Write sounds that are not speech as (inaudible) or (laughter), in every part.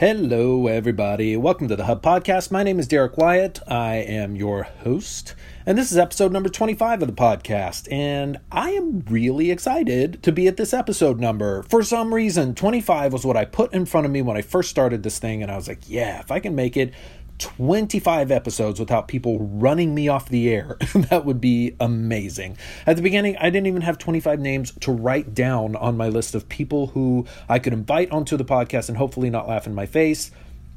Hello, everybody. Welcome to the Hub Podcast. My name is Derek Wyatt. I am your host, and this is episode number 25 of the podcast. And I am really excited to be at this episode number. For some reason, 25 was what I put in front of me when I first started this thing, and I was like, yeah, if I can make it 25 episodes without people running me off the air. (laughs) that would be amazing. At the beginning, I didn't even have 25 names to write down on my list of people who I could invite onto the podcast and hopefully not laugh in my face.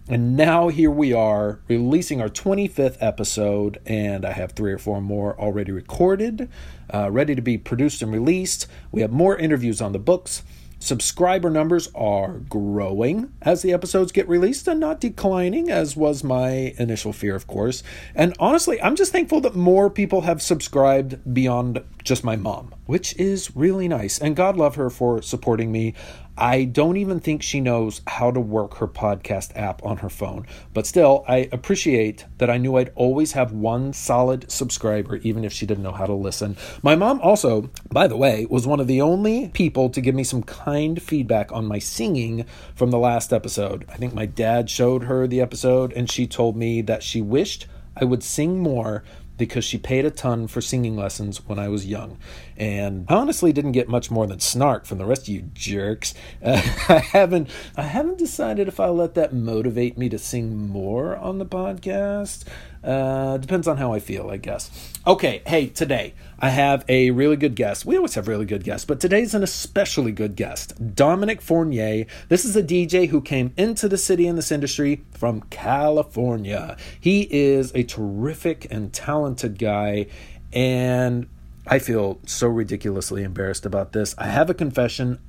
And now here we are releasing our 25th episode, and I have three or four more already recorded, uh, ready to be produced and released. We have more interviews on the books. Subscriber numbers are growing as the episodes get released and not declining, as was my initial fear, of course. And honestly, I'm just thankful that more people have subscribed beyond just my mom, which is really nice. And God love her for supporting me. I don't even think she knows how to work her podcast app on her phone. But still, I appreciate that I knew I'd always have one solid subscriber, even if she didn't know how to listen. My mom also, by the way, was one of the only people to give me some kind feedback on my singing from the last episode. I think my dad showed her the episode, and she told me that she wished I would sing more because she paid a ton for singing lessons when I was young. And I honestly didn't get much more than snark from the rest of you jerks. Uh, (laughs) I haven't I haven't decided if I'll let that motivate me to sing more on the podcast. Uh, depends on how I feel, I guess. Okay, hey, today I have a really good guest. We always have really good guests, but today's an especially good guest. Dominic Fournier. This is a DJ who came into the city in this industry from California. He is a terrific and talented guy, and I feel so ridiculously embarrassed about this. I have a confession.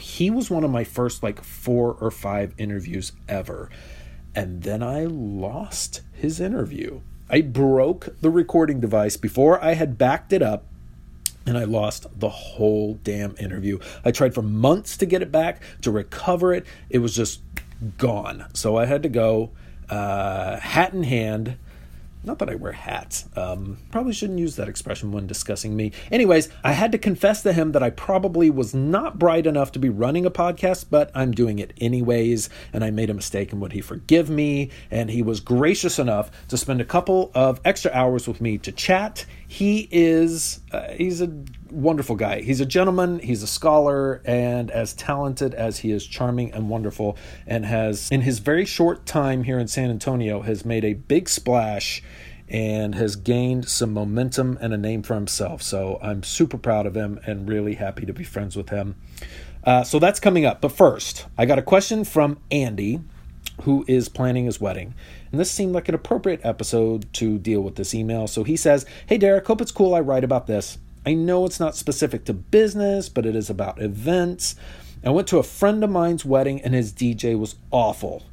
He was one of my first like four or five interviews ever. And then I lost his interview. I broke the recording device before I had backed it up and I lost the whole damn interview. I tried for months to get it back, to recover it. It was just gone. So I had to go, uh, hat in hand, not that I wear hats. Um, probably shouldn't use that expression when discussing me. Anyways, I had to confess to him that I probably was not bright enough to be running a podcast, but I'm doing it anyways, and I made a mistake and would he forgive me? And he was gracious enough to spend a couple of extra hours with me to chat. He is, uh, he's a wonderful guy. He's a gentleman, he's a scholar, and as talented as he is charming and wonderful, and has, in his very short time here in San Antonio, has made a big splash and has gained some momentum and a name for himself. So I'm super proud of him and really happy to be friends with him. Uh, so that's coming up. But first, I got a question from Andy, who is planning his wedding. And this seemed like an appropriate episode to deal with this email. So he says, Hey Derek, hope it's cool I write about this. I know it's not specific to business, but it is about events. I went to a friend of mine's wedding and his DJ was awful.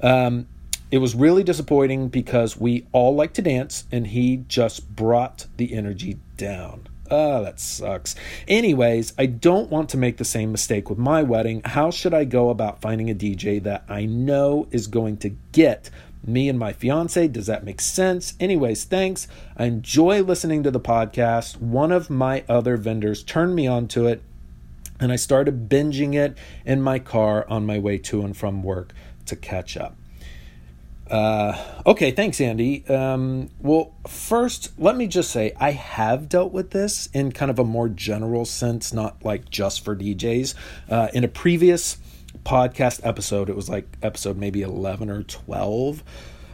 Um, it was really disappointing because we all like to dance and he just brought the energy down. Oh, that sucks. Anyways, I don't want to make the same mistake with my wedding. How should I go about finding a DJ that I know is going to get me and my fiance? Does that make sense? Anyways, thanks. I enjoy listening to the podcast. One of my other vendors turned me on to it, and I started binging it in my car on my way to and from work to catch up. Uh, okay, thanks, Andy. Um, well, first, let me just say I have dealt with this in kind of a more general sense, not like just for DJs. Uh, in a previous podcast episode, it was like episode maybe 11 or 12.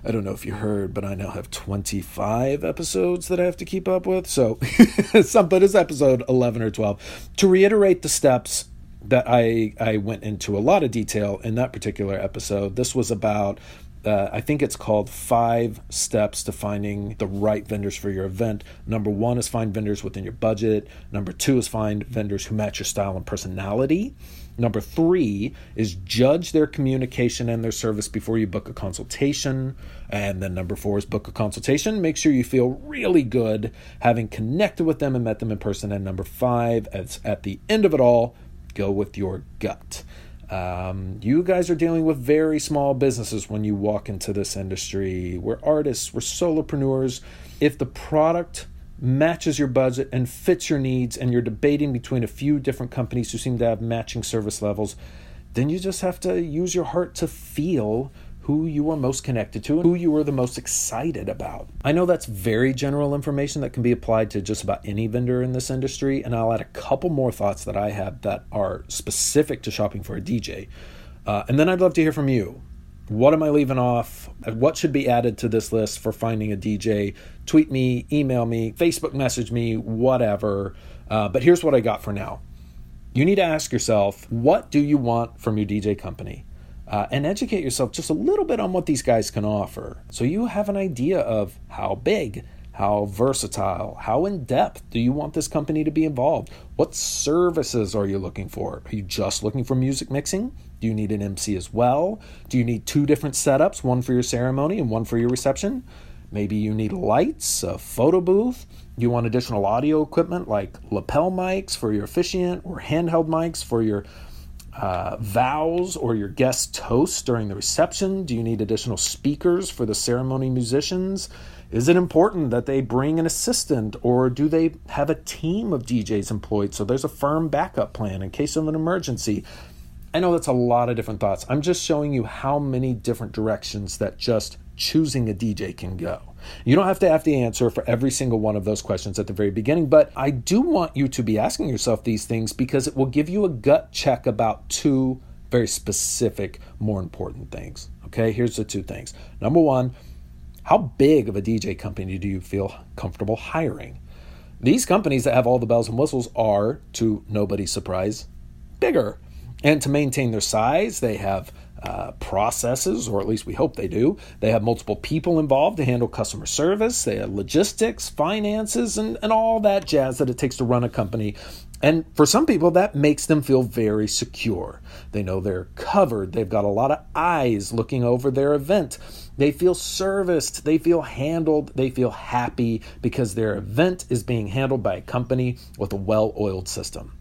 I don't know if you heard, but I now have 25 episodes that I have to keep up with. So, (laughs) some, but it's episode 11 or 12. To reiterate the steps that I, I went into a lot of detail in that particular episode, this was about uh, I think it's called Five Steps to Finding the Right Vendors for Your Event. Number one is find vendors within your budget. Number two is find vendors who match your style and personality. Number three is judge their communication and their service before you book a consultation. And then number four is book a consultation. Make sure you feel really good having connected with them and met them in person. And number five, as at the end of it all, go with your gut. Um, you guys are dealing with very small businesses when you walk into this industry. We're artists, we're solopreneurs. If the product matches your budget and fits your needs, and you're debating between a few different companies who seem to have matching service levels, then you just have to use your heart to feel who you are most connected to and who you are the most excited about. I know that's very general information that can be applied to just about any vendor in this industry, and I'll add a couple more thoughts that I have that are specific to shopping for a DJ. Uh, and then I'd love to hear from you. What am I leaving off? What should be added to this list for finding a DJ? Tweet me, email me, Facebook message me, whatever. Uh, but here's what I got for now. You need to ask yourself, what do you want from your DJ company? Uh, and educate yourself just a little bit on what these guys can offer. So you have an idea of how big how versatile how in depth do you want this company to be involved? What services are you looking for? Are you just looking for music mixing? Do you need an mc as well? Do you need two different setups one for your ceremony and one for your reception? Maybe you need lights a photo booth. You want additional audio equipment like lapel mics for your officiant or handheld mics for your uh, vows or your guest toast during the reception? Do you need additional speakers for the ceremony musicians? Is it important that they bring an assistant or do they have a team of DJs employed so there's a firm backup plan in case of an emergency? I know that's a lot of different thoughts. I'm just showing you how many different directions that just choosing a DJ can go. You don't have to have the answer for every single one of those questions at the very beginning, but I do want you to be asking yourself these things because it will give you a gut check about two very specific, more important things. Okay, here's the two things. Number one, how big of a DJ company do you feel comfortable hiring? These companies that have all the bells and whistles are, to nobody's surprise, bigger. And to maintain their size, they have uh, processes, or at least we hope they do. They have multiple people involved to handle customer service, they have logistics, finances, and, and all that jazz that it takes to run a company. And for some people, that makes them feel very secure. They know they're covered, they've got a lot of eyes looking over their event. They feel serviced, they feel handled, they feel happy because their event is being handled by a company with a well oiled system.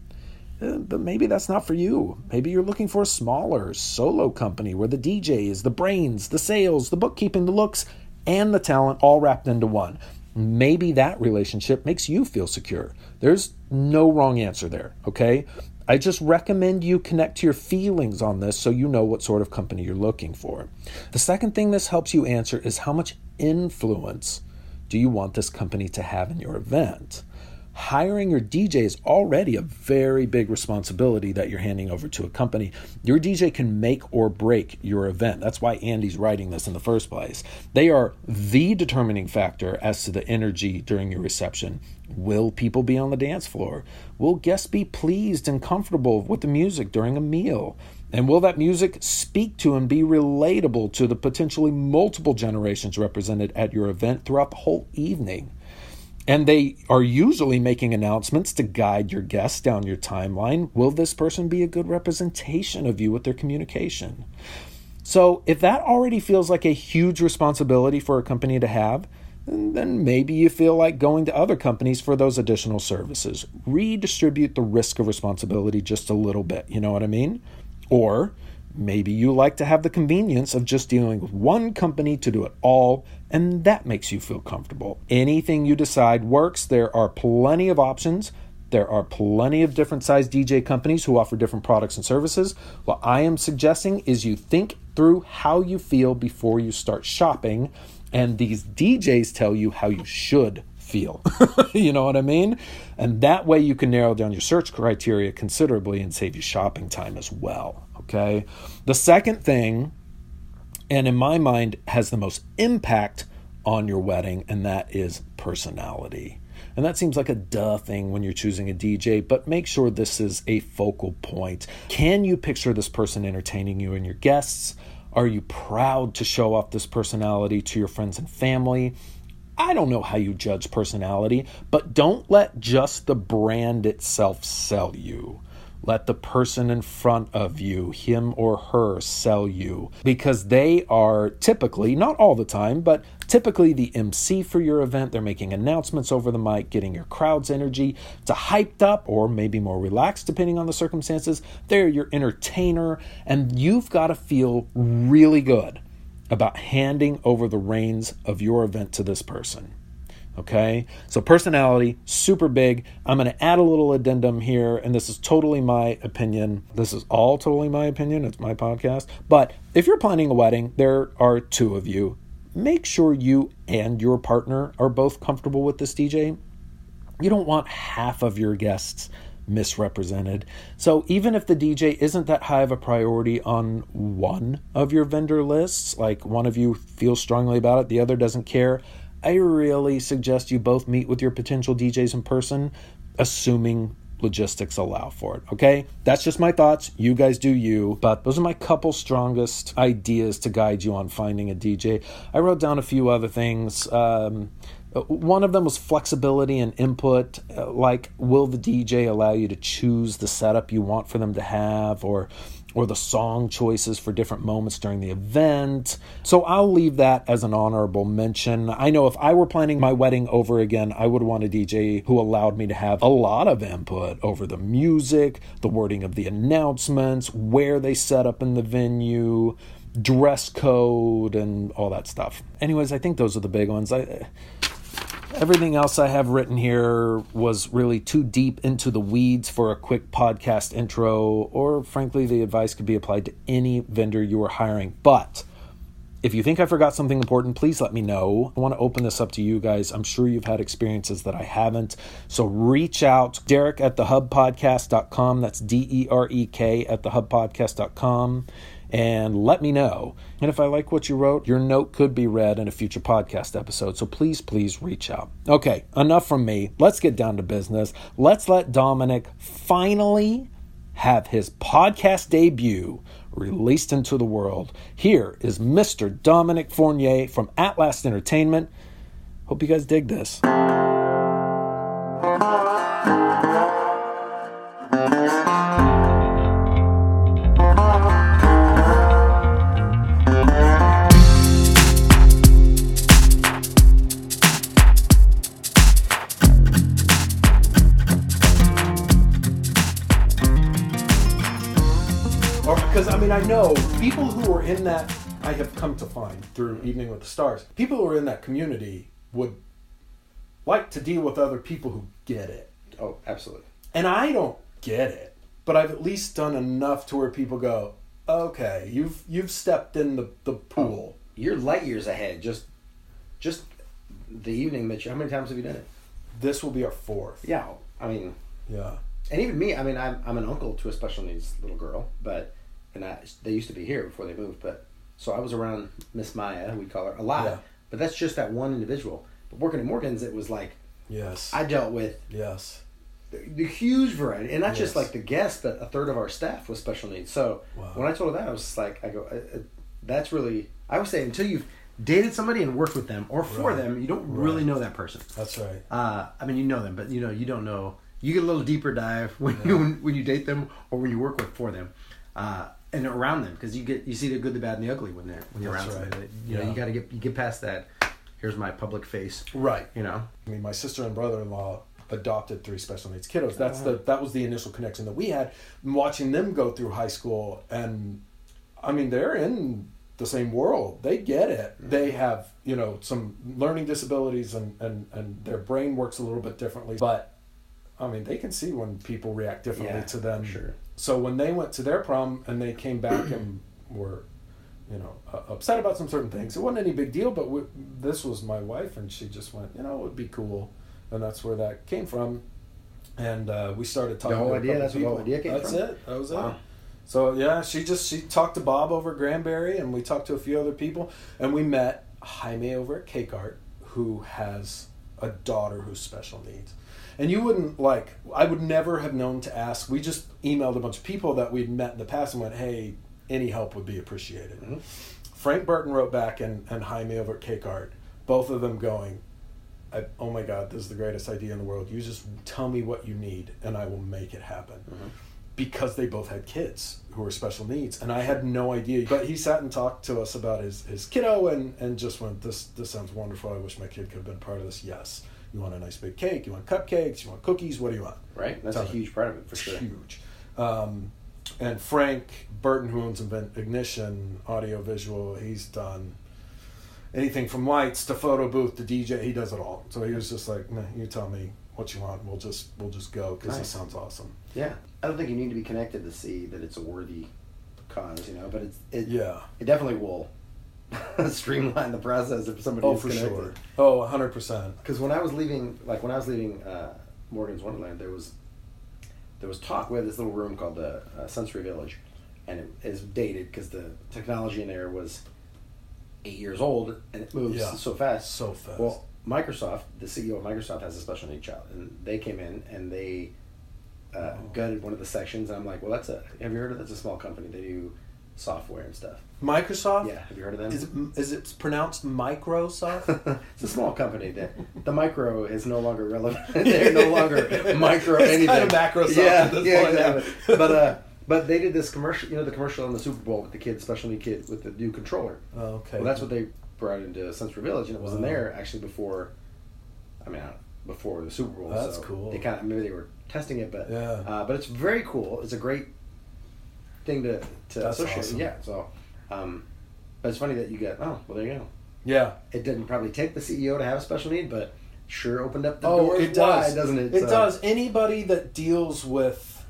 Uh, but maybe that's not for you. Maybe you're looking for a smaller solo company where the DJ is the brains, the sales, the bookkeeping, the looks, and the talent all wrapped into one. Maybe that relationship makes you feel secure. There's no wrong answer there, okay? I just recommend you connect to your feelings on this so you know what sort of company you're looking for. The second thing this helps you answer is how much influence do you want this company to have in your event? Hiring your DJ is already a very big responsibility that you're handing over to a company. Your DJ can make or break your event. That's why Andy's writing this in the first place. They are the determining factor as to the energy during your reception. Will people be on the dance floor? Will guests be pleased and comfortable with the music during a meal? And will that music speak to and be relatable to the potentially multiple generations represented at your event throughout the whole evening? And they are usually making announcements to guide your guests down your timeline. Will this person be a good representation of you with their communication? So, if that already feels like a huge responsibility for a company to have, then maybe you feel like going to other companies for those additional services. Redistribute the risk of responsibility just a little bit, you know what I mean? Or Maybe you like to have the convenience of just dealing with one company to do it all, and that makes you feel comfortable. Anything you decide works. There are plenty of options. There are plenty of different size DJ companies who offer different products and services. What I am suggesting is you think through how you feel before you start shopping, and these DJs tell you how you should feel. (laughs) you know what I mean? And that way you can narrow down your search criteria considerably and save you shopping time as well. Okay. The second thing, and in my mind, has the most impact on your wedding, and that is personality. And that seems like a duh thing when you're choosing a DJ, but make sure this is a focal point. Can you picture this person entertaining you and your guests? Are you proud to show off this personality to your friends and family? I don't know how you judge personality, but don't let just the brand itself sell you. Let the person in front of you, him or her, sell you because they are typically, not all the time, but typically the MC for your event. They're making announcements over the mic, getting your crowd's energy to hyped up or maybe more relaxed depending on the circumstances. They're your entertainer, and you've got to feel really good about handing over the reins of your event to this person. Okay, so personality, super big. I'm going to add a little addendum here, and this is totally my opinion. This is all totally my opinion. It's my podcast. But if you're planning a wedding, there are two of you. Make sure you and your partner are both comfortable with this DJ. You don't want half of your guests misrepresented. So even if the DJ isn't that high of a priority on one of your vendor lists, like one of you feels strongly about it, the other doesn't care, I really suggest you both meet with your potential DJs in person, assuming logistics allow for it. Okay, that's just my thoughts. You guys do you, but those are my couple strongest ideas to guide you on finding a DJ. I wrote down a few other things. Um, one of them was flexibility and input. Uh, like, will the DJ allow you to choose the setup you want for them to have, or or the song choices for different moments during the event. So I'll leave that as an honorable mention. I know if I were planning my wedding over again, I would want a DJ who allowed me to have a lot of input over the music, the wording of the announcements, where they set up in the venue, dress code, and all that stuff. Anyways, I think those are the big ones. I Everything else I have written here was really too deep into the weeds for a quick podcast intro, or frankly, the advice could be applied to any vendor you are hiring. But if you think I forgot something important, please let me know. I want to open this up to you guys. I'm sure you've had experiences that I haven't. So reach out, Derek at thehubpodcast.com. That's D E R E K at thehubpodcast.com and let me know. And if I like what you wrote, your note could be read in a future podcast episode. So please, please reach out. Okay, enough from me. Let's get down to business. Let's let Dominic finally have his podcast debut released into the world. Here is Mr. Dominic Fournier from At Last Entertainment. Hope you guys dig this. Mean, I know people who are in that, I have come to find through Evening with the Stars, people who are in that community would like to deal with other people who get it. Oh, absolutely. And I don't get it, but I've at least done enough to where people go, okay, you've you've stepped in the, the pool. Oh, you're light years ahead. Just just the evening, Mitch. How many times have you done it? This will be our fourth. Yeah, I mean, yeah. And even me, I mean, I'm I'm an uncle to a special needs little girl, but and I, they used to be here before they moved. But so I was around Miss Maya, we call her, a lot. Yeah. But that's just that one individual. But working at Morgan's, it was like, yes, I dealt with yes the, the huge variety, and not yes. just like the guests, but a third of our staff was special needs. So wow. when I told her that, I was like, I go, uh, uh, that's really. I would say until you've dated somebody and worked with them or for right. them, you don't right. really know that person. That's right. Uh, I mean, you know them, but you know you don't know. You get a little deeper dive when yeah. you when you date them or when you work with for them. Uh, and around them because you get you see the good, the bad, and the ugly when they're when you're That's around right. somebody. You know, yeah. you got to get you get past that. Here's my public face. Right. You know. I mean, my sister and brother-in-law adopted three special needs kiddos. That's uh-huh. the that was the initial connection that we had. Watching them go through high school, and I mean, they're in the same world. They get it. Mm-hmm. They have you know some learning disabilities, and and and their brain works a little bit differently, but. I mean, they can see when people react differently yeah, to them. Sure so when they went to their prom and they came back and were you know uh, upset about some certain things it wasn't any big deal but we, this was my wife and she just went you know it would be cool. And that's where that came from. And uh, we started talking the whole idea that's people. where the idea came that's from? it that was wow. it so yeah she just she talked to bob over granberry and we talked to a few other people and we met jaime over at cake art who has a daughter who's special needs and you wouldn't like i would never have known to ask. We just emailed a bunch of people that we'd met in the past and went hey any help would be appreciated. Mm-hmm. frank burton wrote back and, and jaime over at cake art both of them going oh my god this is the greatest idea in the world. You just tell me what you need and i will make it happen. Mm-hmm. because they both had kids who were special needs and i had no idea. But he sat and talked to us about his, his kiddo and, and just went this this sounds wonderful. I wish my kid could have been part of this. Yes you want a nice big cake? You want cupcakes? You want cookies? What do you want? Right. That's a huge part of it for sure. Huge. Um, and Frank Burton, who owns Ignition Audio Visual, he's done anything from lights to photo booth to DJ. He does it all. So he was just like, nah, you tell me what you want. We'll just we'll just go because nice. sounds awesome. Yeah, I don't think you need to be connected to see that it's a worthy cause, you know. But it's it, yeah, it definitely will (laughs) streamline the process if somebody oh, is for connected. sure. Oh, hundred percent. Because when I was leaving, like when I was leaving uh, Morgan's Wonderland, there was there was talk. We had this little room called the uh, Sensory Village, and it is dated because the technology in there was eight years old and it moves Yeah. so fast. So fast. Well, Microsoft, the CEO of Microsoft, has a special need child, and they came in and they uh, Oh. gutted one of the sections. And I'm like, well, that's a. Have you heard of? That's a small company. They do software and stuff. Microsoft. Yeah, have you heard of them? Is it is it pronounced Microsoft? (laughs) it's a small company. The, the micro is no longer relevant. (laughs) They're no longer micro It's anything. kind of Macrosoft Yeah, at this yeah, point, yeah. exactly. but uh, (laughs) but they did this commercial. You know, the commercial on the Super Bowl with the kid, special need kid, with the new controller. oh, okay. Well, that's what they brought into Sensory Village, and it wasn't Wow. there actually before. I mean, uh, before the Super Bowl. That's so cool. They kind of maybe they were testing it, but Yeah. uh, but it's very cool. It's a great thing to to That's associate. awesome. Yeah. So, um, but it's funny that you get. Oh, well, there you go. Yeah. It didn't probably take the CEO to have a special need, but sure opened up the Oh, doors it does, wide, doesn't it? It So- does. Anybody that deals with,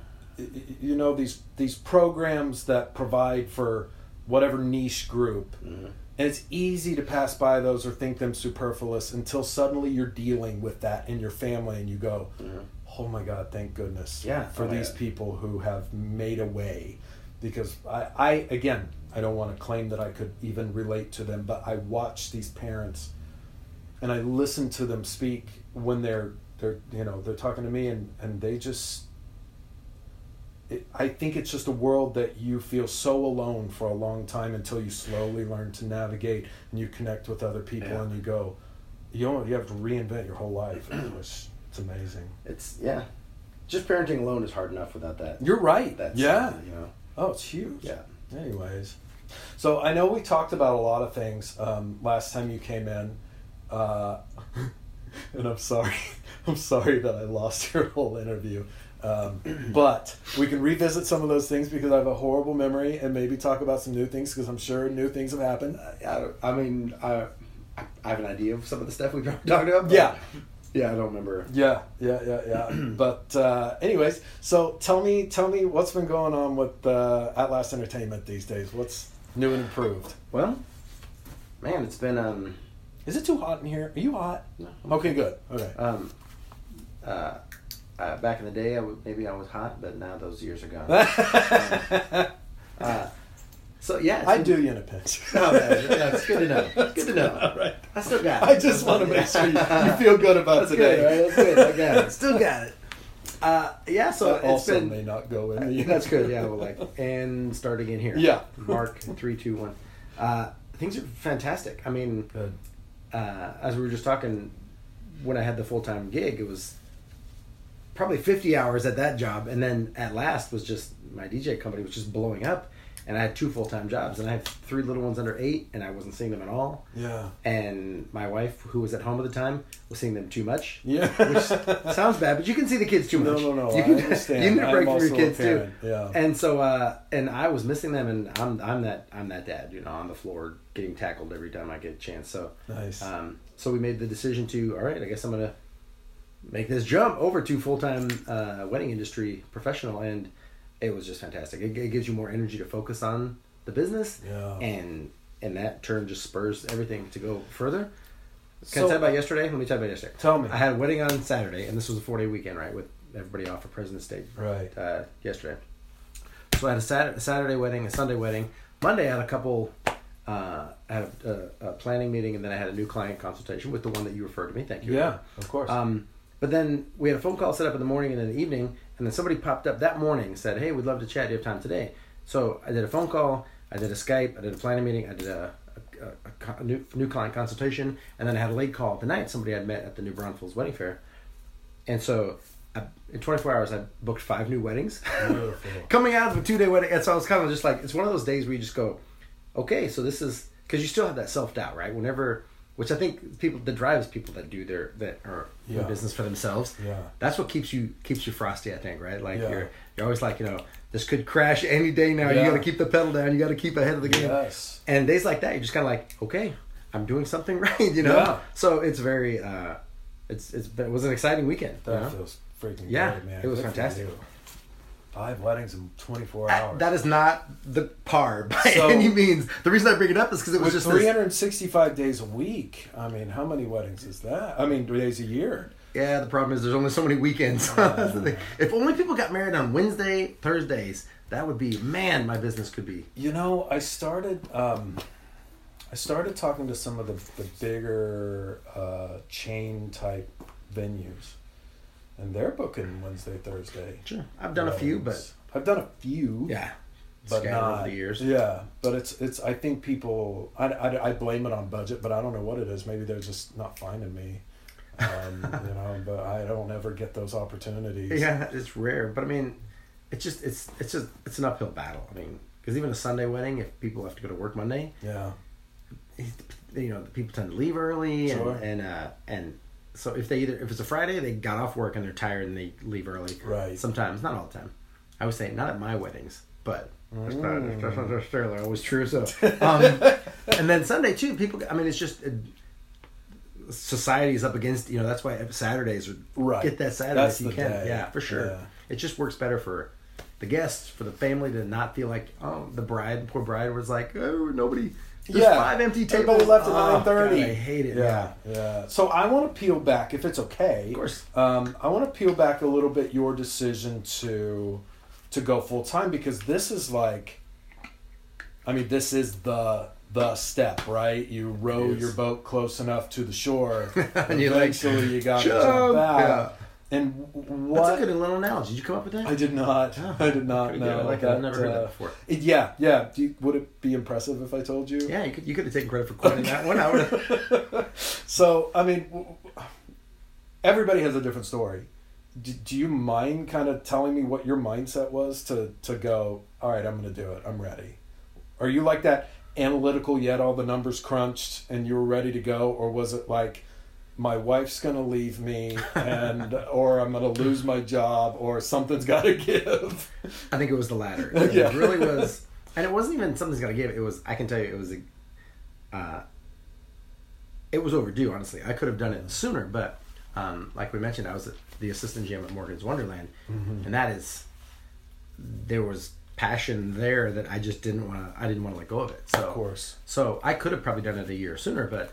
you know, these these programs that provide for whatever niche group, Mhm. and it's easy to pass by those or think them superfluous until suddenly you're dealing with that in your family, and you go, Mhm. "Oh my God, thank goodness Yeah. for Oh, these yeah. people who have made a way." Because I, I again, I don't want to claim that I could even relate to them, but I watch these parents and I listen to them speak when they're they're you know they're talking to me and and they just it, I think it's just a world that you feel so alone for a long time until you slowly learn to navigate and you connect with other people Yeah. and you go you know you have to reinvent your whole life it's, it's amazing It's yeah. Just parenting alone is hard enough without that. you're right That's yeah You know. Oh it's huge Yeah. Anyways, so I know we talked about a lot of things um, last time you came in, uh, (laughs) and I'm sorry, (laughs) I'm sorry that I lost your whole interview. Um, (clears throat) but we can revisit some of those things because I have a horrible memory and maybe talk about some new things because I'm sure new things have happened. I, I mean, I, I have an idea of some of the stuff we've (laughs) talked about. but- Yeah. Yeah, I don't remember. Yeah, yeah, yeah, yeah. (clears throat) but uh, anyways, so tell me, tell me what's been going on with uh, At Last Entertainment these days. What's new and improved? Well, man, it's been um, Is it too hot in here? Are you hot? No. Okay, good. Okay. um, uh, uh, back in the day, I would, maybe I was hot, but now those years are gone. (laughs) uh, so yeah, I do you in a pinch. (laughs) Oh, man, that's good to know. (laughs) Good to know. All right. I still got it. I just want to make sure you, you feel good about That's today. good, right? That's good. I got it. Still got it. Uh, yeah, so That it's also been may not go in the That's good. Yeah, (laughs) well, like and start again here. Yeah. Mark three, two, one. Uh, things are fantastic. I mean, uh, as we were just talking, when I had the full time gig, it was probably fifty hours at that job, and then at last was just my DJ company was just blowing up, and I had two full time jobs, and I had three little ones under eight, and I wasn't seeing them at all. Yeah. And my wife, who was at home at the time, was seeing them too much. Yeah. Which sounds bad, but you can see the kids too much. no, no, no. You I can, understand. You need a break from your kids too. yeah. And so, uh, and I was missing them, and I'm I'm that I'm that dad, you know, on the floor getting tackled every time I get a chance. So, Nice. um, so we made the decision to, all right, I guess I'm gonna make this jump over to full time uh, wedding industry professional, and it was just fantastic. It, it gives you more energy to focus on the business, Yeah. and and that turn just spurs everything to go further. Can So- I tell you about yesterday? Let me tell you about yesterday. Tell me. I had a wedding on Saturday, and this was a four day weekend, right, with everybody off for President's Day Right. uh, yesterday. So I had a Saturday, a Saturday wedding, a Sunday wedding. Monday I had a couple. Uh, I had a, a, a planning meeting, and then I had a new client consultation with the one that you referred to me. Thank you. Yeah, of course. Um, but then we had a phone call set up in the morning and in the evening, and then somebody popped up that morning and said, "Hey, we'd love to chat. Do you have time today?" So I did a phone call, I did a Skype, I did a planning meeting, I did a, a, a, a new, new client consultation, and then I had a late call at the night. Somebody I'd met at the New Braunfels Wedding Fair, and so I, in 24 hours I booked five new weddings. (laughs) Coming out of a two day wedding, and so I was kind of just like, it's one of those days where you just go, okay, so this is because you still have that self doubt, right? Whenever, which I think people that drives people that do their that are Yeah. business for themselves. Yeah. that's what keeps you keeps you frosty. I think, right? Like Yeah. you're you're always like, you know, this could crash any day now. Yeah. You got to keep the pedal down. You got to keep ahead of the game. Yes. And days like that, you're just kind of like, okay, I'm doing something (laughs) right, you know. Yeah. So it's very, uh, it's it's it was an exciting weekend. That you know? feels freaking yeah, great, man. It was Good fantastic. Five weddings in 24 hours. That is not the par by so, any means. The reason I bring it up is because it was just 365 this... days a week. I mean, how many weddings is that? I mean, days a year. Yeah, the problem is there's only so many weekends. Uh, (laughs) if only people got married on Wednesday, Thursdays, that would be man, my business could be. You know, I started. Um, I started talking to some of the the bigger uh, chain type venues, and they're booking Wednesday, Thursday. Sure, I've done a few, but I've done a few. Yeah, but not over the years. Yeah, but it's it's. I think people. I, I, I blame it on budget, but I don't know what it is. Maybe they're just not finding me. Um, (laughs) you know, but I don't ever get those opportunities. Yeah, it's rare. But I mean, it's just it's it's just it's an uphill battle. I mean, because even a Sunday wedding, if people have to go to work Monday, yeah, you know, people tend to leave early, sure. and and uh, and so if they either if it's a Friday, they got off work and they're tired and they leave early. Right. Sometimes, not all the time. I would say not at my weddings, but that's not, that's not necessarily always true. So, (laughs) um, and then Sunday too. People, I mean, it's just. It, society is up against you know that's why Saturdays are right. get that Saturday that's if you can day. yeah for sure yeah. it just works better for the guests for the family to not feel like oh the bride poor bride was like oh nobody there's yeah. five empty tables Everybody left at nine thirty. I hate it. Yeah, yeah, yeah. So I want to peel back, if it's okay. Of course. Um, I want to peel back a little bit your decision to to go full time because this is like, I mean, this is the the step, right? You row your boat close enough to the shore, (laughs) and eventually like, you got to jump out. Yeah. And what? That's a good little analogy. Did you come up with that? I did not. Oh, I did not know. Like I've never heard uh, that before. It, yeah, yeah. You, would it be impressive if I told you? Yeah, you could. You could have taken credit for coining that one. I (laughs) so, I mean, everybody has a different story. Do, do you mind kind of telling me what your mindset was to to go? All right, I'm going to do it. I'm ready. Are you like that analytical yet? All the numbers crunched and you were ready to go, or was it like? My wife's going to leave me and or I'm going to lose my job or something's got to give. I think it was the latter. (laughs) It yeah. really was. And it wasn't even something's got to give. It was I can tell you it was a uh, it was overdue, honestly. I could have done it sooner, but um, like we mentioned, I was the assistant GM at Morgan's Wonderland, mm-hmm. and that is there was passion there that I just didn't want to. I didn't want to let go of it. So, of course. So I could have probably done it a year sooner, but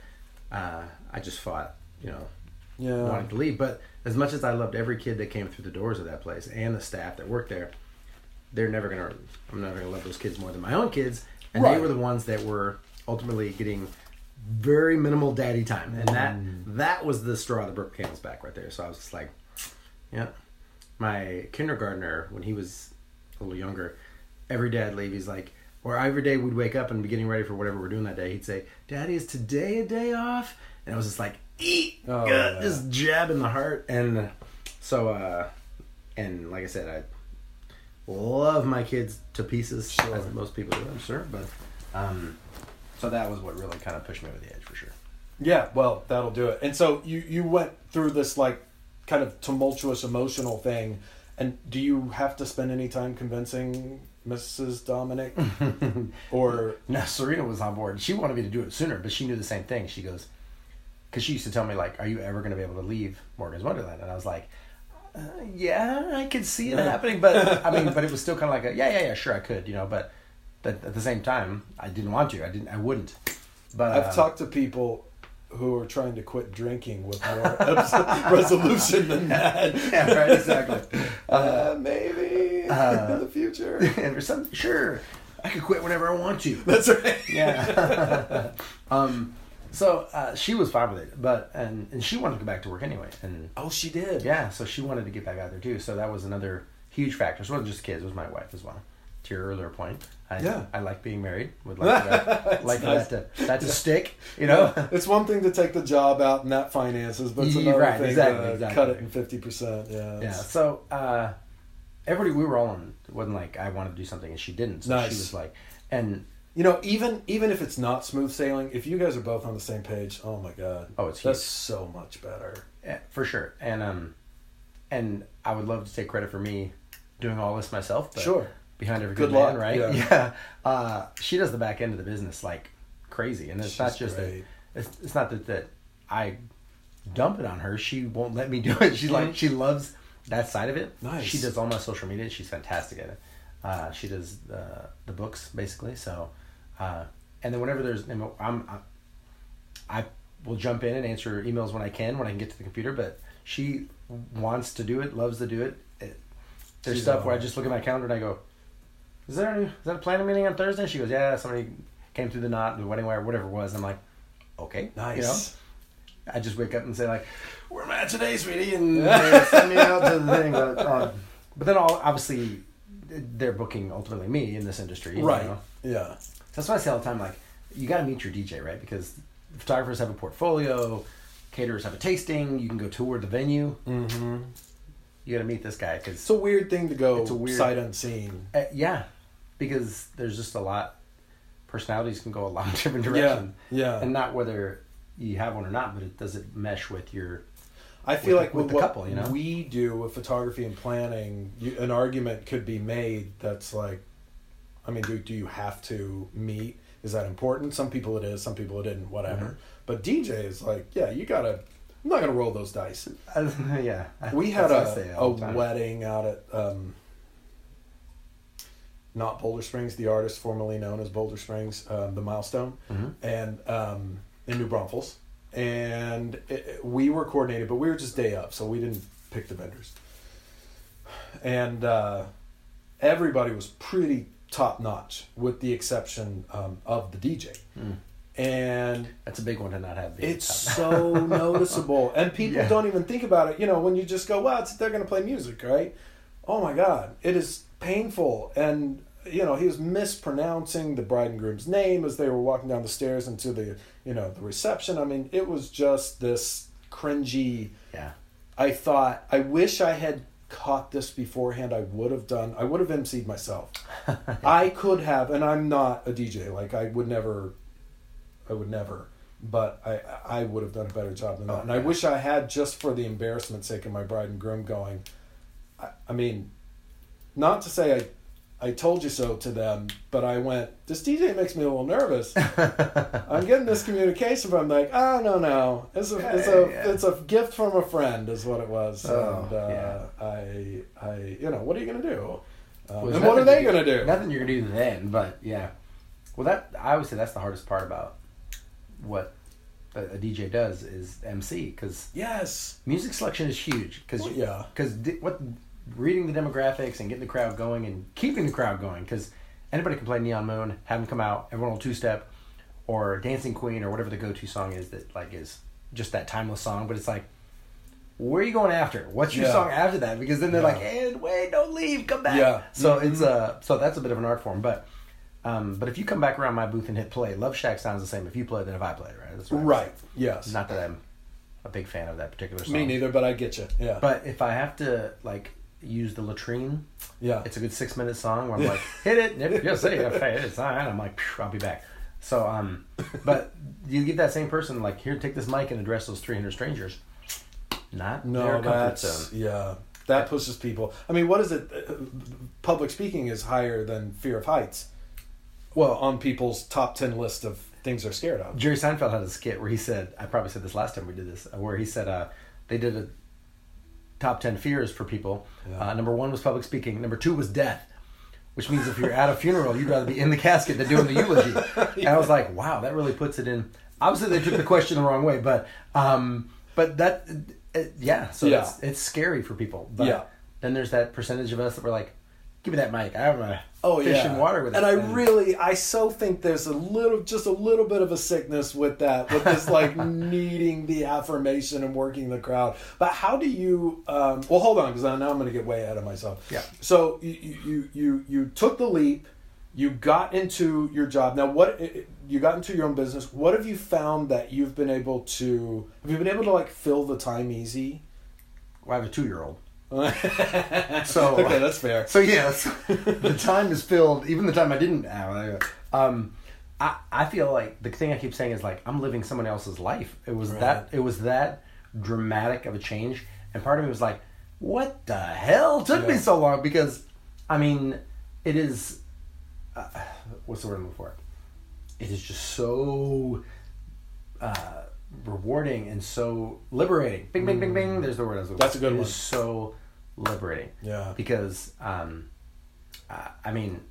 uh, I just fought you know, yeah. wanting to leave. But as much as I loved every kid that came through the doors of that place and the staff that worked there, they're never gonna. I'm never gonna love those kids more than my own kids, and right. they were the ones that were ultimately getting very minimal daddy time, and that mm. that was the straw that broke camel's back right there. So I was just like, yeah. My kindergartner, when he was a little younger, every day I'd leave, he's like, or every day we'd wake up and be getting ready for whatever we're doing that day. He'd say, "Daddy, is today a day off?" And I was just like, eat, oh, yeah. just jab in the heart. And so, uh, and like I said, I love my kids to pieces, sure. as most people do, I'm sure. But um, so that was what really kind of pushed me over the edge for sure. Yeah, well, that'll do it. And so you you went through this like kind of tumultuous emotional thing. And do you have to spend any time convincing Mrs. Dominic? (laughs) or no, Serena was on board. She wanted me to do it sooner, but she knew the same thing. She goes, because she used to tell me like, "Are you ever going to be able to leave Morgan's Wonderland?" And I was like, uh, "Yeah, I could see it happening," but I mean, but it was (laughs) still kind of like, a, "Yeah, yeah, yeah, sure, I could," you know. But, but at the same time, I didn't want to. I didn't. I wouldn't. But I've um, talked to people who are trying to quit drinking with more (laughs) resolution than (laughs) that. Yeah, right. Exactly. Uh, maybe uh, in the future, and for some sure. I could quit whenever I want to. That's right. Yeah. um, so uh, she was fine with it, but and and she wanted to go back to work anyway. And oh, she did. Yeah, so she wanted to get back out there too. So that was another huge factor. So it wasn't just kids; it was my wife as well. To your earlier point, I, yeah, I like being married. Would (laughs) like that, like nice. that to that to stick. You know, (laughs) it's one thing to take the job out and that finances, but it's another right, thing exactly, to exactly. cut it in fifty percent. Yeah, yeah. So uh, everybody, we were all on. It wasn't like I wanted to do something and she didn't. So nice. she was like, and you know, even even if it's not smooth sailing, if you guys are both on the same page, oh my god, oh, it's that's huge. so much better. Yeah, for sure. And um, and I would love to take credit for me doing all this myself. But sure. Behind every good, good man, right? Yeah. (laughs) yeah. Uh, she does the back end of the business like crazy, and it's She's not just that. it's, it's not that that I dump it on her. She won't let me do it. She's like she loves that side of it. Nice. She does all my social media. She's fantastic at it. Uh, she does the the books basically. So, uh, and then whenever there's, I'm, I'm I will jump in and answer emails when I can when I can get to the computer. But she wants to do it, loves to do it. it there's She's stuff where I just look at my calendar and I go, "Is there any? Is that a planning meeting on Thursday?" She goes, "Yeah, somebody came through the knot, the wedding wire, whatever it was." I'm like, "Okay, Nice. You know? I just wake up and say like, "Where am I at today, sweetie?" And (laughs) send me out to the thing. But, uh, but then all obviously they're booking ultimately me in this industry, you Right. know? Yeah. That's why I say all the time, like, you got to meet your DJ, right? Because photographers have a portfolio, caterers have a tasting. You can go tour the venue. Mm-hmm. You got to meet this guy because It's a weird thing to go It's a weird- sight unseen. uh, yeah, because there's just a lot. Personalities can go a lot of different directions, Yeah. yeah. and not whether you have one or not, but it does it mesh with your. I feel with like with with the couple, you know? we do with photography and planning, you, an argument could be made that's like, I mean, do do you have to meet? Is that important? Some people it is, some people it isn't. Whatever. Mhm. But DJ is like, yeah, you gotta. I'm not gonna roll those dice. (laughs) yeah, We had a, a wedding out at um, not Boulder Springs, the artist formerly known as Boulder Springs, um, the Milestone, Mhm. and um, in New Braunfels, and it, it- we were coordinated, but we were just day up, so we didn't pick the vendors, and uh, everybody was pretty top notch, with the exception um, of the DJ, Mm. and That's a big one to not have. it's so (laughs) noticeable, and people Yeah. don't even think about it. You know, when you just go, "Well, it's, they're going to play music, right?" Oh my God, it is painful, and you know he was mispronouncing the bride and groom's name as they were walking down the stairs into the you know the reception. I mean, it was just this cringy. yeah. I thought, I wish I had caught this beforehand. I would have done. I would have emceed myself. (laughs) I could have, and I'm not a DJ. Like I would never, I would never. But I, I would have done a better job than that. Oh, and I wish I had, just for the embarrassment sake of my bride and groom, going. I, I mean, not to say I, I told you so to them, but I went. This DJ makes me a little nervous. I'm getting this communication from like, oh no no, it's a it's a Yeah, yeah. it's a gift from a friend, is what it was. Oh, and uh, I I you know what are you gonna do? Um, Well, and what are they gonna do? Nothing you're gonna do then, but yeah. Well, that I would say that's the hardest part about what a, DJ does is MC because Yes. music selection is huge because Well, yeah. because what reading the demographics and getting the crowd going and keeping the crowd going because anybody can play Neon Moon, have them come out, everyone will two step, or Dancing Queen or whatever the go to song is that like is just that timeless song, but it's like. Where are you going after? What's your Yeah. song after that? Because then they're Yeah. like, "And wait, don't leave, come back." Yeah. So Mhm. it's uh so that's a bit of an art form, but um, but if you come back around my booth and hit play, Love Shack sounds the same if you play than if I play it, right? That's Right. Yes. Not that I'm a big fan of that particular song. Me neither, but I get you. Yeah. But if I have to like use the latrine, yeah. it's a good six minute song where I'm like, hit it, yep, yes, hey, okay, it's all right. I'm like, I'll be back. So um, (laughs) but you get that same person like, here, take this mic and address those 300 strangers. Not no, that's yeah. That pushes people. I mean, what is it? Uh, Public speaking is higher than fear of heights. Well, on people's top ten list of things they're scared of. Jerry Seinfeld had a skit where he said, I probably said this last time we did this, where he said uh, they did a top 10 fears for people. Yeah. Uh, number one was public speaking. Number two was death, which means if you're at a funeral, you'd rather be in the casket than doing the eulogy. (laughs) And I was like, wow, that really puts it in. Obviously, they took the question the wrong way, but um, but that, uh, yeah, so Yeah. It's, it's scary for people. But Yeah. then there's that percentage of us that were like, give me that mic. I have a Oh fish yeah, in water with it. and I really, I so think there's a little, just a little bit of a sickness with that, with this (laughs) like needing the affirmation and working the crowd. But how do you? Um, well, hold on, because now I'm going to get way ahead of myself. Yeah. So you you you you took the leap. You got into your job. Now, what you got into your own business? What have you found that you've been able to? Have you been able to like fill the time easy? Well, I have a two year old. (laughs) so okay, that's fair. So yes, the time is filled. Even the time I didn't. uh, Um, I I feel like the thing I keep saying is like I'm living someone else's life. It was Right. that it was that dramatic of a change, and part of me was like, "What the hell took me so long?" Because, I mean, it is. Uh, what's the word I'm looking for? It is just so uh, rewarding and so liberating. Bing, bing, bing, bing. There's the word I was That's a good It one. is so liberating. Yeah. Because, um, uh, I mean,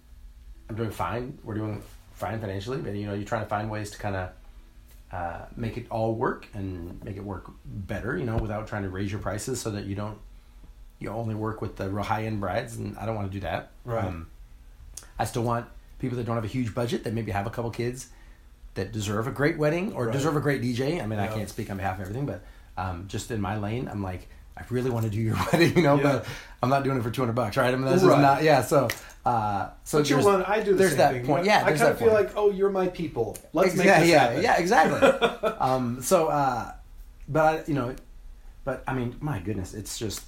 I'm doing fine. We're doing fine financially, but you know, you're trying to find ways to kind of uh, make it all work and make it work better. You know, without trying to raise your prices so that you don't you only work with the real high end brides, and I don't want to do that. Right. Um, I still want people that don't have a huge budget that maybe have a couple kids that deserve a great wedding or Right. deserve a great DJ. I mean, I can't speak on behalf of everything, but um, just in my lane, I'm like, I really want to do your (laughs) wedding, you know, Yeah. but I'm not doing it for 200 bucks, right? I mean, that's Right. just not, yeah. So, uh, so But you're one. I do the there's same that thing. point. You Yeah, I kind of feel point. like, oh, you're my people. Let's make yeah, this yeah, happen. yeah, exactly. (laughs) um, so, uh, but I, you know, but I mean, my goodness, it's just,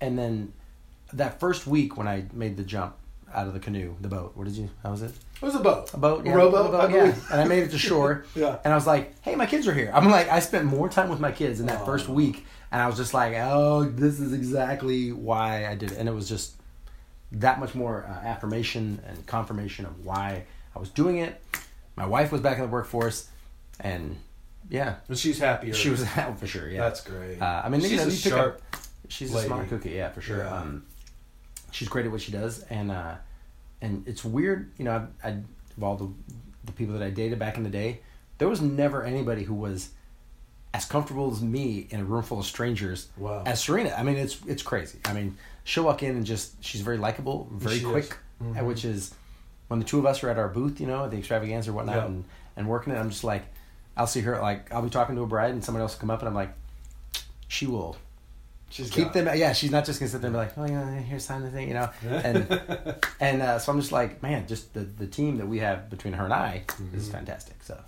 and then that first week when I made the jump out of the canoe, the boat. What did you? How was it? It was a boat. A boat, A yeah, rowboat, a boat, I yeah. And I made it to shore. (laughs) Yeah. And I was like, "Hey, my kids are here." I'm like, I spent more time with my kids in that Aw. first week, and I was just like, "Oh, this is exactly why I did it." And it was just that much more uh, affirmation and confirmation of why I was doing it. My wife was back in the workforce, and yeah, And she's happier. she was (laughs) out for sure. Yeah, That's great. Uh, I mean, you she's know, a sharp. up- she's lady. a smart cookie, yeah, for sure. Yeah. Um, she's great at what she does, and uh, and it's weird, you know. I, I of all the the people that I dated back in the day, there was never anybody who was as comfortable as me in a room full of strangers Wow. as Serena. I mean, it's it's crazy. I mean, she'll walk in and just she's very likable, very She quick, Mhm. uh, which is when the two of us are at our booth, you know, at the extravaganza or whatnot, Yeah. and and working it. I'm just like, I'll see her like I'll be talking to a bride and someone else will come up and I'm like, she will She's keep them. Yeah, she's not just gonna sit there and be like, oh yeah, here's sign the thing, you know. And (laughs) and uh, so I'm just like, man, just the the team that we have between her and I is fantastic. So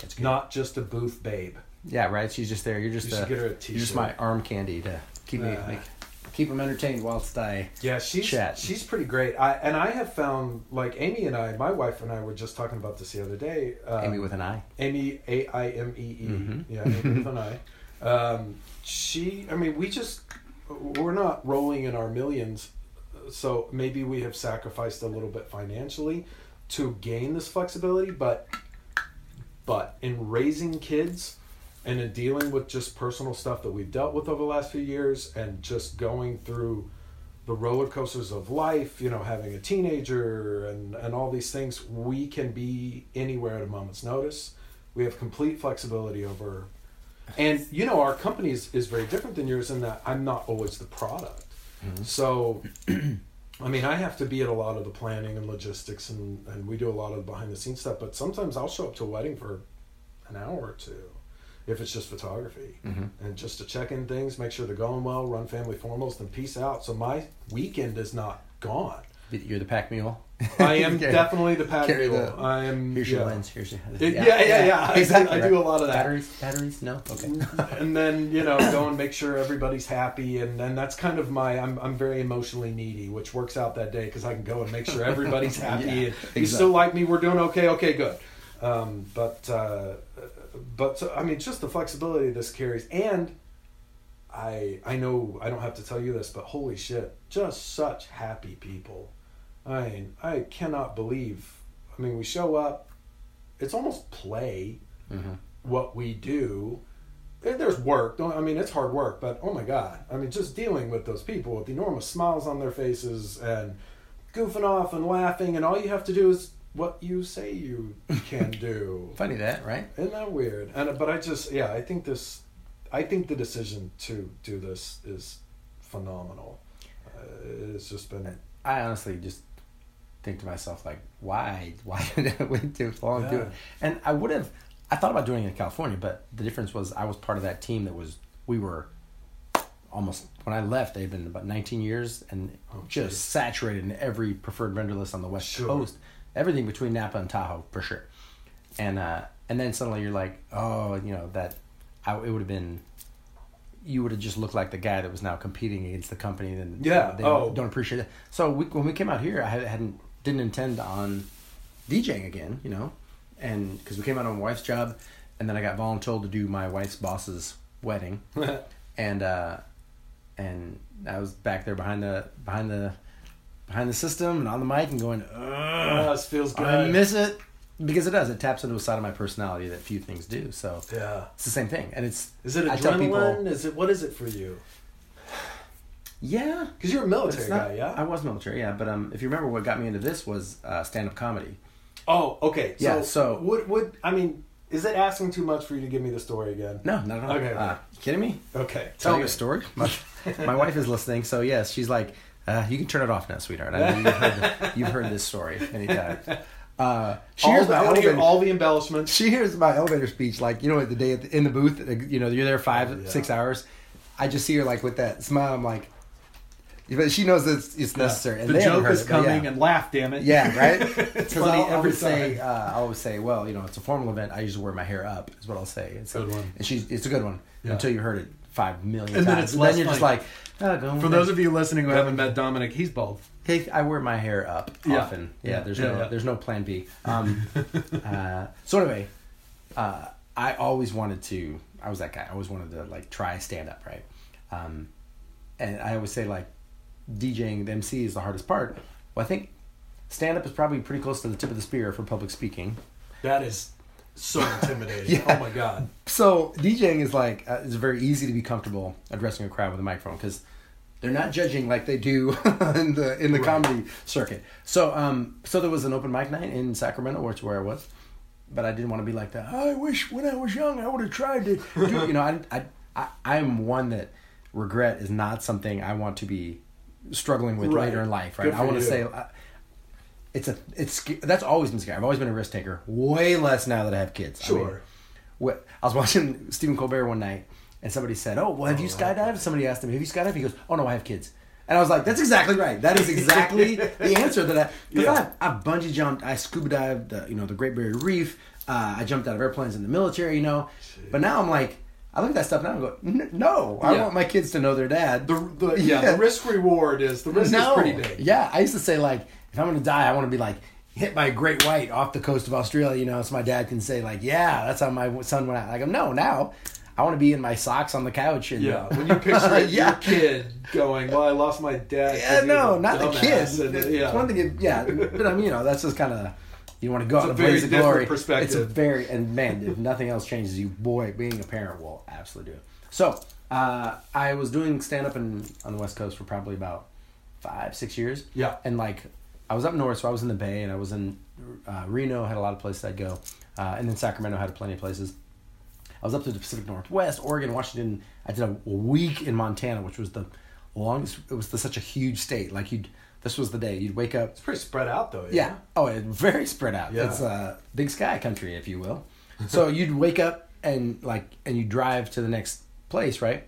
that's good. Not just a booth babe. yeah, right. She's just there. You're just You uh, get her a you're just my arm candy to keep me Uh. like, keep them entertained whilst I. Yeah, she's Chat. she's pretty great. I and I have found like Amy and I, my wife and I were just talking about this the other day. Um, Amy with an eye. Amy A I M E E. Mhm. Yeah, Amy with an I. (laughs) Um, she, I mean, we just we're not rolling in our millions, so maybe we have sacrificed a little bit financially to gain this flexibility, but but in raising kids and in dealing with just personal stuff that we've dealt with over the last few years and just going through the roller coasters of life, you know, having a teenager and, and all these things, we can be anywhere at a moment's notice. We have complete flexibility over, and you know, our company is, is very different than yours in that I'm not always the product. So, (clears throat) I mean, I have to be at a lot of the planning and logistics, and, and we do a lot of the behind the scenes stuff. But sometimes I'll show up to a wedding for an hour or two, if it's just photography, Mhm. and just to check in things, make sure they're going well, run family formals, then peace out. So my weekend is not gone. You're the pack mule. (laughs) I am definitely the pat carry mule. the- I am. Here's yeah. your lens. Here's your. It- yeah, yeah, yeah. (laughs) I do- Exactly. I do a lot of that. Batteries. Batteries. No. Okay. (laughs) and then you know go and make sure everybody's happy and and that's kind of my i'm, I'm very emotionally needy which works out that day because i can go and make sure everybody's happy Yeah, and you still like me we're doing okay okay good um, but uh, but so, i mean just the flexibility this carries and i i know i don't have to tell you this but holy shit just such happy people i mean i cannot believe i mean we show up it's almost play hmm what we do. There's work don't i mean it's hard work but oh my god i mean just dealing with those people with enormous smiles on their faces and goofing off and laughing and all you have to do is what you say you can (laughs) do. Funny that, right? isn't that weird? And but i just yeah i think this i think the decision to do this is phenomenal. Uh, it's just been I honestly just think to myself like, why, why (laughs) did I wait too long to do it? And I would have, I thought about doing it in California, but the difference was I was part of that team that was, we were almost when I left. They'd been about 19 years and Oh, just geez. saturated in every preferred vendor list on the West Sure. Coast. Everything between Napa and Tahoe for sure. And uh, and then suddenly you're like, oh, you know that, I, it would have been. You would have just looked like the guy that was now competing against the company, and Yeah, they oh. don't, don't appreciate it. So we, when we came out here, I hadn't didn't intend on DJing again, you know, and because we came out on my wife's job, and then I got volunteered to do my wife's boss's wedding, (laughs) and uh, and I was back there behind the behind the behind the system and on the mic and going, Ugh, this feels good I miss it. because it does. It taps into a side of my personality that few things do. So Yeah. it's the same thing, and it's Is it adrenaline? people- Is it what is it for you? Yeah. Because you're a military not- guy, yeah. I was military, yeah. But um, if you remember, what got me into this was uh, stand-up comedy. oh, okay. So, Yeah, so- would would I mean? Is it asking too much for you to give me the story again? No, not at all. Okay. Uh, you kidding me? Okay. Tell Tell you me a story. My, my (laughs) wife is listening, so yes, she's like, uh, you can turn it off now, sweetheart. I know you've heard, you've heard this story anytime. (laughs) Uh, she All hears the, my hear elevator- all the embellishments. she hears my elevator speech like you know at the day at the, in the booth uh, you know you're there five, yeah. six hours i just see her like with that smile i'm like but she knows that it's, it's necessary and the joke is it, coming, yeah. and laugh, damn it. yeah (laughs) right it's funny I'll every say time. uh, i always say well you know it's a formal event i usually wear my hair up is what i'll say it's Good one. and she's it's a good one Yeah. until you heard it five million And then it's and less then you're just funny. like oh, For those of you listening who haven't met Dominic, he's bald. Hey, I wear my hair up Yeah. often. Yeah, Yeah. there's Yeah, no yeah. there's no plan B. Um, (laughs) uh, so anyway, uh, I always wanted to. I was that guy. I always wanted to like try stand up, right? Um, and I always say like DJing the MC is the hardest part. Well, I think stand up is probably pretty close to the tip of the spear for public speaking. That is so intimidating. (laughs) Yeah. Oh my god. So DJing is like uh, it's very easy to be comfortable addressing a crowd with a microphone because they're not judging like they do (laughs) in the in the Right. comedy circuit. So um so there was an open mic night in Sacramento, which is where I was, but I didn't want to be like that. I wish when I was young I would have tried to do. You know, I I I I'm one that regret is not something I want to be struggling with Right. later in life. Right. I want to say. uh, it's a it's that's always been scary. I've always been a risk taker. Way less now that I have kids. I mean, Sure. what I was (laughs) watching Stephen Colbert one night, and somebody said, "Oh, well, have you Oh, skydived?" Somebody asked him, "Have you skydived?" He goes, "Oh no, I have kids." And I was like, "That's exactly right. That is exactly (laughs) the answer to that." Because Yeah. I've, I've bungee jumped, I scuba dived, the, you know, the Great Barrier Reef. Uh, I jumped out of airplanes in the military, you know. But now I'm like, I look at that stuff now and go, "N- "No, I Yeah. want my kids to know their dad." The, the yeah, the (laughs) risk reward is the risk no. is pretty big. Yeah, I used to say like, if I'm gonna die, I want to be like hit by a great white off the coast of Australia, you know, so my dad can say like, yeah, that's how my son went out. Like, no, now I want to be in my socks on the couch and Yeah, when you picture (laughs) it, Yeah. your kid going, "Well, I lost my dad. yeah, no, not the dumbass," kids. and, It's yeah. one thing, if- yeah, but I mean, you know, that's just kind of. You want to go out It's a in a blaze very of glory. perspective. It's a very and man, if nothing else changes you, boy, being a parent will absolutely do it. So uh, I was doing stand up in on the West Coast for probably about five, six years. Yeah. And like, I was up north, so I was in the Bay, and I was in uh, Reno. Had a lot of places I'd go, uh, and then Sacramento had plenty of places. I was up to the Pacific Northwest, Oregon, Washington. I did a week in Montana, which was the longest. It was the, such a huge state. Like you'd, this was the day you'd wake up. It's pretty spread out though. Yeah. Oh, it's very spread out. Yeah. It's uh, big sky country, if you will. So (laughs) you'd wake up and like, and you drive to the next place, right?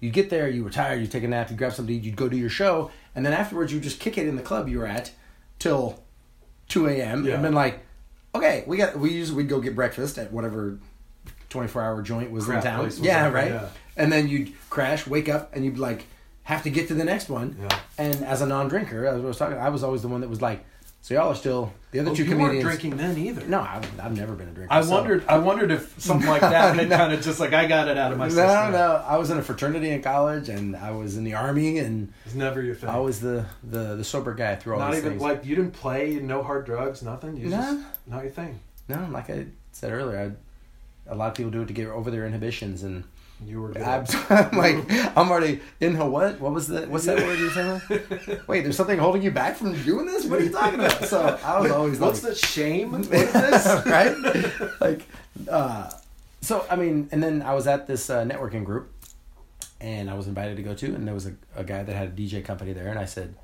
You get there, you were tired, you take a nap, you grab something you'd go do your show, and then afterwards you'd just kick it in the club you were at till two a.m. Yeah. and been like, okay, we got. We usually we'd go get breakfast at whatever twenty four hour joint was Crap in town. Yeah, right. yeah. And then you'd crash, wake up, and you'd be like have to get to the next one. Yeah. And as a non drinker, as I was talking, I was always the one that was like, so y'all are still the other Oh, two you weren't comedians. drinking then either. No, I've, I've never been a drinker. I so- wondered. I wondered if something like that (laughs) had No. kind of just like I got it out of my No, system. no, no, I was in a fraternity in college, and I was in the army, and It's never your thing. I was the the, the sober guy through all not these even things. like you didn't play, no hard drugs, nothing. You Nah. just not your thing. no, like I said earlier, I, a lot of people do it to get over their inhibitions, and You were good. (laughs) I'm, like, I'm already in her. What? What was the? What's that word you were saying? (laughs) Wait, there's something holding you back from doing this? What are you talking about? So I was always What's like, the shame? What is (laughs) this? right? Like, uh, so I mean, and then I was at this uh, networking group, and I was invited to go to, and there was a, a guy that had a DJ company there, and I said,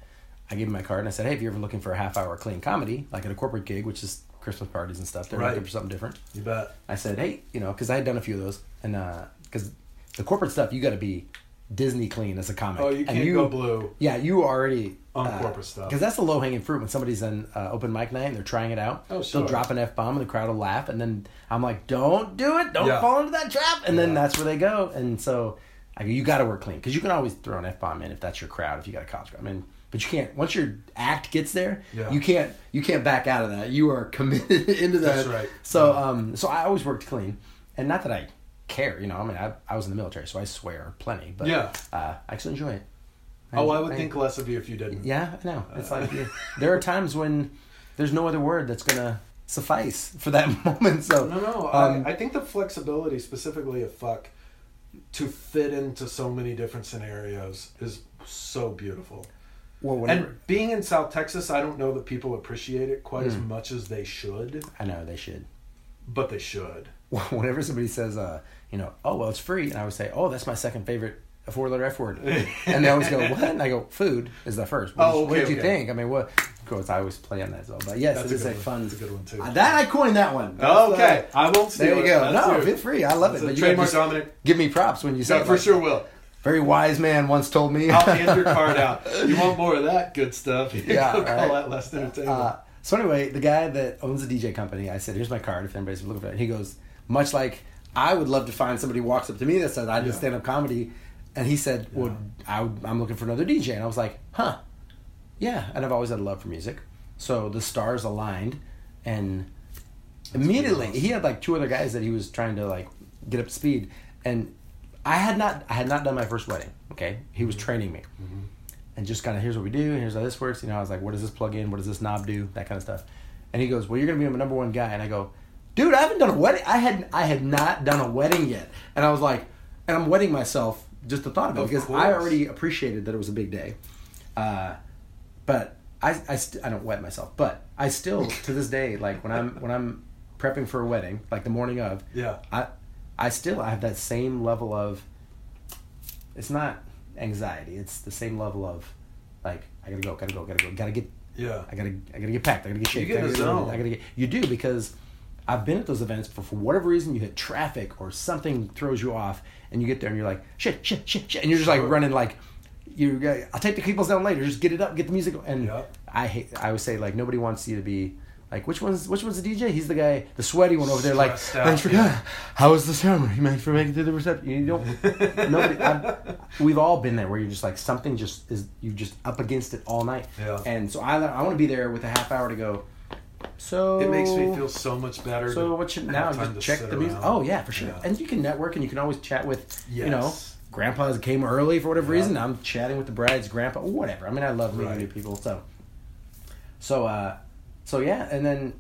I gave him my card, and I said, hey, if you're ever looking for a half hour clean comedy, like at a corporate gig, which is Christmas parties and stuff, they're Right. looking for something different. You bet. I said, hey, you know, because I had done a few of those, and because the corporate stuff, you got to be Disney clean as a comic. Oh, you can't go blue. Yeah, you already On corporate stuff. because that's the low hanging fruit. When somebody's in uh, open mic night and they're trying it out, Oh, sure. they'll drop an f bomb and the crowd will laugh, and then I'm like, "Don't do it! Don't Yeah. fall into that trap!" And then that's where they go. And so, I go, you got to work clean because you can always throw an f bomb in if that's your crowd. If you got a college crowd, I mean, but you can't once your act gets there. Yeah. You can't you can't back out of that. You are committed (laughs) into that. That's right. So Yeah. um, so I always worked clean, and not that I care, you know. I mean, I, I was in the military, so I swear plenty, but Yeah. uh, I actually enjoy it. Oh, I would I- think less of you if you didn't. yeah, I know. It's like yeah. there are times when there's no other word that's gonna suffice for that (laughs) moment. So no, no. um, I, I think the flexibility, specifically of fuck, to fit into so many different scenarios is so beautiful. well, And being in South Texas, I don't know that people appreciate it quite as Mm. much as they should, I know they should. but they should. (laughs) Whenever somebody says, uh, you know, oh well, it's free, and I would say, oh, that's my second favorite four letter F word, and they always go, (laughs) what? And I go, food is the first. What, Oh, did, what okay, did you okay. think? I mean, what? Of course, I always play on that as well. But yes, That's it a is a one. fun. That's a good one too. Uh, that I coined that one. okay, I won't steal There you go. No, feel free. I love It's it. a But you trademark just Dominic. Give me props when you say Yeah, it. for Like, sure will. Very wise man once told me. I'll hand your (laughs) card out. You want more of that good stuff? Yeah, Go right. call At Last Entertainment. Uh, so anyway, the guy that owns the DJ company, I said, "Here's my card. If anybody's looking for it," he goes, "Much like I would love to find somebody walks up to me that says I did Yeah. stand up comedy," and he said, "Well, I, I'm looking for another DJ," and I was like, "Huh, yeah." And I've always had a love for music, so the stars aligned, and immediately awesome. he had like two other guys that he was trying to like get up to speed, and I had not I had not done my first wedding. Okay, he was mm-hmm. training me mm-hmm. and just kind of here's what we do and here's how this works. You know, I was like, what does this plug in? What does this knob do? That kind of stuff. And he goes, well, you're gonna be my number one guy. And I go, dude, I haven't done a wedding. I had I had not done a wedding yet. And I was like, and I'm wedding myself just the thought of it Of because course. I already appreciated that it was a big day. Uh, but I I, st- I don't wed myself, but I still to this day (laughs) like when I'm when I'm prepping for a wedding, like the morning of, yeah. I I still I have that same level of it's not anxiety. It's the same level of like I gotta go, gotta go, gotta go, gotta get Yeah. I gotta I gotta get packed, I gotta get shaped. get I gotta. I gotta get you do because I've been at those events but for whatever reason you hit traffic or something throws you off and you get there and you're like shit, shit, shit, shit and you're just like running like you I'll take the cables down later, just get it up, get the music and Yep. I hate I would say like nobody wants you to be like which one's which one's the DJ? He's the guy, the sweaty one over there. Like, thanks for yeah. (sighs) how was the ceremony? Thanks for making it to the reception. You don't. (laughs) nobody. i we've all been there where you're just like something just is you just up against it all night. Yeah. And so I I want to be there with a half hour to go. So It makes me feel so much better. So what should now just check the music? around. Oh yeah, for sure. Yeah. And you can network and you can always chat with you know Yes. grandpas came early for whatever Yeah. reason. I'm chatting with the bride's grandpa, whatever. I mean, I love meeting Right. new people. So, so, uh, so yeah, and then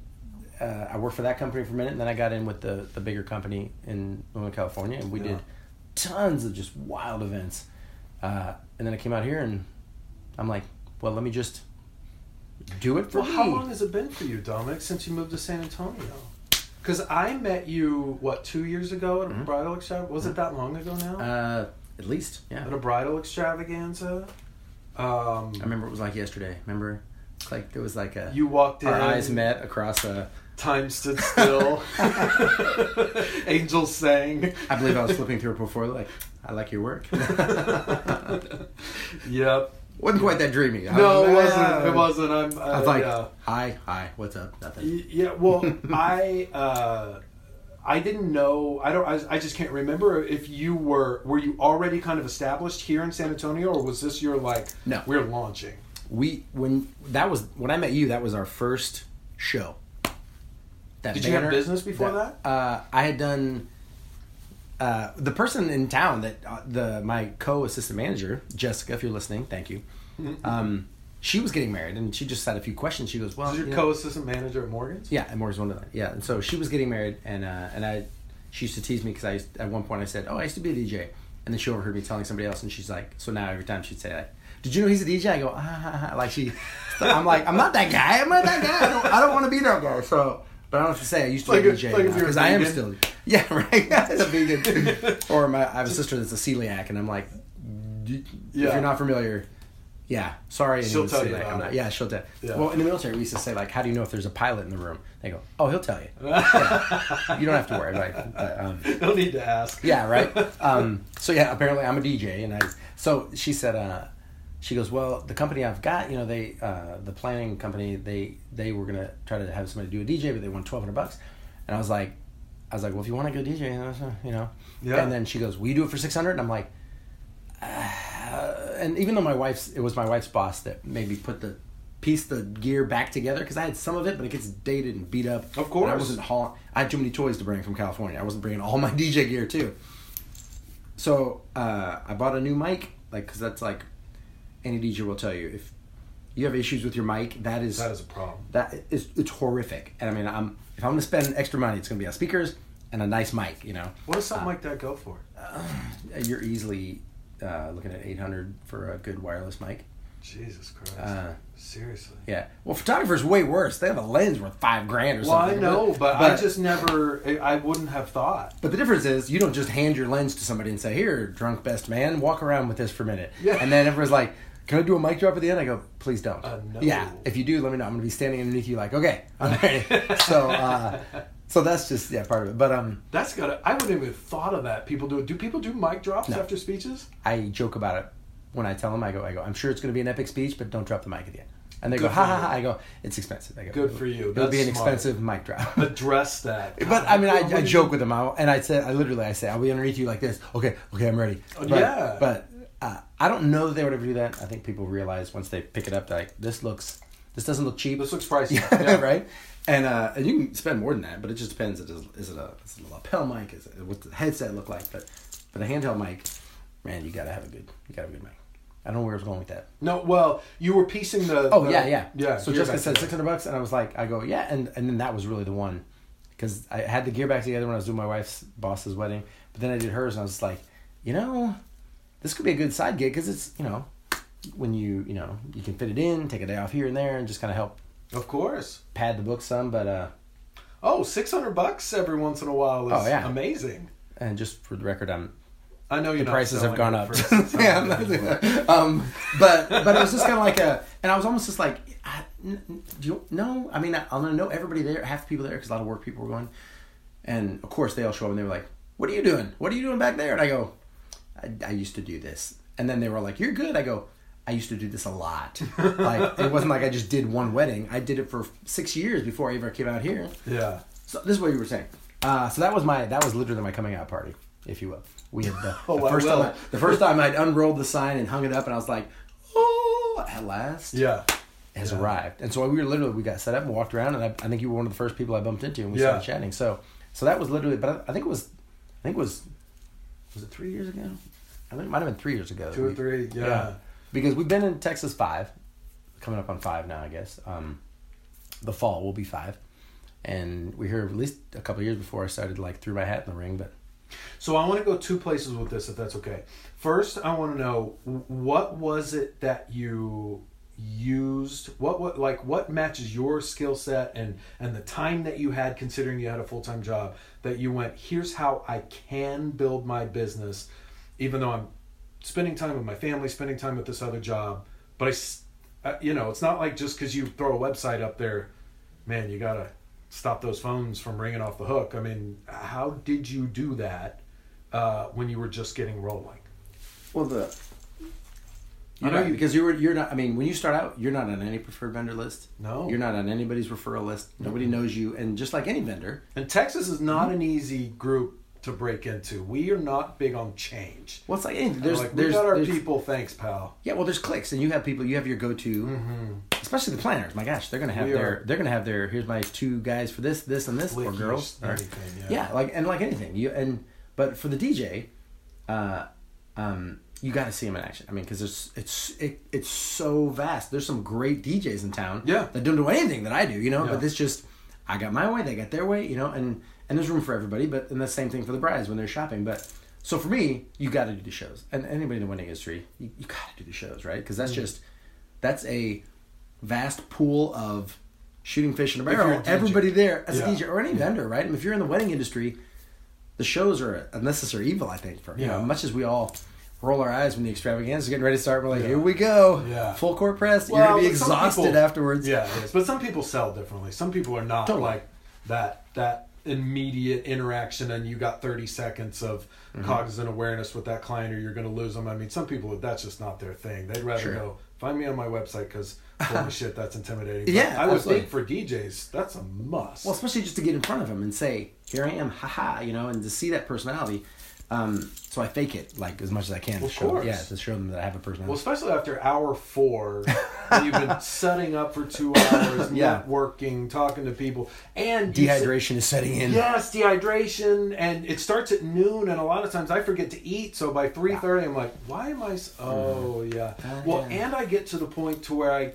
uh, I worked for that company for a minute, and then I got in with the the bigger company in Northern California, and we Yeah. did tons of just wild events. Uh, and then I came out here, and I'm like, well, let me just do it for Well, me. how long has it been for you, Dominic, since you moved to San Antonio? Because I met you what two years ago at a Mhm. bridal extravaganza. Was it that long ago now? Uh, at least, yeah. at a bridal extravaganza. Um, I remember it was like yesterday. Remember, It's like there was like a you walked in. our eyes met across a. Time stood still. (laughs) (laughs) Angels sang. I believe I was flipping through it before, like, I like your work. (laughs) Yep. Wasn't quite that dreamy. No, it wasn't. uh, It wasn't. I'm. Uh, I was like, yeah. hi, hi, what's up? Nothing. Yeah, well, (laughs) I uh, I didn't know. I don't. I, I just can't remember if you were were you already kind of established here in San Antonio, or was this your like? No. we're launching. We when that was when I met you, that was our first show. That Did you have business before that? Uh, I had done. Uh, the person in town that uh, the my co-assistant manager Jessica, if you're listening, thank you. Um, she was getting married, and she just had a few questions. She goes, "Well, Was your you co-assistant manager at Morgan's? Yeah, and Morgan's one of them. Yeah, and so she was getting married, and uh, and I, she used to tease me because I used, at one point I said, "Oh, I used to be a DJ," and then she overheard me telling somebody else, and she's like, so now every time she'd say like, "Did you know he's a DJ?" I go, ah, ha, ha," like she, (laughs) I'm like, I'm not that guy. I'm not that guy. I don't, I don't want to be that guy. So, but I don't have to say I used to Like be a DJ like if you're a because I am still. Yeah, (laughs) right. (laughs) As a vegan, (laughs) or my I have a sister that's a celiac, and I'm like, "D- if you're not familiar. Yeah, sorry. She'll tell you I'm not-. Yeah, she'll tell. Yeah. Well, in the military, we used to say like, "How do you know if there's a pilot in the room?" They go, "Oh, he'll tell you." Yeah. You don't have to worry? But, um, no need to ask. yeah, right. Um, so yeah, apparently I'm a DJ, and I. So she said, uh, she goes, well, the company I've got, you know, they, uh, the planning company, they, they were gonna try to have somebody do a DJ, but they want twelve hundred bucks, and I was like, I was like, well, if you want to go DJ, you know, Yeah. And then she goes, will you do it for six hundred? And I'm like, uh, and even though my wife's, it was my wife's boss that made me put the piece the gear back together because I had some of it, but it gets dated and beat up. Of course. I wasn't hauling. I had too many toys to bring from California. I wasn't bringing all my (laughs) DJ gear too. So uh, I bought a new mic, like because that's like any DJ will tell you if you have issues with your mic, that is that is a problem. That is it's horrific. And I mean, I'm if I'm gonna spend extra money, it's gonna be on speakers and a nice mic. You know, what does something uh, like that go for? Uh, (sighs) you're easily uh, looking at 800 for a good wireless mic. Jesus Christ. Uh, Seriously. Yeah. Well, photographers way worse. They have a lens worth five grand or well, something. Well, I know, but, but, I just never. I wouldn't have thought. But the difference is, you don't just hand your lens to somebody and say, "Here, drunk best man, walk around with this for a minute." Yeah. And then everyone's like, "Can I do a mic drop at the end?" I go, "Please don't." Uh, no. Yeah. If you do, let me know. I'm going to be standing underneath you, like, "Okay, I'm ready." (laughs) so. uh so that's just yeah part of it, but um. That's gotta. I wouldn't even thought of that. People do it. Do people do mic drops no. after speeches? I joke about it when I tell them. I go, I go. I'm sure it's going to be an epic speech, but don't drop the mic at the end. And they Good go, ha ha ha. I go, it's expensive. I go, Good for you. It'll be an smart. expensive mic drop. (laughs) Address that. but I mean, I, I joke with them, I'll, and I said, I literally, I say, I'll be underneath you like this. Okay, okay, I'm ready. Oh, but, yeah. But uh, I don't know that they would ever do that. I think people realize once they pick it up, like this looks, this doesn't look cheap. This looks pricey. (laughs) yeah, (laughs) right. And uh, and you can spend more than that, but it just depends. Is it, is it a, is it a lapel mic? Is it, what the headset look like? But but a handheld mic, man, you gotta have a good, you gotta have a good mic. I don't know where I was going with that. No, well, you were piecing the. Oh the, yeah, yeah, yeah. So Jessica said six hundred bucks, and I was like, I go, yeah, and and then that was really the one, because I had the gear back together when I was doing my wife's boss's wedding, but then I did hers, and I was like, you know, this could be a good side gig because it's you know, when you you know you can fit it in, take a day off here and there, and just kind of help. Of course. Pad the book some, but uh. Oh, 600 bucks every once in a while is oh, yeah. amazing. And just for the record, I'm I know the prices have gone up. (laughs) yeah, um, but but it was just kind of like a, and I was almost just like, do you know? I mean, I, I know everybody there, half the people there, because a lot of work people were going, and of course they all show up and they were like, "What are you doing? What are you doing back there?" And I go, I, I used to do this," and then they were like, "You're good." I go, I used to do this a lot. like it wasn't like I just did one wedding. I did it for six years before I ever came out here. Yeah. So this is what you were saying. Uh, so that was my that was literally my coming out party, if you will. We had the, (laughs) oh, the first time I, the first time I'd unrolled the sign and hung it up, and I was like, "Oh, at last!" Yeah, has yeah. arrived. And so we were literally we got set up and walked around, and I, I think you were one of the first people I bumped into, and we yeah. started chatting. So so that was literally, but I, I, think it was, I think it was, was it three years ago? I think it might have been three years ago. Two or three, yeah. yeah. Because we've been in Texas five, coming up on five now, I guess. Um, the fall will be five, and we here at least a couple years before I started like threw my hat in the ring, but so I want to go two places with this, if that's okay. First, I want to know what was it that you used what what like what matches your skill set and and the time that you had considering you had a full-time job that you went here's how I can build my business even though I'm spending time with my family spending time with this other job but I uh, you know it's not like just cuz you throw a website up there man you got to stop those phones from ringing off the hook. I mean, how did you do that uh, when you were just getting rolling? Well, the you know, because you were you're not. I mean, when you start out, you're not on any preferred vendor list. No, you're not on anybody's referral list. Nobody knows you, and just like any vendor, and Texas is not mm-hmm. an easy group to break into. We are not big on change. Well, it's like there's like, there's, we got our there's, people. Thanks, pal. Yeah, well, there's clicks, and you have people. You have your go-to, mm-hmm. especially the planners. My gosh, they're gonna have we their are, they're gonna have their here's my two guys for this, this, and this, or girls, anything, yeah. yeah, like and like anything. You and but for the DJ, uh, um, you got to see them in action. I mean, because it's it's it, it's so vast. There's some great DJs in town. Yeah, that don't do anything that I do. You know, yeah. but it's just I got my way, they got their way. You know, and and there's room for everybody. But and the same thing for the brides when they're shopping. But so for me, you got to do the shows, and anybody in the wedding industry, you, you got to do the shows, right? Because that's mm-hmm. just that's a vast pool of shooting fish in a barrel. Everybody there as yeah. a DJ or any yeah. vendor, right? I mean, if you're in the wedding industry, the shows are a necessary evil, I think. For you yeah. know, much as we all roll our eyes when the extravaganza is getting ready to start, we're like, here we go, yeah, full court press. Well, you're gonna be exhausted people, afterwards. Yeah, but some people sell differently. Some people are not totally. like that. That immediate interaction and you got 30 seconds of mm-hmm. cognizant awareness with that client or you're going to lose them. I mean, some people, that's just not their thing. They'd rather sure. go, find me on my website because (laughs) holy shit, that's intimidating. But yeah. I would absolutely. think for DJs, that's a must. Well, especially just to get in front of them and say, here I am, haha, you know, and to see that personality. Um, so I fake it like as much as I can well, to show, yeah, to show them that I have a personality. Well, especially after hour four, (laughs) you've been setting up for two hours, (laughs) yeah. networking, talking to people, and dehydration is setting in. Yes, dehydration, and it starts at noon, and a lot of times I forget to eat. So by three thirty, I'm like, why am I? Oh mm-hmm. yeah. Uh, well, yeah. and I get to the point to where I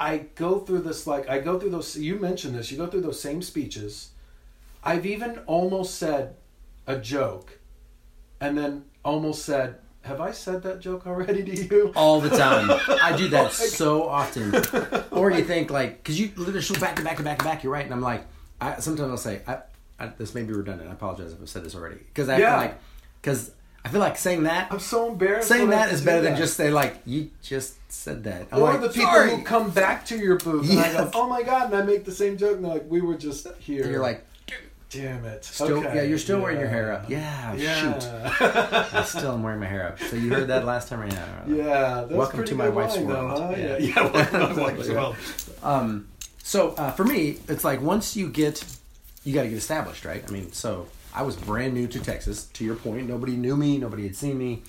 I go through this like I go through those. You mentioned this. You go through those same speeches. I've even almost said a joke, and then almost said, "Have I said that joke already to you?" All the time. I do that (laughs) so often. (laughs) Or you think like, because you literally back to back to back to back. You're right, and I'm like, I sometimes I'll say, I, I this may be redundant. I apologize if I've said this already. Because I Yeah. feel like, because I feel like saying that. I'm so embarrassed. Saying that is I that have to is do better than just say like you just said that. I'm Or like, the people sorry. who come back to your booth and I go, (laughs) "Oh my god!" and I make the same joke, and they're like, "We were just here." And you're like, "Damn it!" still, Okay. yeah, you're still wearing your hair up. Yeah, Yeah. shoot. (laughs) I still am wearing my hair up. So you heard that last time, right now? Yeah, that's Welcome to my wife's line, world. Though, huh? Yeah. Yeah, yeah, welcome to my (laughs) wife's world. Um, so uh, for me, it's like once you get, you got to get established, right? I mean, so I was brand new to Texas. To your point, nobody knew me, nobody had seen me,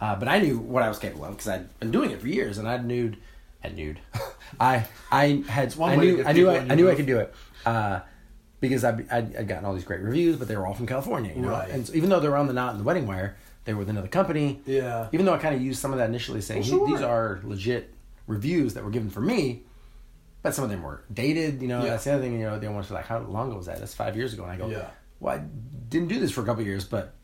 uh, but I knew what I was capable of because I'd been doing it for years, and I knew, had knew, (laughs) I I had one I knew I knew I, I knew I could do it. Uh, because I I'd, I'd gotten all these great reviews, but they were all from California, you know. Right. And so even though they were on the Knot and the Wedding Wire, they were with another company. Yeah. Even though I kind of used some of that initially, saying Well, sure. these are legit reviews that were given for me, but some of them were dated. You know, Yeah. that's the other thing. You know, they want to like, how long ago was that? That's five years ago. And I go, Yeah. well, I didn't do this for a couple of years, but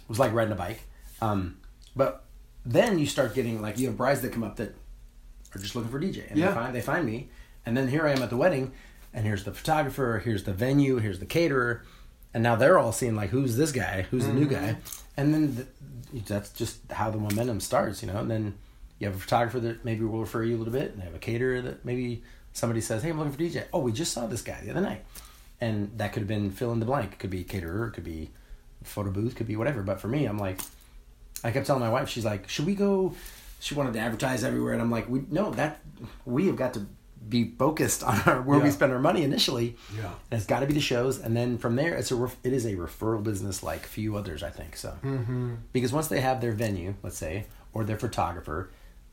it was like riding a bike. Um, but then you start getting like you have brides that come up that are just looking for DJ, and Yeah. they find they find me, and then here I am at the wedding, and here's the photographer, here's the venue, here's the caterer, and now they're all seeing like who's this guy, who's the new Mm-hmm. guy, and then the, that's just how the momentum starts, you know, and then you have a photographer that maybe will refer you a little bit, and they have a caterer that maybe somebody says, hey, I'm looking for DJ. Oh, we just saw this guy the other night, and that could have been fill in the blank. It could be caterer, it could be photo booth, could be whatever. But for me, I'm like, I kept telling my wife, she's like, should we go? She wanted to advertise everywhere, and I'm like, we no, that we have got to be focused on our, where we spend our money initially. Yeah. and it's got to be the shows, and then from there, it's a ref- it is a referral business like few others, I think. So Mm-hmm. because once they have their venue, let's say, or their photographer,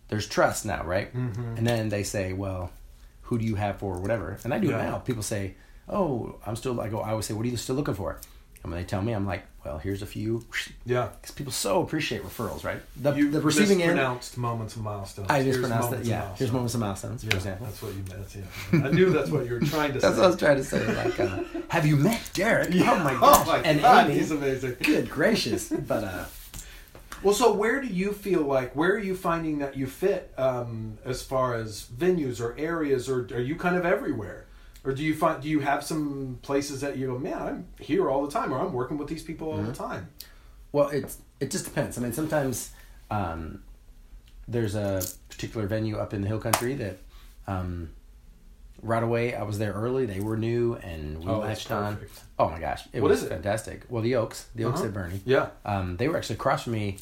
there's trust now, right? Mhm. And then they say, well, who do you have for whatever? And I do it Yeah. now. People say, oh, I'm still. I go. I always say, what are you still looking for? And when they tell me, I'm like, well, here's a few. Yeah. Because people so appreciate referrals, right? The, You the receiving end. moments and milestones. I Here's mispronounced it. Yeah, milestones. here's moments and milestones, for example. that's what you meant. Yeah. I knew that's what you were trying to say. (laughs) That's say. what I was trying to say. Like, uh, have you met Derek? Yeah. Oh my (laughs) gosh! Oh my and God, Amy. he's amazing. Good gracious! But uh, Well, so where do you feel like where are you finding that you fit um, as far as venues or areas, or are you kind of everywhere, or do you find do you have some places that you go, man, I'm here all the time, or I'm working with these people all Mm-hmm. the time. Well, it's it just depends. I mean, sometimes um, there's a particular venue up in the hill country that um, right away I was there early. They were new, and we Oh, latched on. Oh my gosh, it What was is it? fantastic. Well, the Oaks, the Oaks Uh-huh. at Boerne. Yeah. Um, they were actually across from me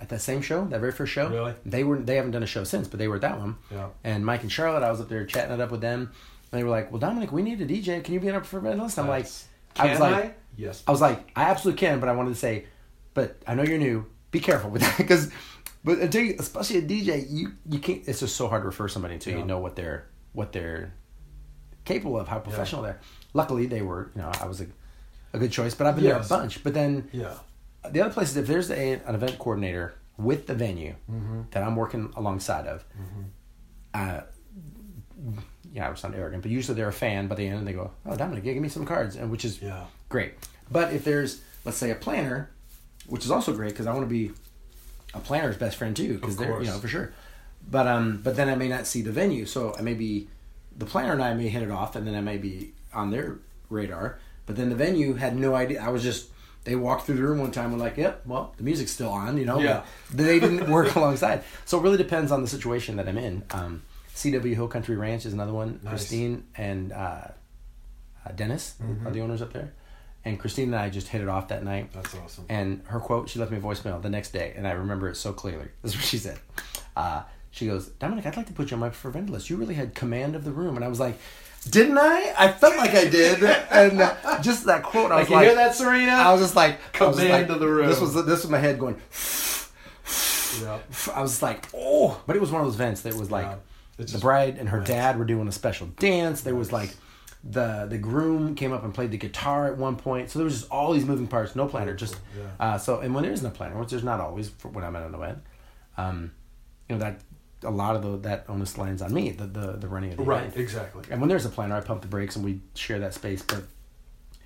at that same show, that very first show. Really? They were. They haven't done a show since, but they were at that one. Yeah. And Mike and Charlotte, I was up there chatting it up with them, they were like, "Well, Dominic, we need a DJ. Can you be on our preferred list?" I'm like, I was Can like, I? Yes. I was like, I absolutely can, but I wanted to say, but I know you're new. Be careful with that because, but until you, especially a DJ, you you can't. It's just so hard to refer somebody until Yeah. you know what they're what they're capable of, how professional they're. Luckily, they were. You know, I was a, a good choice, but I've been Yes. there a bunch. But then Yeah. the other place is if there's a, an event coordinator with the venue Mm-hmm. that I'm working alongside of, uh, yeah, I would sound arrogant, but usually they're a fan. By the end, and they go, "Oh, Dominic, yeah, give me some cards," and which is Yeah. great. But if there's, let's say, a planner, which is also great because I want to be a planner's best friend too, because they're you know for sure. But um, but then I may not see the venue, so I may be the planner and I may hit it off, and then I may be on their radar. But then the venue had no idea. I was just they walked through the room one time and like, yep, well, the music's still on, you know. Yeah. But they didn't work (laughs) alongside. So it really depends on the situation that I'm in. Um, CW Hill Country Ranch is another one. Nice. Christine and uh, uh, Dennis Mm-hmm. are the owners up there. And Christine and I just hit it off that night. That's awesome. And her quote, she left me a voicemail the next day, and I remember it so clearly. (laughs) This is what she said. Uh, she goes, Dominic, I'd like to put you on my preferred list. You really had command of the room. And I was like, didn't I? I felt like I did. (laughs) and uh, just that quote, I Like was you like, hear that, Serena? I was just like, was just Command like- of the room. This was this was my head going. yeah. (sighs) I was like, oh, but it was one of those events that was like Yeah. It's the bride and her Nice. dad were doing a special dance. There was like the the groom came up and played the guitar at one point. So there was just all these moving parts, no planner, just Yeah. uh, so. And when there is no planner, which there's not always for when I'm at an event, um, you know that a lot of the, that onus lands on me, the the, the running of the right, event. exactly. And when there's a planner, I pump the brakes and we share that space. But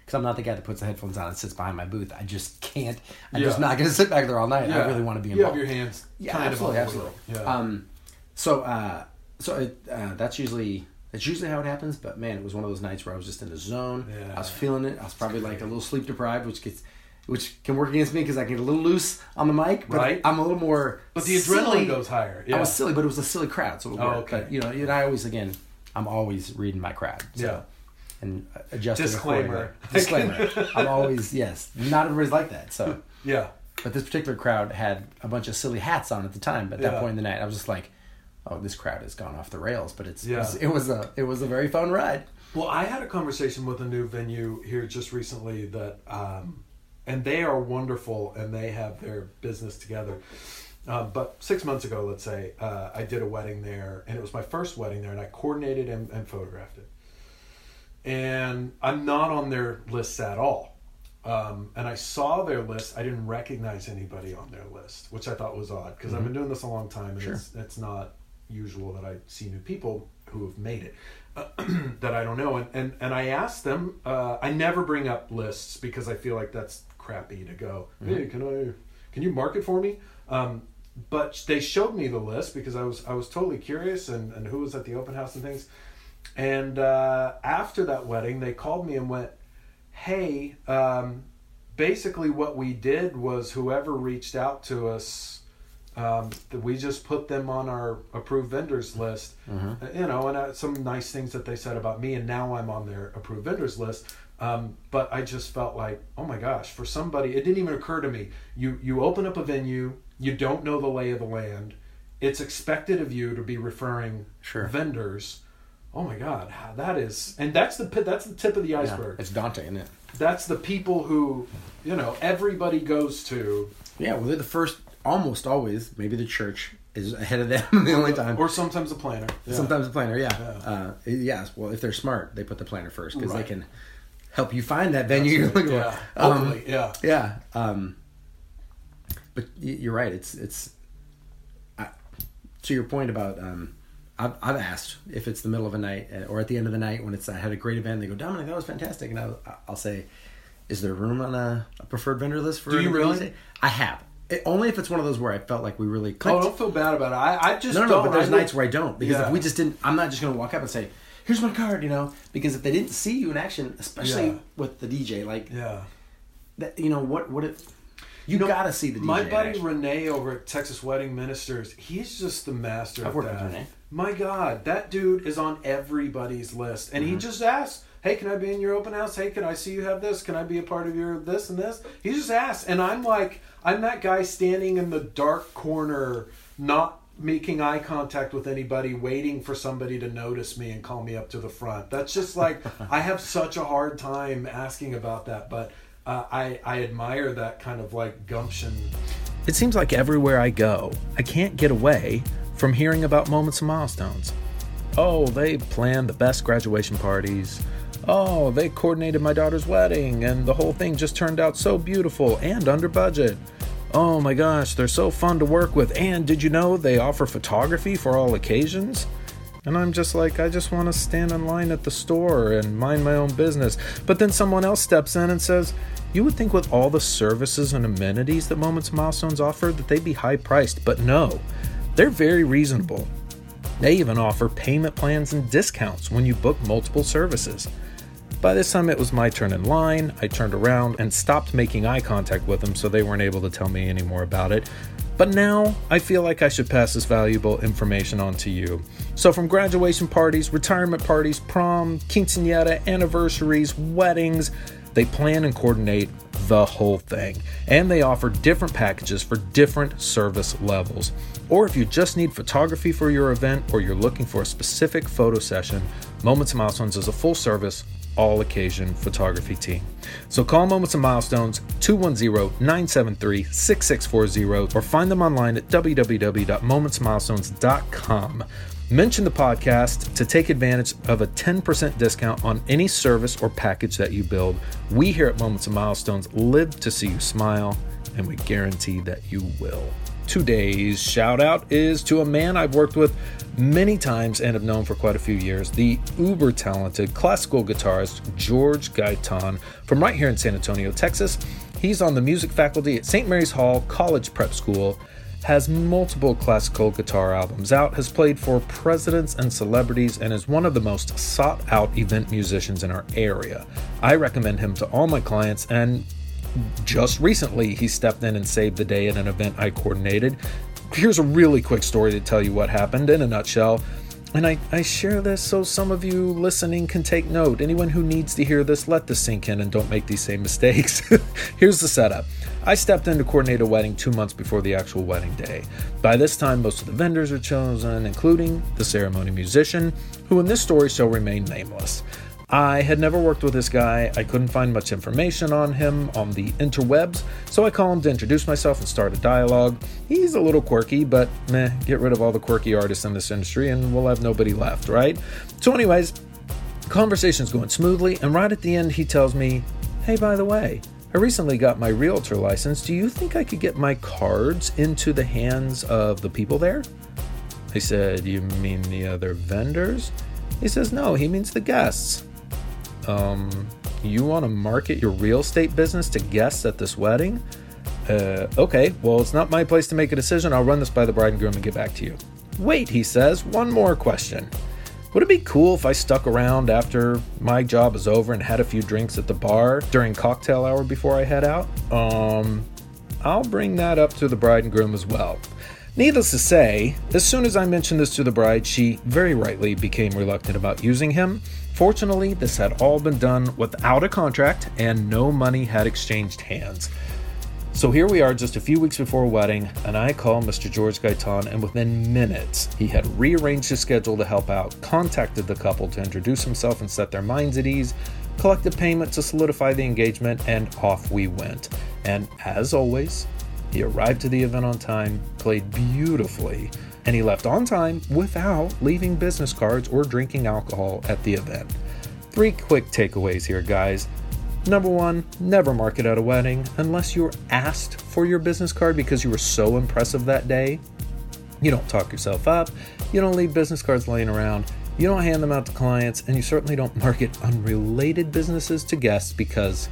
because I'm not the guy that puts the headphones on and sits behind my booth, I just can't. I'm just not going to sit back there all night. Yeah. I really want to be You have your hands yeah, absolutely, of on the absolutely. Yeah. Um, so uh, so it, uh, that's usually that's usually how it happens. But man, it was one of those nights where I was just in the zone. Yeah. I was feeling it. I was probably like a little sleep deprived, which gets. Which can work against me because I get a little loose on the mic, but Right. I'm a little more. but the silly. adrenaline goes higher. Yeah. I was silly, but it was a silly crowd, so it Oh, worked. okay. But you know, and I always again, I'm always reading my crowd. So, Yeah. And adjusting Disclaimer. (laughs) Disclaimer. I'm always yes. Not everybody's like that. So, yeah. but this particular crowd had a bunch of silly hats on at the time. But at that Yeah. point in the night, I was just like, "Oh, this crowd has gone off the rails." But it's Yeah. it was a it was a very fun ride. Well, I had a conversation with a new venue here just recently that, um, and they are wonderful and they have their business together. Uh, but six months ago, let's say, uh, I did a wedding there, and it was my first wedding there, and I coordinated and, and photographed it. And I'm not on their lists at all. Um, and I saw their list. I didn't recognize anybody on their list, which I thought was odd because I've been doing this a long time, and Sure. it's, it's not usual that I see new people who have made it (clears throat) that I don't know. And and, and I ask them. Uh, I never bring up lists because I feel like that's crappy to go. Hey, can I? Can you mark it for me? Um, but they showed me the list because I was I was totally curious and, and who was at the open house and things. And uh, after that wedding, they called me and went, "Hey, um, basically what we did was whoever reached out to us, um, that we just put them on our approved vendors list. Uh, You know, and uh, some nice things that they said about me, and now I'm on their approved vendors list." Um, but I just felt like, oh my gosh, for somebody, it didn't even occur to me. You you open up a venue, you don't know the lay of the land. It's expected of you to be referring Sure. vendors. Oh my God, that is, and that's the that's the tip of the Yeah. iceberg. It's daunting, isn't it? That's the people who, you know, everybody goes to, Yeah. Well, they're the first. Almost always, maybe the church is ahead of them (laughs) the only time. or sometimes a planner. Yeah. Sometimes the planner, yeah. Yeah. Uh, yes, well, if they're smart, they put the planner first because Right. they can help you find that venue you're looking yeah, for. Um, yeah, yeah. Um, but you're right. It's it's. I, to your point about, um, I've, I've asked if it's the middle of a night uh, or at the end of the night when it's I had a great event. They go, Dominic, that was fantastic, and I'll, I'll say, is there room on a, a preferred vendor list for? Do you really? Wednesday?" I have. It, only if it's one of those where I felt like we really clicked. Oh, don't feel bad about it. I, I just No, no, don't. no, but there's I nights where I don't because Yeah. if we just didn't, I'm not just going to walk up and say, "Here's my card," you know, because if they didn't see you in action, especially Yeah. with the DJ, like Yeah. that, you know what, what it, you, know, gotta see the DJ. My buddy. Renee over at Texas Wedding Ministers, he's just the master I've worked that. with Renee. My God, that dude is on everybody's list, and Mm-hmm. he just asks, "Hey, can I be in your open house? Hey, can I see you have this? Can I be a part of your this and this?" He just asks, and I'm like, I'm that guy standing in the dark corner, not making eye contact with anybody, waiting for somebody to notice me and call me up to the front. That's just like (laughs) I have such a hard time asking about that, but. Uh, I, I admire that kind of like gumption It seems like everywhere I go, I can't get away from hearing about moments and milestones. Oh, they plan the best graduation parties. Oh, they coordinated my daughter's wedding, and the whole thing just turned out so beautiful and under budget. Oh my gosh, they're so fun to work with, and did you know they offer photography for all occasions? And I'm just like, I just want to stand in line at the store and mind my own business. But then someone else steps in and says, You would think with all the services and amenities that Moments Milestones offer that they'd be high priced, but no, they're very reasonable. They even offer payment plans and discounts when you book multiple services. By this time, it was my turn in line. I turned around and stopped making eye contact with them so they weren't able to tell me any more about it. But now I feel like I should pass this valuable information on to you. So, from graduation parties, retirement parties, prom, quinceanera, anniversaries, weddings, they plan and coordinate the whole thing. And they offer different packages for different service levels. Or if you just need photography for your event or you're looking for a specific photo session, Moments and Milestones is a full service, all occasion photography team. So call Moments and Milestones 210 973 6640 or find them online at www.momentsmilestones.com. Mention the podcast to take advantage of a 10% discount on any service or package that you build. We here at Moments and Milestones live to see you smile, and we guarantee that you will. Today's shout out is to a man I've worked with many times and have known for quite a few years, the uber talented classical guitarist George Gaitan from right here in San Antonio, Texas. He's on the music faculty at St. Mary's Hall College Prep School has multiple classical guitar albums out, has played for presidents and celebrities, and is one of the most sought out event musicians in our area. I recommend him to all my clients, and just recently he stepped in and saved the day at an event I coordinated. Here's a really quick story to tell you what happened in a nutshell. And I, I share this so some of you listening can take note. Anyone who needs to hear this, let this sink in and don't make these same mistakes. (laughs) Here's the setup. I stepped in to coordinate a wedding two months before the actual wedding day. By this time, most of the vendors are chosen, including the ceremony musician, who in this story shall remain nameless. I had never worked with this guy. I couldn't find much information on him on the interwebs, so I call him to introduce myself and start a dialogue. He's a little quirky, but meh, get rid of all the quirky artists in this industry and we'll have nobody left, right? So, anyways, conversation's going smoothly, and right at the end, he tells me, Hey, by the way, I recently got my realtor license. Do you think I could get my cards into the hands of the people there? I said, You mean the other vendors? He says, No, he means the guests um, you want to market your real estate business to guests at this wedding? Uh, okay, well, it's not my place to make a decision. I'll run this by the bride and groom and get back to you. Wait, he says, one more question. Would it be cool if I stuck around after my job is over and had a few drinks at the bar during cocktail hour before I head out? Um, I'll bring that up to the bride and groom as well. Needless to say, as soon as I mentioned this to the bride, she very rightly became reluctant about using him. Fortunately, this had all been done without a contract and no money had exchanged hands. So here we are just a few weeks before a wedding, and I call Mr. George Gaitan, and within minutes, he had rearranged his schedule to help out, contacted the couple to introduce himself and set their minds at ease, collected payment to solidify the engagement, and off we went. And as always, he arrived to the event on time, played beautifully, and he left on time without leaving business cards or drinking alcohol at the event. Three quick takeaways here, guys. Number one, never market at a wedding unless you're asked for your business card because you were so impressive that day. You don't talk yourself up, you don't leave business cards laying around, you don't hand them out to clients, and you certainly don't market unrelated businesses to guests because,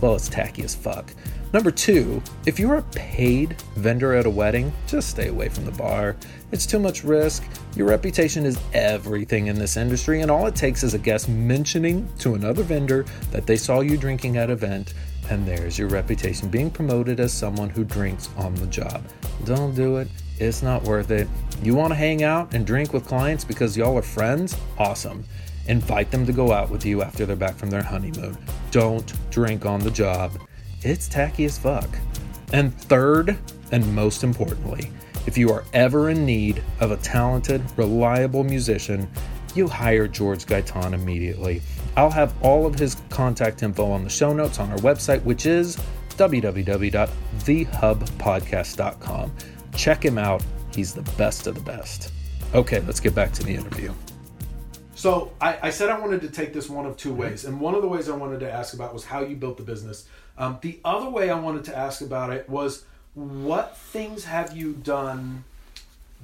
well, it's tacky as fuck. Number two, if you're a paid vendor at a wedding, just stay away from the bar. It's too much risk. Your reputation is everything in this industry, and all it takes is a guest mentioning to another vendor that they saw you drinking at an event, and there's your reputation being promoted as someone who drinks on the job. Don't do it. It's not worth it. You want to hang out and drink with clients because y'all are friends? Awesome. Invite them to go out with you after they're back from their honeymoon. Don't drink on the job it's tacky as fuck. And third, and most importantly, if you are ever in need of a talented, reliable musician, you hire George Gaitan immediately. I'll have all of his contact info on the show notes on our website, which is www.thehubpodcast.com. Check him out. He's the best of the best. Okay, let's get back to the interview. So I, I, said I wanted to take this one of two ways, and one of the ways I wanted to ask about was how you built the business. Um, the other way I wanted to ask about it was what things have you done